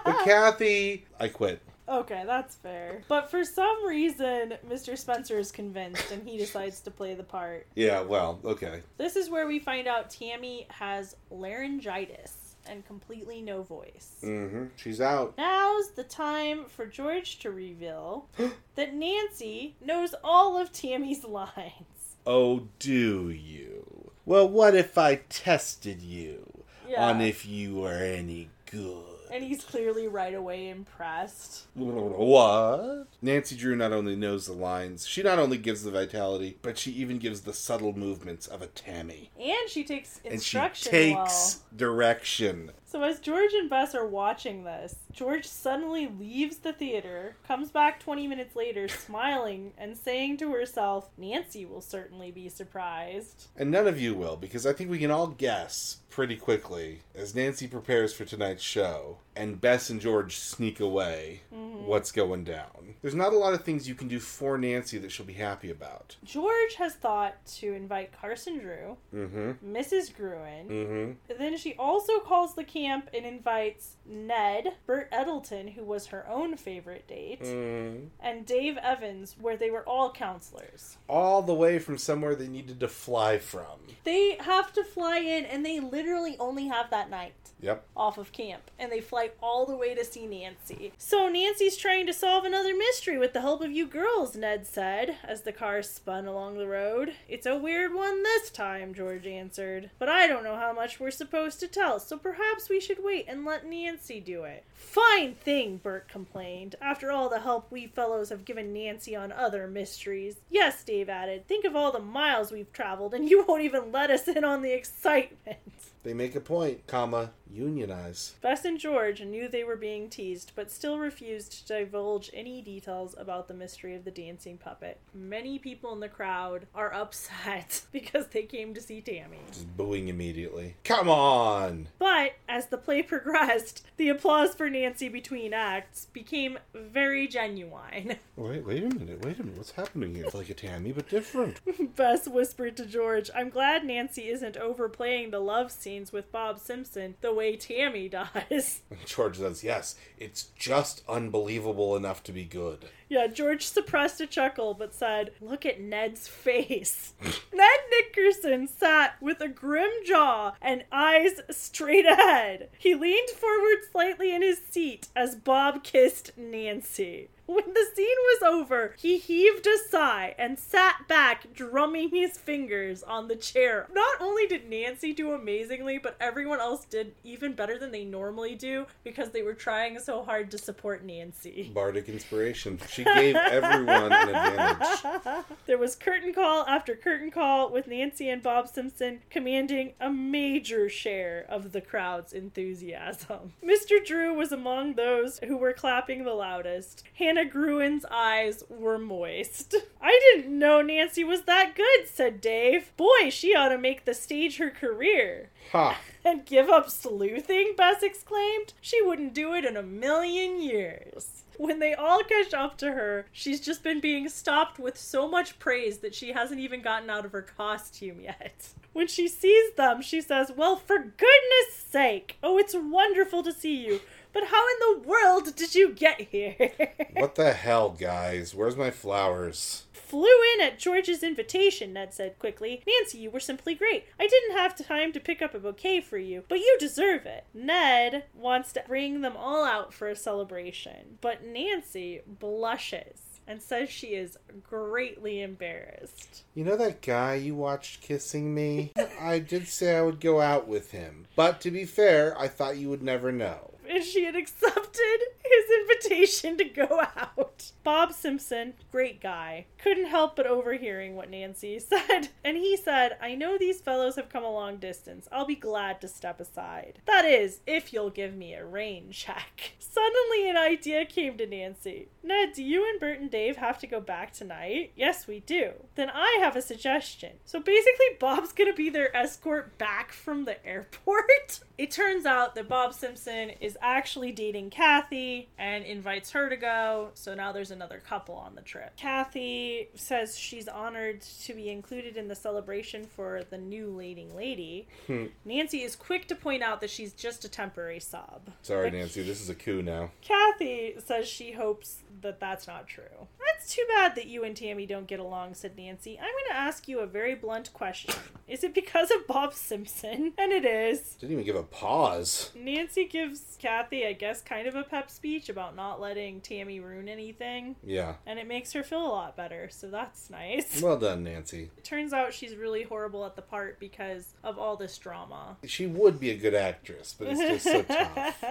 But Kathy, I quit. okay, that's fair. But for some reason, Mr. Spencer is convinced and he decides to play the part. Yeah, well, okay. This is where we find out Tammy has laryngitis and completely no voice. Mm-hmm. She's out. Now's the time for George to reveal that Nancy knows all of Tammy's lines. Oh, do you? Well, what if I tested you Yeah. on if you were any good? And he's clearly right away impressed. What? Nancy Drew not only knows the lines, she not only gives the vitality, but she even gives the subtle movements of a Tammy. And she takes instruction. And she takes well. direction. So as George and Bess are watching this, George suddenly leaves the theater, comes back 20 minutes later smiling and saying to herself, Nancy will certainly be surprised. And none of you will, because I think we can all guess pretty quickly as Nancy prepares for tonight's show and Bess and George sneak away what's going down. There's not a lot of things you can do for Nancy that she'll be happy about. George has thought to invite Carson Drew, Mm-hmm. Mrs. Gruen, Mm-hmm. Then she also calls the camp and invites Ned, Bert Eddleton, who was her own favorite date, Mm. and Dave Evans, where they were all counselors. All the way from somewhere they needed to fly from. They have to fly in, and they literally only have that night Yep. off of camp, and they fly all the way to see Nancy. So Nancy's trying to solve another mystery with the help of you girls, Ned said, as the car spun along the road. It's a weird one this time, George answered. But I don't know how much we're supposed to tell, so perhaps we should wait and let Nancy do it. Fine thing, Bert complained. After all the help we fellows have given Nancy on other mysteries. Yes, Dave added, think of all the miles we've traveled, and you won't even let us in on the excitement. They make a point, comma, unionize. Bess and George knew they were being teased, but still refused to divulge any details about the mystery of the dancing puppet. Many people in the crowd are upset because they came to see Tammy. Just booing immediately. Come on! But as the play progressed, the applause for Nancy between acts became very genuine. Wait, wait a minute, wait a minute. What's happening here? It's like a Tammy, but different. Bess whispered to George, I'm glad Nancy isn't overplaying the love scenes with Bob Simpson the way Tammy does. George says, yes, it's just unbelievable enough to be good. Yeah, George suppressed a chuckle but said, Look at Ned's face. Ned Nickerson sat with a grim jaw and eyes straight ahead. He leaned forward slightly in his seat as Bob kissed Nancy. When the scene was over, he heaved a sigh and sat back, drumming his fingers on the chair. Not only did Nancy do amazingly, but everyone else did even better than they normally do because they were trying so hard to support Nancy. Bardic inspiration. She gave everyone an advantage. there was curtain call after curtain call with Nancy and Bob Simpson commanding a major share of the crowd's enthusiasm. Mr. Drew was among those who were clapping the loudest. Hannah Gruen's eyes were moist. I didn't know Nancy was that good, said Dave. Boy, she ought to make the stage her career. Ha! and give up sleuthing, Bess exclaimed. She wouldn't do it in a million years. When they all catch up to her, she's just been being stopped with so much praise that she hasn't even gotten out of her costume yet. When she sees them, she says, Well, for goodness sake! Oh, it's wonderful to see you. But how in the world did you get here? What the hell, guys? Where's my flowers? Flew in at George's invitation, Ned said quickly. Nancy, you were simply great. I didn't have time to pick up a bouquet for you, but you deserve it. Ned wants to bring them all out for a celebration, but Nancy blushes and says she is greatly embarrassed. You know that guy you watched kissing me? I did say I would go out with him. But to be fair, I thought you would never know. If she had accepted his invitation to go out. Bob Simpson, great guy, couldn't help but overhearing what Nancy said. And he said, I know these fellows have come a long distance. I'll be glad to step aside. That is, if you'll give me a rain check. Suddenly, an idea came to Nancy. Ned, do you and Bert and Dave have to go back tonight? Yes, we do. Then I have a suggestion. So basically, Bob's gonna be their escort back from the airport. It turns out that Bob Simpson is actually dating Kathy and invites her to go. So now there's another couple on the trip. Kathy says she's honored to be included in the celebration for the new leading lady. Hmm. Nancy is quick to point out that she's just a temporary sub. Sorry, Nancy, this is a coup now. Kathy says she hopes that that's not true. That's too bad that you and Tammy don't get along, said Nancy. I'm going to ask you a very blunt question. Is it because of Bob Simpson? And it is. Didn't even give a pause. Nancy gives Kathy, I guess, kind of a pep speech about not letting Tammy ruin anything, Yeah. and it makes her feel a lot better, so that's nice. Well done, Nancy. It turns out she's really horrible at the part because of all this drama. She would be a good actress, but it's just so tough.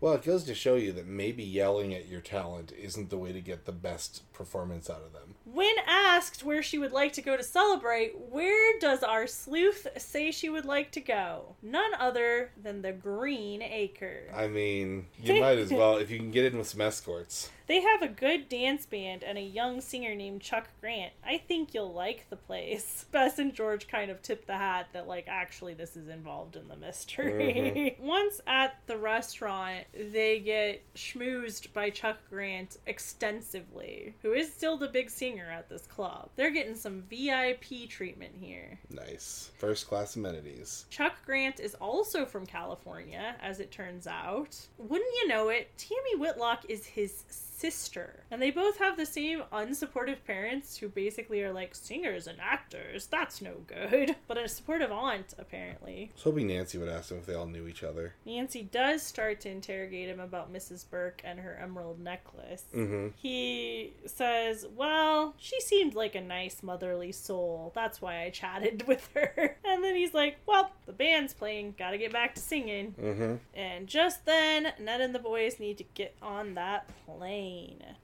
Well, it goes to show you that maybe yelling at your talent isn't the way to get the best performance out of them. When asked where she would like to go to celebrate, where does our sleuth say she would like to go? None other than the Green Acre. I mean, you might as well if you can get in with some escorts. They have a good dance band and a young singer named Chuck Grant. I think you'll like the place. Bess and George kind of tip the hat that, like, actually, this is involved in the mystery. Mm-hmm. Once at the restaurant, they get schmoozed by Chuck Grant extensively, who is still the big singer at this club. They're getting some VIP treatment here. Nice. First class amenities. Chuck Grant is also from California, as it turns out. Wouldn't you know it, Tammy Whitlock is his sister. And they both have the same unsupportive parents who basically are like singers and actors. That's no good. But a supportive aunt, apparently. I was hoping Nancy would ask them if they all knew each other. Nancy does start to interrogate him about Mrs. Burke and her emerald necklace. Mm-hmm. He says, Well, she seemed like a nice motherly soul. That's why I chatted with her. And then he's like, Well, the band's playing. Gotta get back to singing. Mm-hmm. And just then, Ned and the boys need to get on that plane.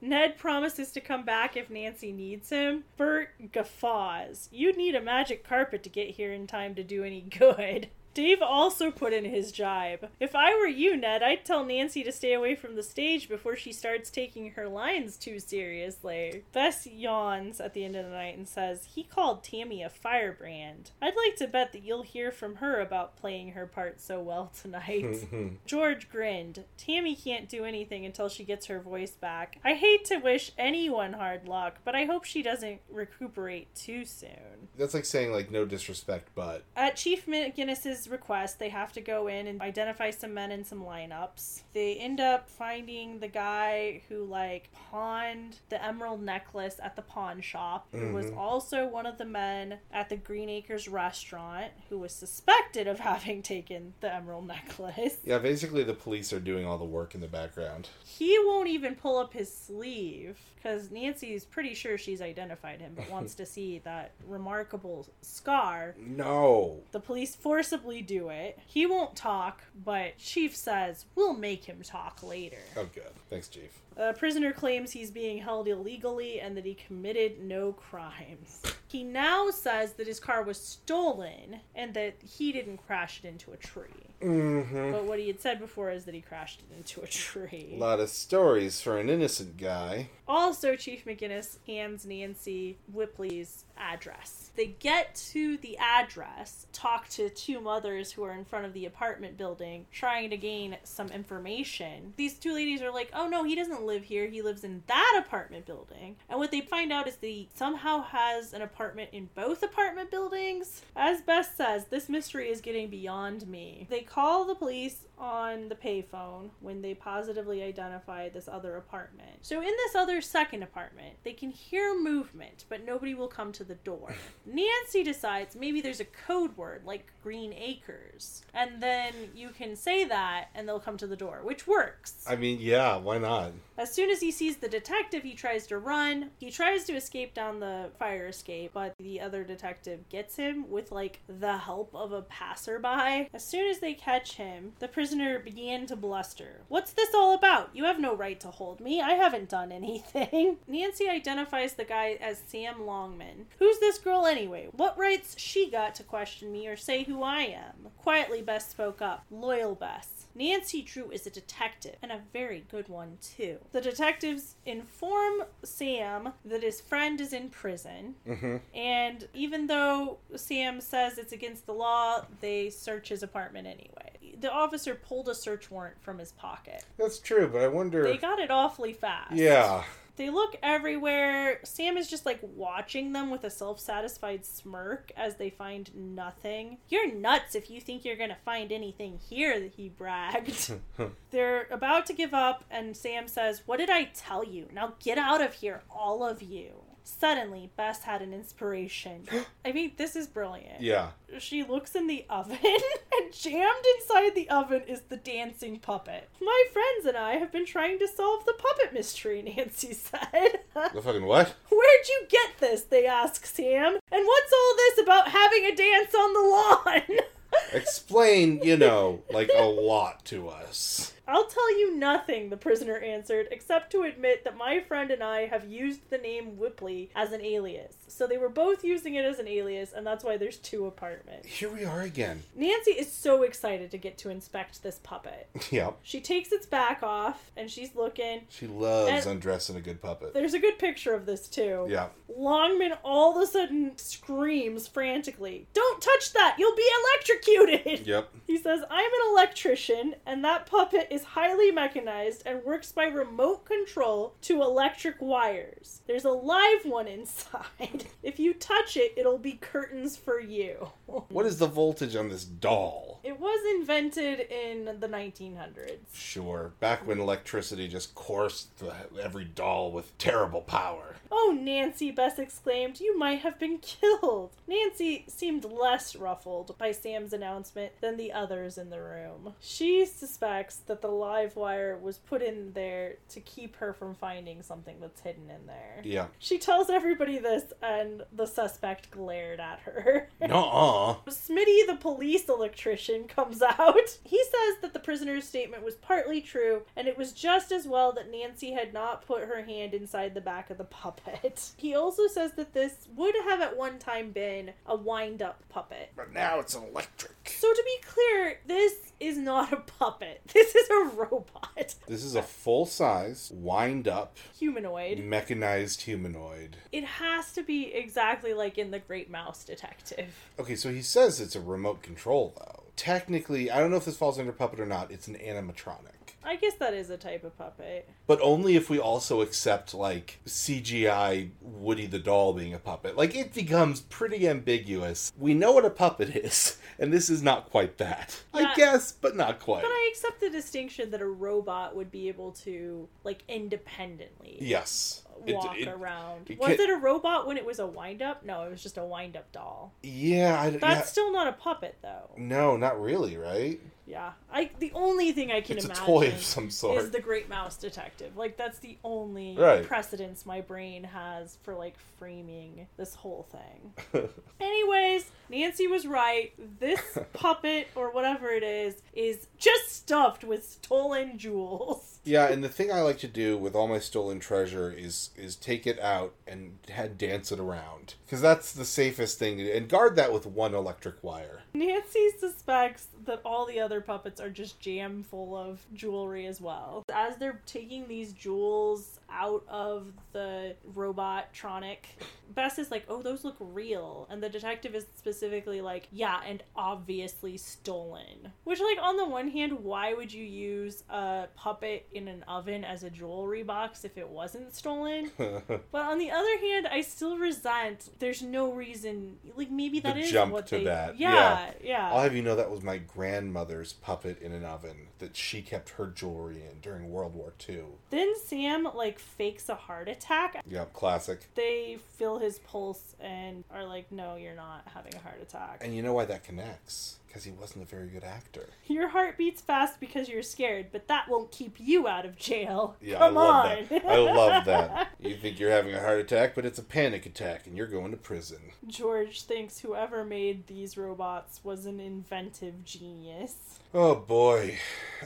Ned promises to come back if Nancy needs him. Bert guffaws. You'd need a magic carpet to get here in time to do any good. Dave also put in his jibe. If I were you, Ned, I'd tell Nancy to stay away from the stage before she starts taking her lines too seriously. Bess yawns at the end of the night and says, He called Tammy a firebrand. I'd like to bet that you'll hear from her about playing her part so well tonight. George grinned. Tammy can't do anything until she gets her voice back. I hate to wish anyone hard luck, but I hope she doesn't recuperate too soon. That's like saying like no disrespect, but At Chief McGinnis's request, they have to go in and identify some men and some lineups. They end up finding the guy who like pawned the emerald necklace at the pawn shop, who was Mhm. also one of the men at the Green Acres restaurant, who was suspected of having taken the emerald necklace. yeah, basically the police are doing all the work in the background. He won't even pull up his sleeve because Nancy's pretty sure she's identified him, but wants to see that remarkable scar No. The police forcibly do it. He won't talk, but Chief says, We'll make him talk later. Oh, good. Thanks, Chief. The prisoner claims he's being held illegally and that he committed no crimes. He now says that his car was stolen and that he didn't crash it into a tree. Mm-hmm. But what he had said before is that he crashed it into a tree. A lot of stories for an innocent guy. Also, Chief McGinnis hands Nancy Whipley's address. They get to the address, talk to two mothers who are in front of the apartment building, trying to gain some information. These two ladies are like, oh no, he doesn't live here. He lives in that apartment building. And what they find out is that he somehow has an apartment in both apartment buildings. As Bess says, this mystery is getting beyond me. They call the police on the payphone when they positively identify this other apartment. So, in this other second apartment, they can hear movement, but nobody will come to the door. Nancy decides maybe there's a code word like Green Acres, and then you can say that and they'll come to the door, which works. I mean, yeah, why not? As soon as he sees the detective, he tries to run. He tries to escape down the fire escape, but the other detective gets him with like the help of a passerby. As soon as they catch him, the prisoner began to bluster. What's this all about? You have no right to hold me. I haven't done anything. Nancy identifies the guy as Sam Longman. Who's this girl anyway? What rights she got to question me or say who I am? Quietly, Bess spoke up. Loyal Bess. Nancy Drew is a detective, and a very good one, too. The detectives inform Sam that his friend is in prison, Mm-hmm. and even though Sam says it's against the law, they search his apartment anyway. The officer pulled a search warrant from his pocket. That's true, but I wonder. They got it awfully fast. yeah. They look everywhere. Sam is just like watching them with a self satisfied smirk as they find nothing. You're nuts if you think you're gonna find anything here, he bragged. They're about to give up, and Sam says, What did I tell you? Now get out of here, all of you. Suddenly, Bess had an inspiration. I mean, this is brilliant. Yeah. She looks in the oven, and jammed inside the oven is the dancing puppet. My friends and I have been trying to solve the puppet mystery, Nancy said. The fucking what? Where'd you get this? They ask Sam. And what's all this about having a dance on the lawn? Explain, you know, like a lot to us. I'll tell you nothing, the prisoner answered, except to admit that my friend and I have used the name Whipley as an alias. So they were both using it as an alias, and that's why there's two apartments. Here we are again. Nancy is so excited to get to inspect this puppet. Yep. She takes its back off and she's looking. She loves And- undressing a good puppet. There's a good picture of this too. Yeah. Longman all of a sudden screams frantically, Don't touch that! You'll be electrocuted! Yep. He says, I'm an electrician, and that puppet is highly mechanized and works by remote control to electric wires. There's a live one inside. If you touch it, it'll be curtains for you. What is the voltage on this doll? It was invented in the 1900s. Sure. Back when electricity just coursed the, every doll with terrible power. Oh, Nancy, Bess exclaimed, you might have been killed. Nancy seemed less ruffled by Sam's announcement than the others in the room. She suspects that the live wire was put in there to keep her from finding something that's hidden in there. Yeah. She tells everybody this, and the suspect glared at her. Nuh-uh. Smitty, the police electrician, comes out. He says that the prisoner's statement was partly true, and it was just as well that Nancy had not put her hand inside the back of the puppet. He also says that this would have at one time been a wind up puppet. But now it's electric. So, to be clear, this is not a puppet. This is a robot. This is a full-size, wind-up, Humanoid. mechanized humanoid. It has to be exactly like in The Great Mouse Detective. Okay, so he says it's a remote control, though. Technically, I don't know if this falls under puppet or not. It's an animatronic. I guess that is a type of puppet. But only if we also accept, like, CGI Woody the doll being a puppet. Like, it becomes pretty ambiguous. We know what a puppet is, and this is not quite that. I guess, but not quite. But I accept the distinction that a robot would be able to, like, independently yes. It- walk it- around. it was it a robot when it was a wind up? No, it was just a wind up doll. Yeah, I, That's yeah. still not a puppet, though. No, not really, right? Yeah, I. The only thing I can It's a imagine toy of some is the Great Mouse Detective. Like that's the only Right. precedence my brain has for like framing this whole thing. Anyways, Nancy was right. This puppet or whatever it is is just stuffed with stolen jewels. Yeah, and the thing I like to do with all my stolen treasure is is take it out and head dance it around because that's the safest thing, to- and guard that with one electric wire. Nancy suspects that all the other puppets are just jam full of jewelry as well. As they're taking these jewels out of the robot tronic, Bess is like, "Oh, those look real," and the detective is specifically like, "Yeah, and obviously stolen." Which, like, on the one hand, why would you use a puppet in an oven as a jewelry box if it wasn't stolen? but on the other hand, I still resent. There's no reason. Like, maybe that The is jump what to they. that, Yeah, yeah. yeah. I'll have you know that was my grandmother's puppet in an oven that she kept her jewelry in during World War II. Then Sam like fakes a heart attack. Yep, classic. They feel his pulse and are like, "No, you're not having a heart attack. And you know why that connects? Because he wasn't a very good actor. Your heart beats fast because you're scared, but that won't keep you out of jail. Yeah, Come I love on. that. I love that. You think you're having a heart attack, but it's a panic attack, and you're going to prison. George thinks whoever made these robots was an inventive genius. Oh boy,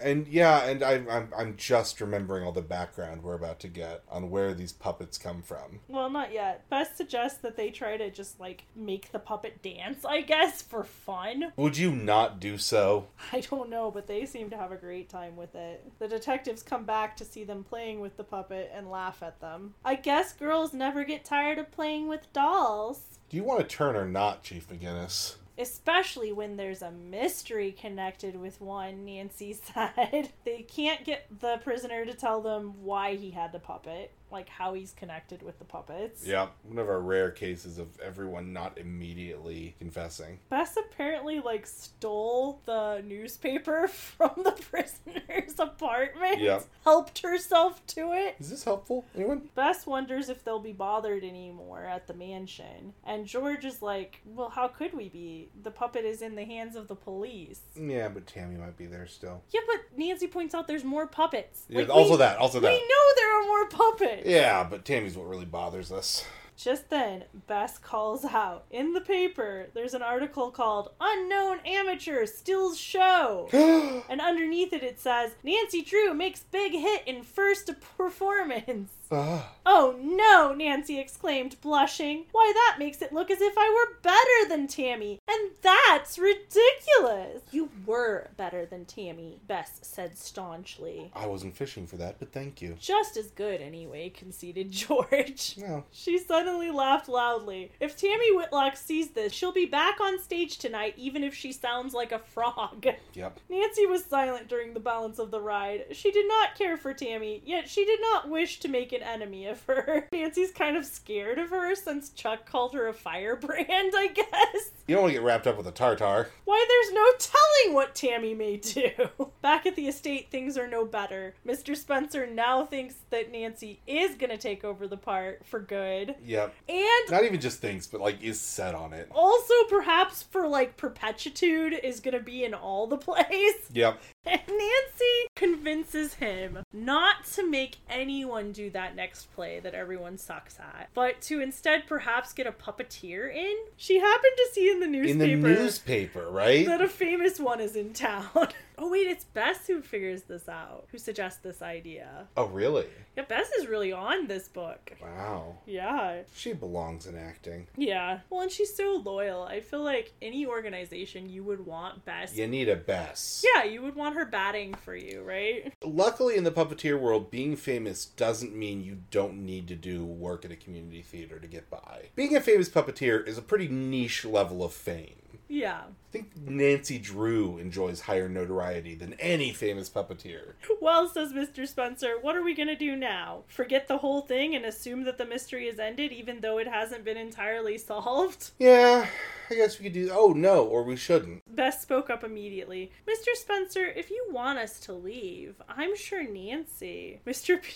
and yeah, and I'm I'm I'm just remembering all the background we're about to get on where these puppets come from. Well, not yet. Bess suggests that they try to just like make the puppet dance, I guess, for fun. Would you not do so? I don't know, but they seem to have a great time with it. The detectives come back to see them playing with the puppet and laugh at them. I guess girls never get tired of playing with dolls. Do you want to turn or not, Chief McGinnis? Especially when there's a mystery connected with one, Nancy said. They can't get the prisoner to tell them why he had the puppet, like how he's connected with the puppets. Yeah, one of our rare cases of everyone not immediately confessing. Bess apparently like stole the newspaper from the prisoner's apartment. Yep. Helped herself to it. Is this helpful? Anyone? Bess wonders if they'll be bothered anymore at the mansion. And George is like, Well, how could we be? The puppet is in the hands of the police. Yeah, but Tammy might be there still. Yeah, but Nancy points out there's more puppets. Yeah, Like, also we- that, also that. We know there are more puppets. Yeah, but Tammy's what really bothers us. Just then, Bess calls out. In the paper, there's an article called Unknown Amateur Stills Show. And underneath it, it says Nancy Drew makes big hit in first performance. Ah, Oh no, Nancy exclaimed, blushing. Why, that makes it look as if I were better than Tammy. And that's ridiculous. You were better than Tammy, Bess said staunchly. I wasn't fishing for that, but thank you. Just as good, anyway, conceded George. No. She suddenly laughed loudly. If Tammy Whitlock sees this, she'll be back on stage tonight, even if she sounds like a frog. Yep. Nancy was silent during the balance of the ride. She did not care for Tammy, yet she did not wish to make an enemy of her. Nancy's kind of scared of her since Chuck called her a firebrand, I guess. You don't want to get wrapped up with a tartar. Why, there's no telling what Tammy may do. Back at the estate, things are no better. Mr. Spencer now thinks that Nancy is gonna take over the part for good. Yep. And Not even just things, but like is set on it. also, perhaps for like perpetuitude, is gonna be in all the plays. Yep. And Nancy convinces him not to make anyone do that next play that everyone sucks at, but to instead perhaps get a puppeteer in. She happened to see in the newspaper. In the newspaper, right? that a famous one is in town. oh wait, it's Bess who figures this out, who suggests this idea. Oh, really? Yeah, Bess is really on this book. Wow. Yeah. She belongs in acting. Yeah. Well, and she's so loyal. I feel like any organization you would want Bess. You need a Bess. Yeah, you would want her batting for you, right? Luckily, in the puppeteer world, being famous doesn't mean you don't need to do work at a community theater to get by. Being a famous puppeteer is a pretty niche level of fame. Yeah. I think Nancy Drew enjoys higher notoriety than any famous puppeteer. Well, says Mr. Spencer, what are we gonna do now? Forget the whole thing and assume that the mystery is ended even though it hasn't been entirely solved? Yeah, I guess we could do. Oh no, or we shouldn't. Bess spoke up immediately. Mr. Spencer, if you want us to leave, I'm sure Nancy. Mr. P-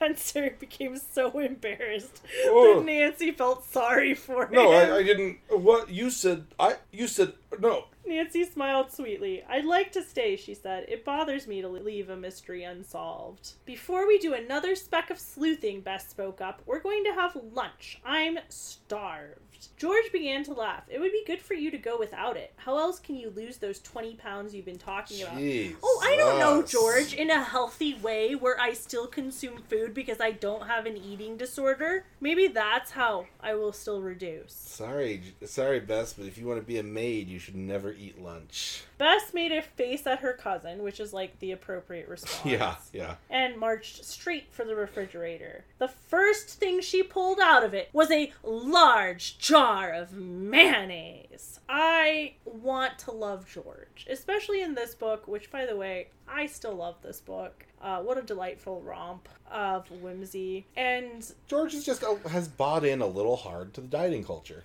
Spencer became so embarrassed Oh. that Nancy felt sorry for him. No, I, I didn't. What you said? I you said no. Nancy smiled sweetly. I'd like to stay, she said. It bothers me to leave a mystery unsolved. Before we do another speck of sleuthing, Bess spoke up, we're going to have lunch. I'm starved. Laughed. George began to laugh. It would be good for you to go without it. How else can you lose those 20 pounds you've been talking about? Oh, I don't know, George, in a healthy way where I still consume food because I don't have an eating disorder. Maybe that's how I will still reduce. Sorry, sorry, Bess, but if you want to be a maid, you should never eat lunch. Bess made a face at her cousin, which is like the appropriate response. Yeah, yeah. and marched straight for the refrigerator. The first thing she pulled out of it was a large jar of mayonnaise. I want to love George, especially in this book, which, by the way, I still love this book. Uh, what a delightful romp of whimsy. And George is just a, has bought in a little hard to the dieting culture.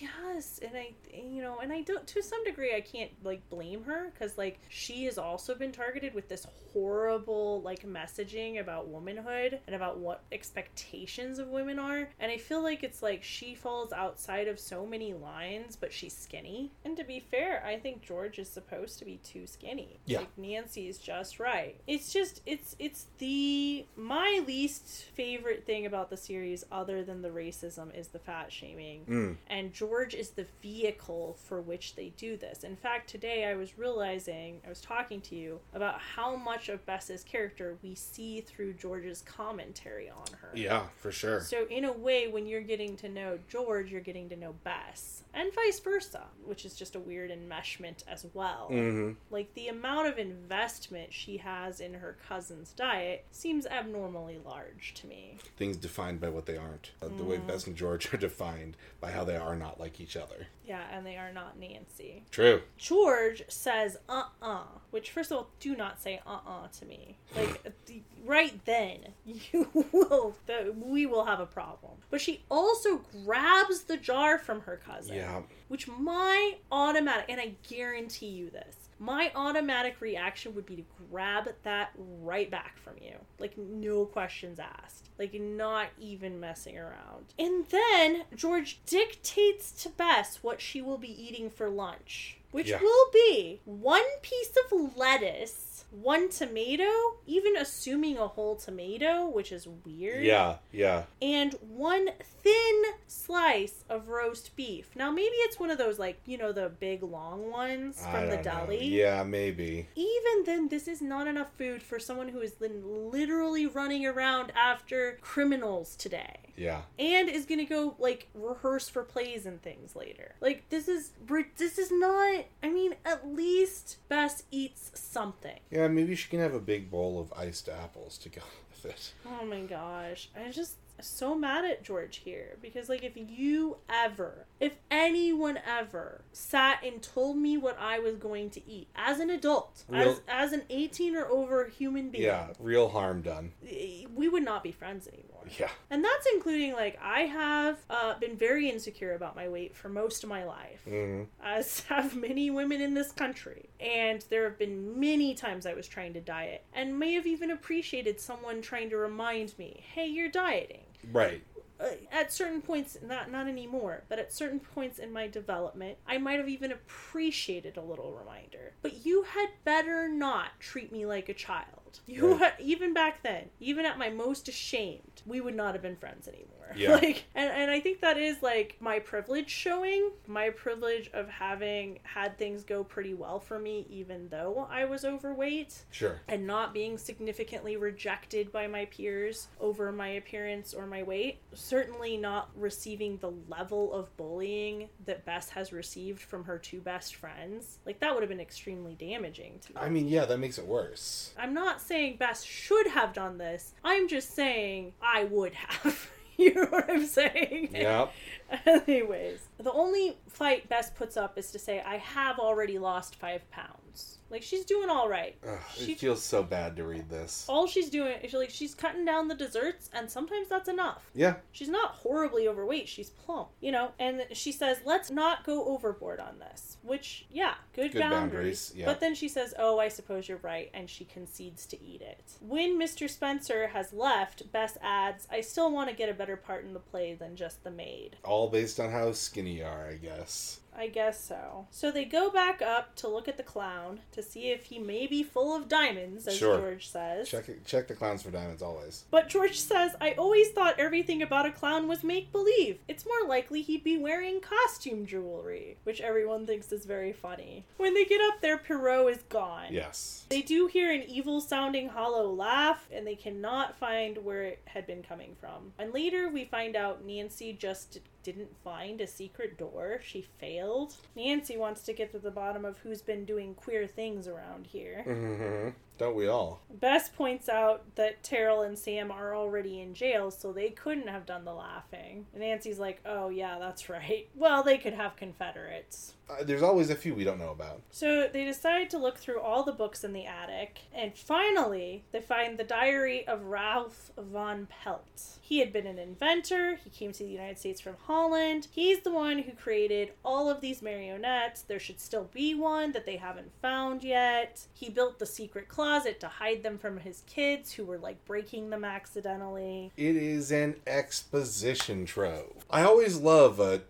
Yes and i you know and i don't to some degree i can't like blame her because like she has also been targeted with this horrible like messaging about womanhood and about what expectations of women are and i feel like it's like she falls outside of so many lines but she's skinny and to be fair i think george is supposed to be too skinny Yeah. like is just right it's just it's it's the my least favorite thing about the series other than the racism is the fat shaming Mm. and George is the vehicle for which they do this. In fact, today I was realizing, I was talking to you about how much of Bess's character we see through George's commentary on her. Yeah, for sure. So, in a way, when you're getting to know George, you're getting to know Bess, and vice versa, which is just a weird enmeshment as well. hmm Like, the amount of investment she has in her cousin's diet seems abnormally large to me. Things defined by what they aren't. Uh, the way Bess and George are defined by how they are not like each other. Yeah, and they are not Nancy. True. George says uh uh, which, first of all, do not say uh uh to me. Like, right then, you will, the, we will have a problem. But she also grabs the jar from her cousin. Yeah. Which my automatic, and I guarantee you this, my automatic reaction would be to grab that right back from you. Like, no questions asked. Like, not even messing around. And then George dictates to Bess what she will be eating for lunch, which Yeah. will be one piece of lettuce, one tomato, even assuming a whole tomato, which is weird Yeah, yeah. and one thin slice of roast beef. Now, maybe it's one of those, like, you know, the big long ones from the don't know. deli. Yeah, maybe. Even then, this is not enough food for someone who has been literally running around after criminals today. Yeah. And is gonna go like rehearse for plays and things later. Like this is this is not. I mean, at least Bess eats something. Yeah, maybe she can have a big bowl of iced apples to go with it. Oh my gosh. I'm just so mad at George here because, like, if you ever, if anyone ever sat and told me what I was going to eat as an adult, Real- as, as an 18 or over human being, Yeah, real harm done. we would not be friends anymore. Yeah. And that's including, like, I have uh, been very insecure about my weight for most of my life hmm as have many women in this country. And there have been many times I was trying to diet and may have even appreciated someone trying to remind me, hey, you're dieting. Right. Uh, at certain points, not not anymore, but at certain points in my development, I might have even appreciated a little reminder. But you had better not treat me like a child. You Right. even back then, even at my most ashamed, we would not have been friends anymore. Yeah. like, and and I think that is like my privilege showing, my privilege of having had things go pretty well for me, even though I was overweight Sure. and not being significantly rejected by my peers over my appearance or my weight. Certainly not receiving the level of bullying that Bess has received from her two best friends. Like, that would have been extremely damaging to me. I mean, yeah, that makes it worse. I'm not saying Bess should have done this, I'm just saying I would have. you know what I'm saying? Yep. Anyways, the only fight Bess puts up is to say, I have already lost five pounds. Like, she's doing all right. Ugh, She- it feels so bad to read this. all she's doing is like she's cutting down the desserts and sometimes that's enough Yeah. she's not horribly overweight she's plump you know and she says let's not go overboard on this which yeah good, Good boundaries, boundaries, yeah. but then she says oh i suppose you're right and she concedes to eat it when mr spencer has left bess adds i still want to get a better part in the play than just the maid All based on how skinny you are, I guess. I guess so. So they go back up to look at the clown to see if he may be full of diamonds, as Sure. George says. Check it, check the clowns for diamonds always. But George says, I always thought everything about a clown was make believe. It's more likely he'd be wearing costume jewelry, which everyone thinks is very funny. When they get up there, Pierrot is gone. Yes. They do hear an evil sounding hollow laugh, and they cannot find where it had been coming from. And later, we find out Nancy just didn't find a secret door. She failed. Nancy wants to get to the bottom of who's been doing queer things around here. hmm Don't we all? Bess points out that Terrell and Sam are already in jail, so they couldn't have done the laughing. And Nancy's like, oh, yeah, that's right. Well, they could have Confederates. Uh, there's always a few we don't know about. So they decide to look through all the books in the attic, and finally, they find the diary of Ralph von Pelt. He had been an inventor, he came to the United States from Holland. He's the one who created all of these marionettes. There should still be one that they haven't found yet. He built the secret closet to hide them from his kids who were like breaking them accidentally. It is an exposition trove. I always love a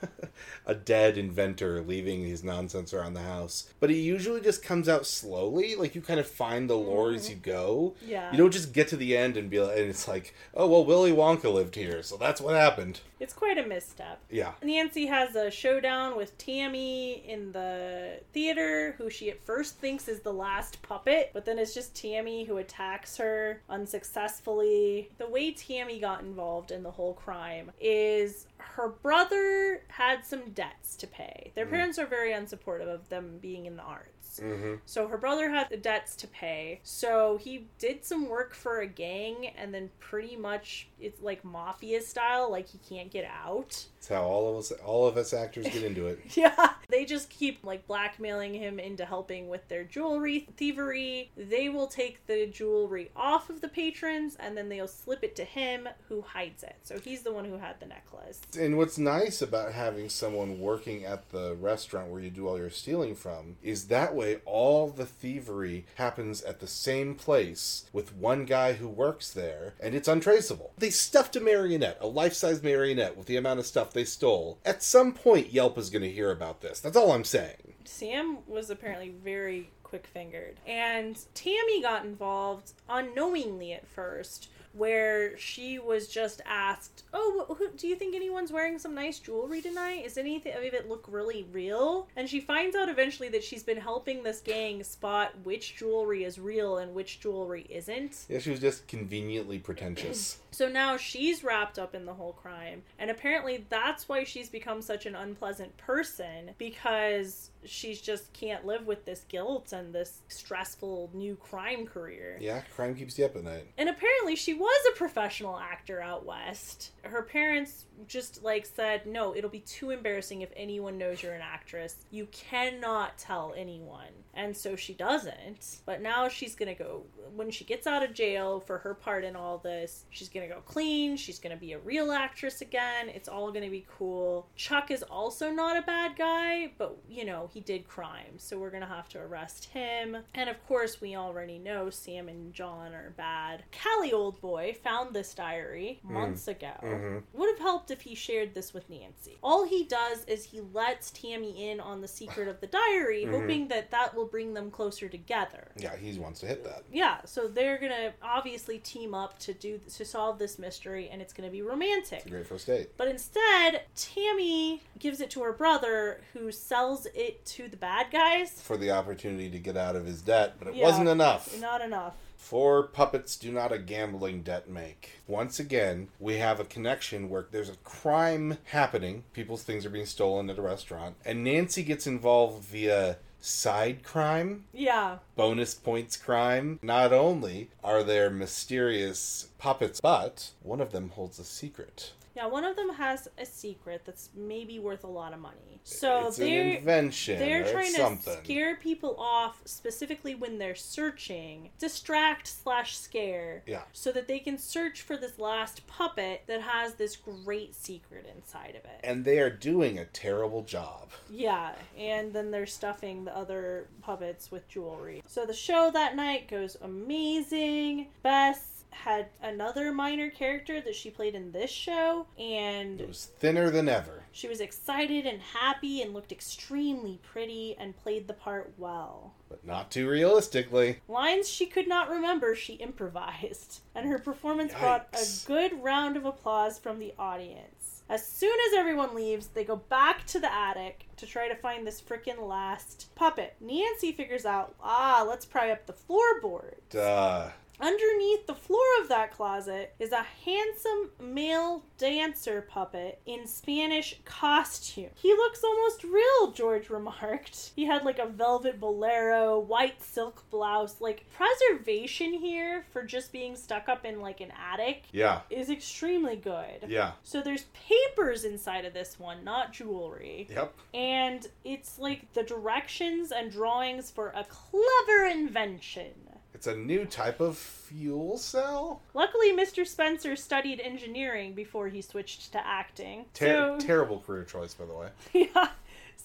a dead inventor leaving his nonsense around the house, but it usually just comes out slowly. Like you kind of find the lore as you go. Yeah. You don't just get to the end and be like, and it's like, oh well, Willy Wonka lived here, so that's what happened. It's quite a misstep. Yeah. Nancy has a showdown with Tammy in the theater, who she at first thinks is the last puppet, but then it's just Tammy who attacks her unsuccessfully. The way Tammy got involved in the whole crime is her brother had some debts to pay. Their mm. parents are very unsupportive of them being in the arts. Mm-hmm. So her brother had the debts to pay. So he did some work for a gang and then pretty much it's like mafia style, like he can't get out. That's how all of us, all of us actors get into it. Yeah. They just keep like blackmailing him into helping with their jewelry thievery. They will take the jewelry off of the patrons and then they'll slip it to him who hides it. So he's the one who had the necklace. And what's nice about having someone working at the restaurant where you do all your stealing from is that way all the thievery happens at the same place with one guy who works there and it's untraceable. They stuffed a marionette, a life size marionette, with the amount of stuff they stole. At some point, Yelp is going to hear about this. That's all I'm saying. Sam was apparently very quick fingered. And Tammy got involved unknowingly at first, where she was just asked, Oh, wh- who, do you think anyone's wearing some nice jewelry tonight? Is anything of it look really real? And she finds out eventually that she's been helping this gang spot which jewelry is real and which jewelry isn't. Yeah, she was just conveniently pretentious. So now she's wrapped up in the whole crime. And apparently that's why she's become such an unpleasant person because she's just can't live with this guilt and this stressful new crime career. yeah, crime keeps you up at night. And apparently she was a professional actor out west. Her parents just like said, "No, it'll be too embarrassing if anyone knows you're an actress. You cannot tell anyone." And so she doesn't. But now she's going to go when she gets out of jail for her part in all this, she's going to go clean, she's going to be a real actress again. It's all going to be cool. Chuck is also not a bad guy, but you know, he did crime. So we're going to have to arrest him. And of course, we already know Sam and John are bad. Callie old boy found this diary months ago. Mhm. Would have helped if he shared this with Nancy. All he does is he lets Tammy in on the secret of the diary, hoping that that will bring them closer together. Yeah, he wants to hit that. Yeah, so they're gonna obviously team up to do to solve this mystery, and it's gonna be romantic. Great first date. But instead, Tammy gives it to her brother, who sells it to the bad guys. For the opportunity to get out of his debt, but it Yeah. wasn't enough. Not enough. Four puppets do not a gambling debt make. Once again, we have a connection where there's a crime happening. People's things are being stolen at a restaurant. And Nancy gets involved via side crime, Yeah, bonus points crime. Not only are there mysterious puppets, but one of them holds a secret. Yeah. One of them has a secret that's maybe worth a lot of money. So it's they're invention. they're trying to scare people off, specifically when they're searching, distract slash scare. Yeah. So that they can search for this last puppet that has this great secret inside of it. And they are doing a terrible job. Yeah, and then they're stuffing the other puppets with jewelry. So the show that night goes amazing. Bess had another minor character that she played in this show, and It was thinner than ever. she was excited and happy and looked extremely pretty and played the part well. But not too realistically. Lines she could not remember, she improvised, and her performance brought a good round of applause from the audience. As soon as everyone leaves, they go back to the attic to try to find this frickin' last puppet. Nancy figures out, ah, let's pry up the floorboard. Duh. Underneath the floor of that closet is a handsome male dancer puppet in Spanish costume. He looks almost real, George remarked. He had like a velvet bolero, white silk blouse. Like, preservation here for just being stuck up in like an attic Yeah. is extremely good. Yeah. So there's papers inside of this one, not jewelry. Yep. And it's like the directions and drawings for a clever invention. It's a new type of fuel cell. Luckily, Mr. Spencer studied engineering before he switched to acting. Ter- so, terrible career choice, by the way. yeah.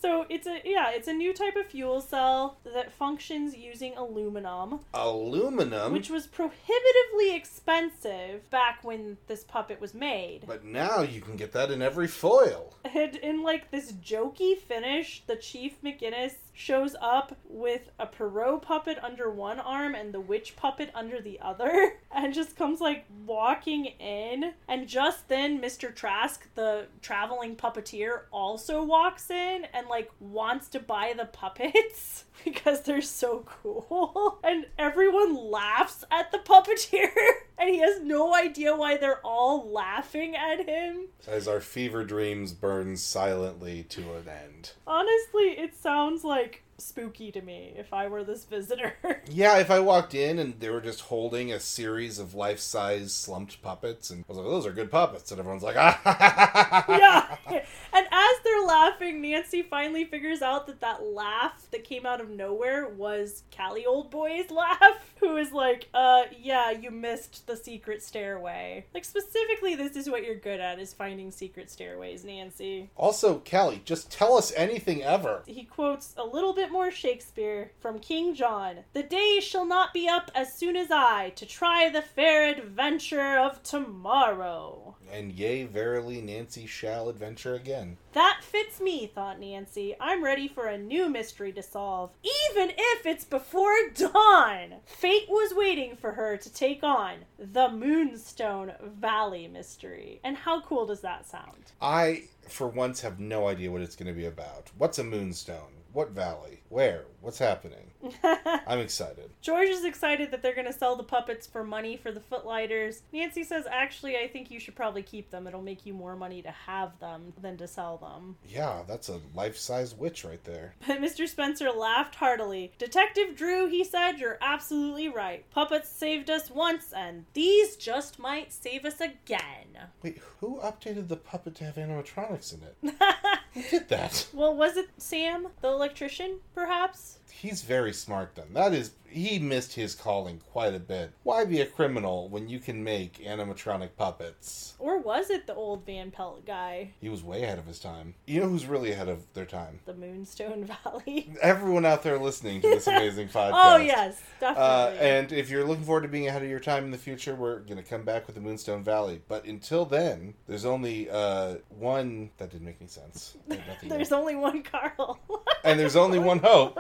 So it's a yeah, it's a new type of fuel cell that functions using aluminum, Aluminum. which was prohibitively expensive back when this puppet was made. But now you can get that in every foil. And in like this jokey finish, the Chief McGinnis shows up with a Pierrot puppet under one arm and the witch puppet under the other, and just comes like walking in. And just then, Mr. Trask, the traveling puppeteer, also walks in and like wants to buy the puppets because they're so cool. And everyone laughs at the puppeteer, and he has no idea why they're all laughing at him. As our fever dreams burn silently to an end. Honestly, it sounds like spooky to me if I were this visitor. Yeah, if I walked in and they were just holding a series of life size slumped puppets, and I was like, those are good puppets, and everyone's like, ah, yeah. And as they're laughing, Nancy finally figures out that that laugh that came out of nowhere was Callie Old Boy's laugh, who is like, uh, yeah, you missed the secret stairway. Like, specifically, this is what you're good at, is finding secret stairways, Nancy. Also, Callie, just tell us anything ever. He quotes a little bit more Shakespeare from King John. The day shall not be up as soon as I to try the fair adventure of tomorrow. And yea, verily, Nancy shall adventure again. That fits me, thought Nancy. I'm ready for a new mystery to solve, even if it's before dawn. Fate was waiting for her to take on the Moonstone Valley mystery. And how cool does that sound? I, for once, have no idea what it's going to be about. What's a moonstone? What valley? Where? What's happening? I'm excited. George is excited that they're going to sell the puppets for money for the footlighters. Nancy says, actually, I think you should probably keep them. It'll make you more money to have them than to sell them. Yeah, that's a life size witch right there. But Mr. Spencer laughed heartily. Detective Drew, he said, you're absolutely right. Puppets saved us once, and these just might save us again. Wait, who updated the puppet to have animatronics in it? Who did that? well, was it Sam, the electrician, perhaps? perhaps? He's very smart then. That is, he missed his calling quite a bit. Why be a criminal when you can make animatronic puppets? Or was it the old Van Pelt guy? He was way ahead of his time. You know who's really ahead of their time? The Moonstone Valley? Everyone out there listening to this amazing podcast. oh, yes, Uh, definitely. and if you're looking forward to being ahead of your time in the future, we're going to come back with the Moonstone Valley. But until then, there's only uh, one. That didn't make any sense. There's only one Carl. and there's only one hope.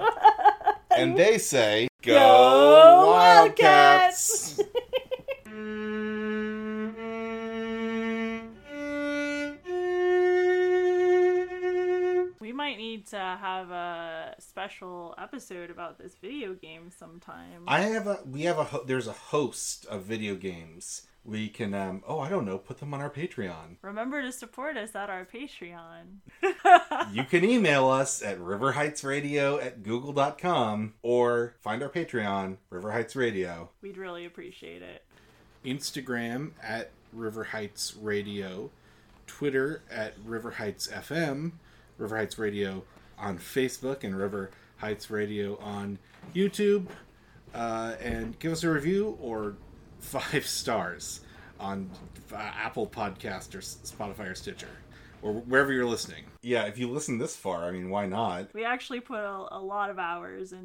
And they say, Go, Go Wildcats! We might need to have a special episode about this video game sometime. I have a. We have a. ho- There's a host of video games. We can. um Oh, I don't know. Put them on our Patreon. Remember to support us at our Patreon. You can email us at riverheightsradio at google.com or find our Patreon, River Heights Radio. We'd really appreciate it. Instagram at River Heights Radio, Twitter at River Heights FM, River Heights Radio on Facebook, and River Heights Radio on YouTube. Uh, and give us a review or five stars on uh, Apple Podcast or Spotify or Stitcher or wherever you're listening. Yeah, if you listen this far, I mean, why not? We actually put a, a lot of hours in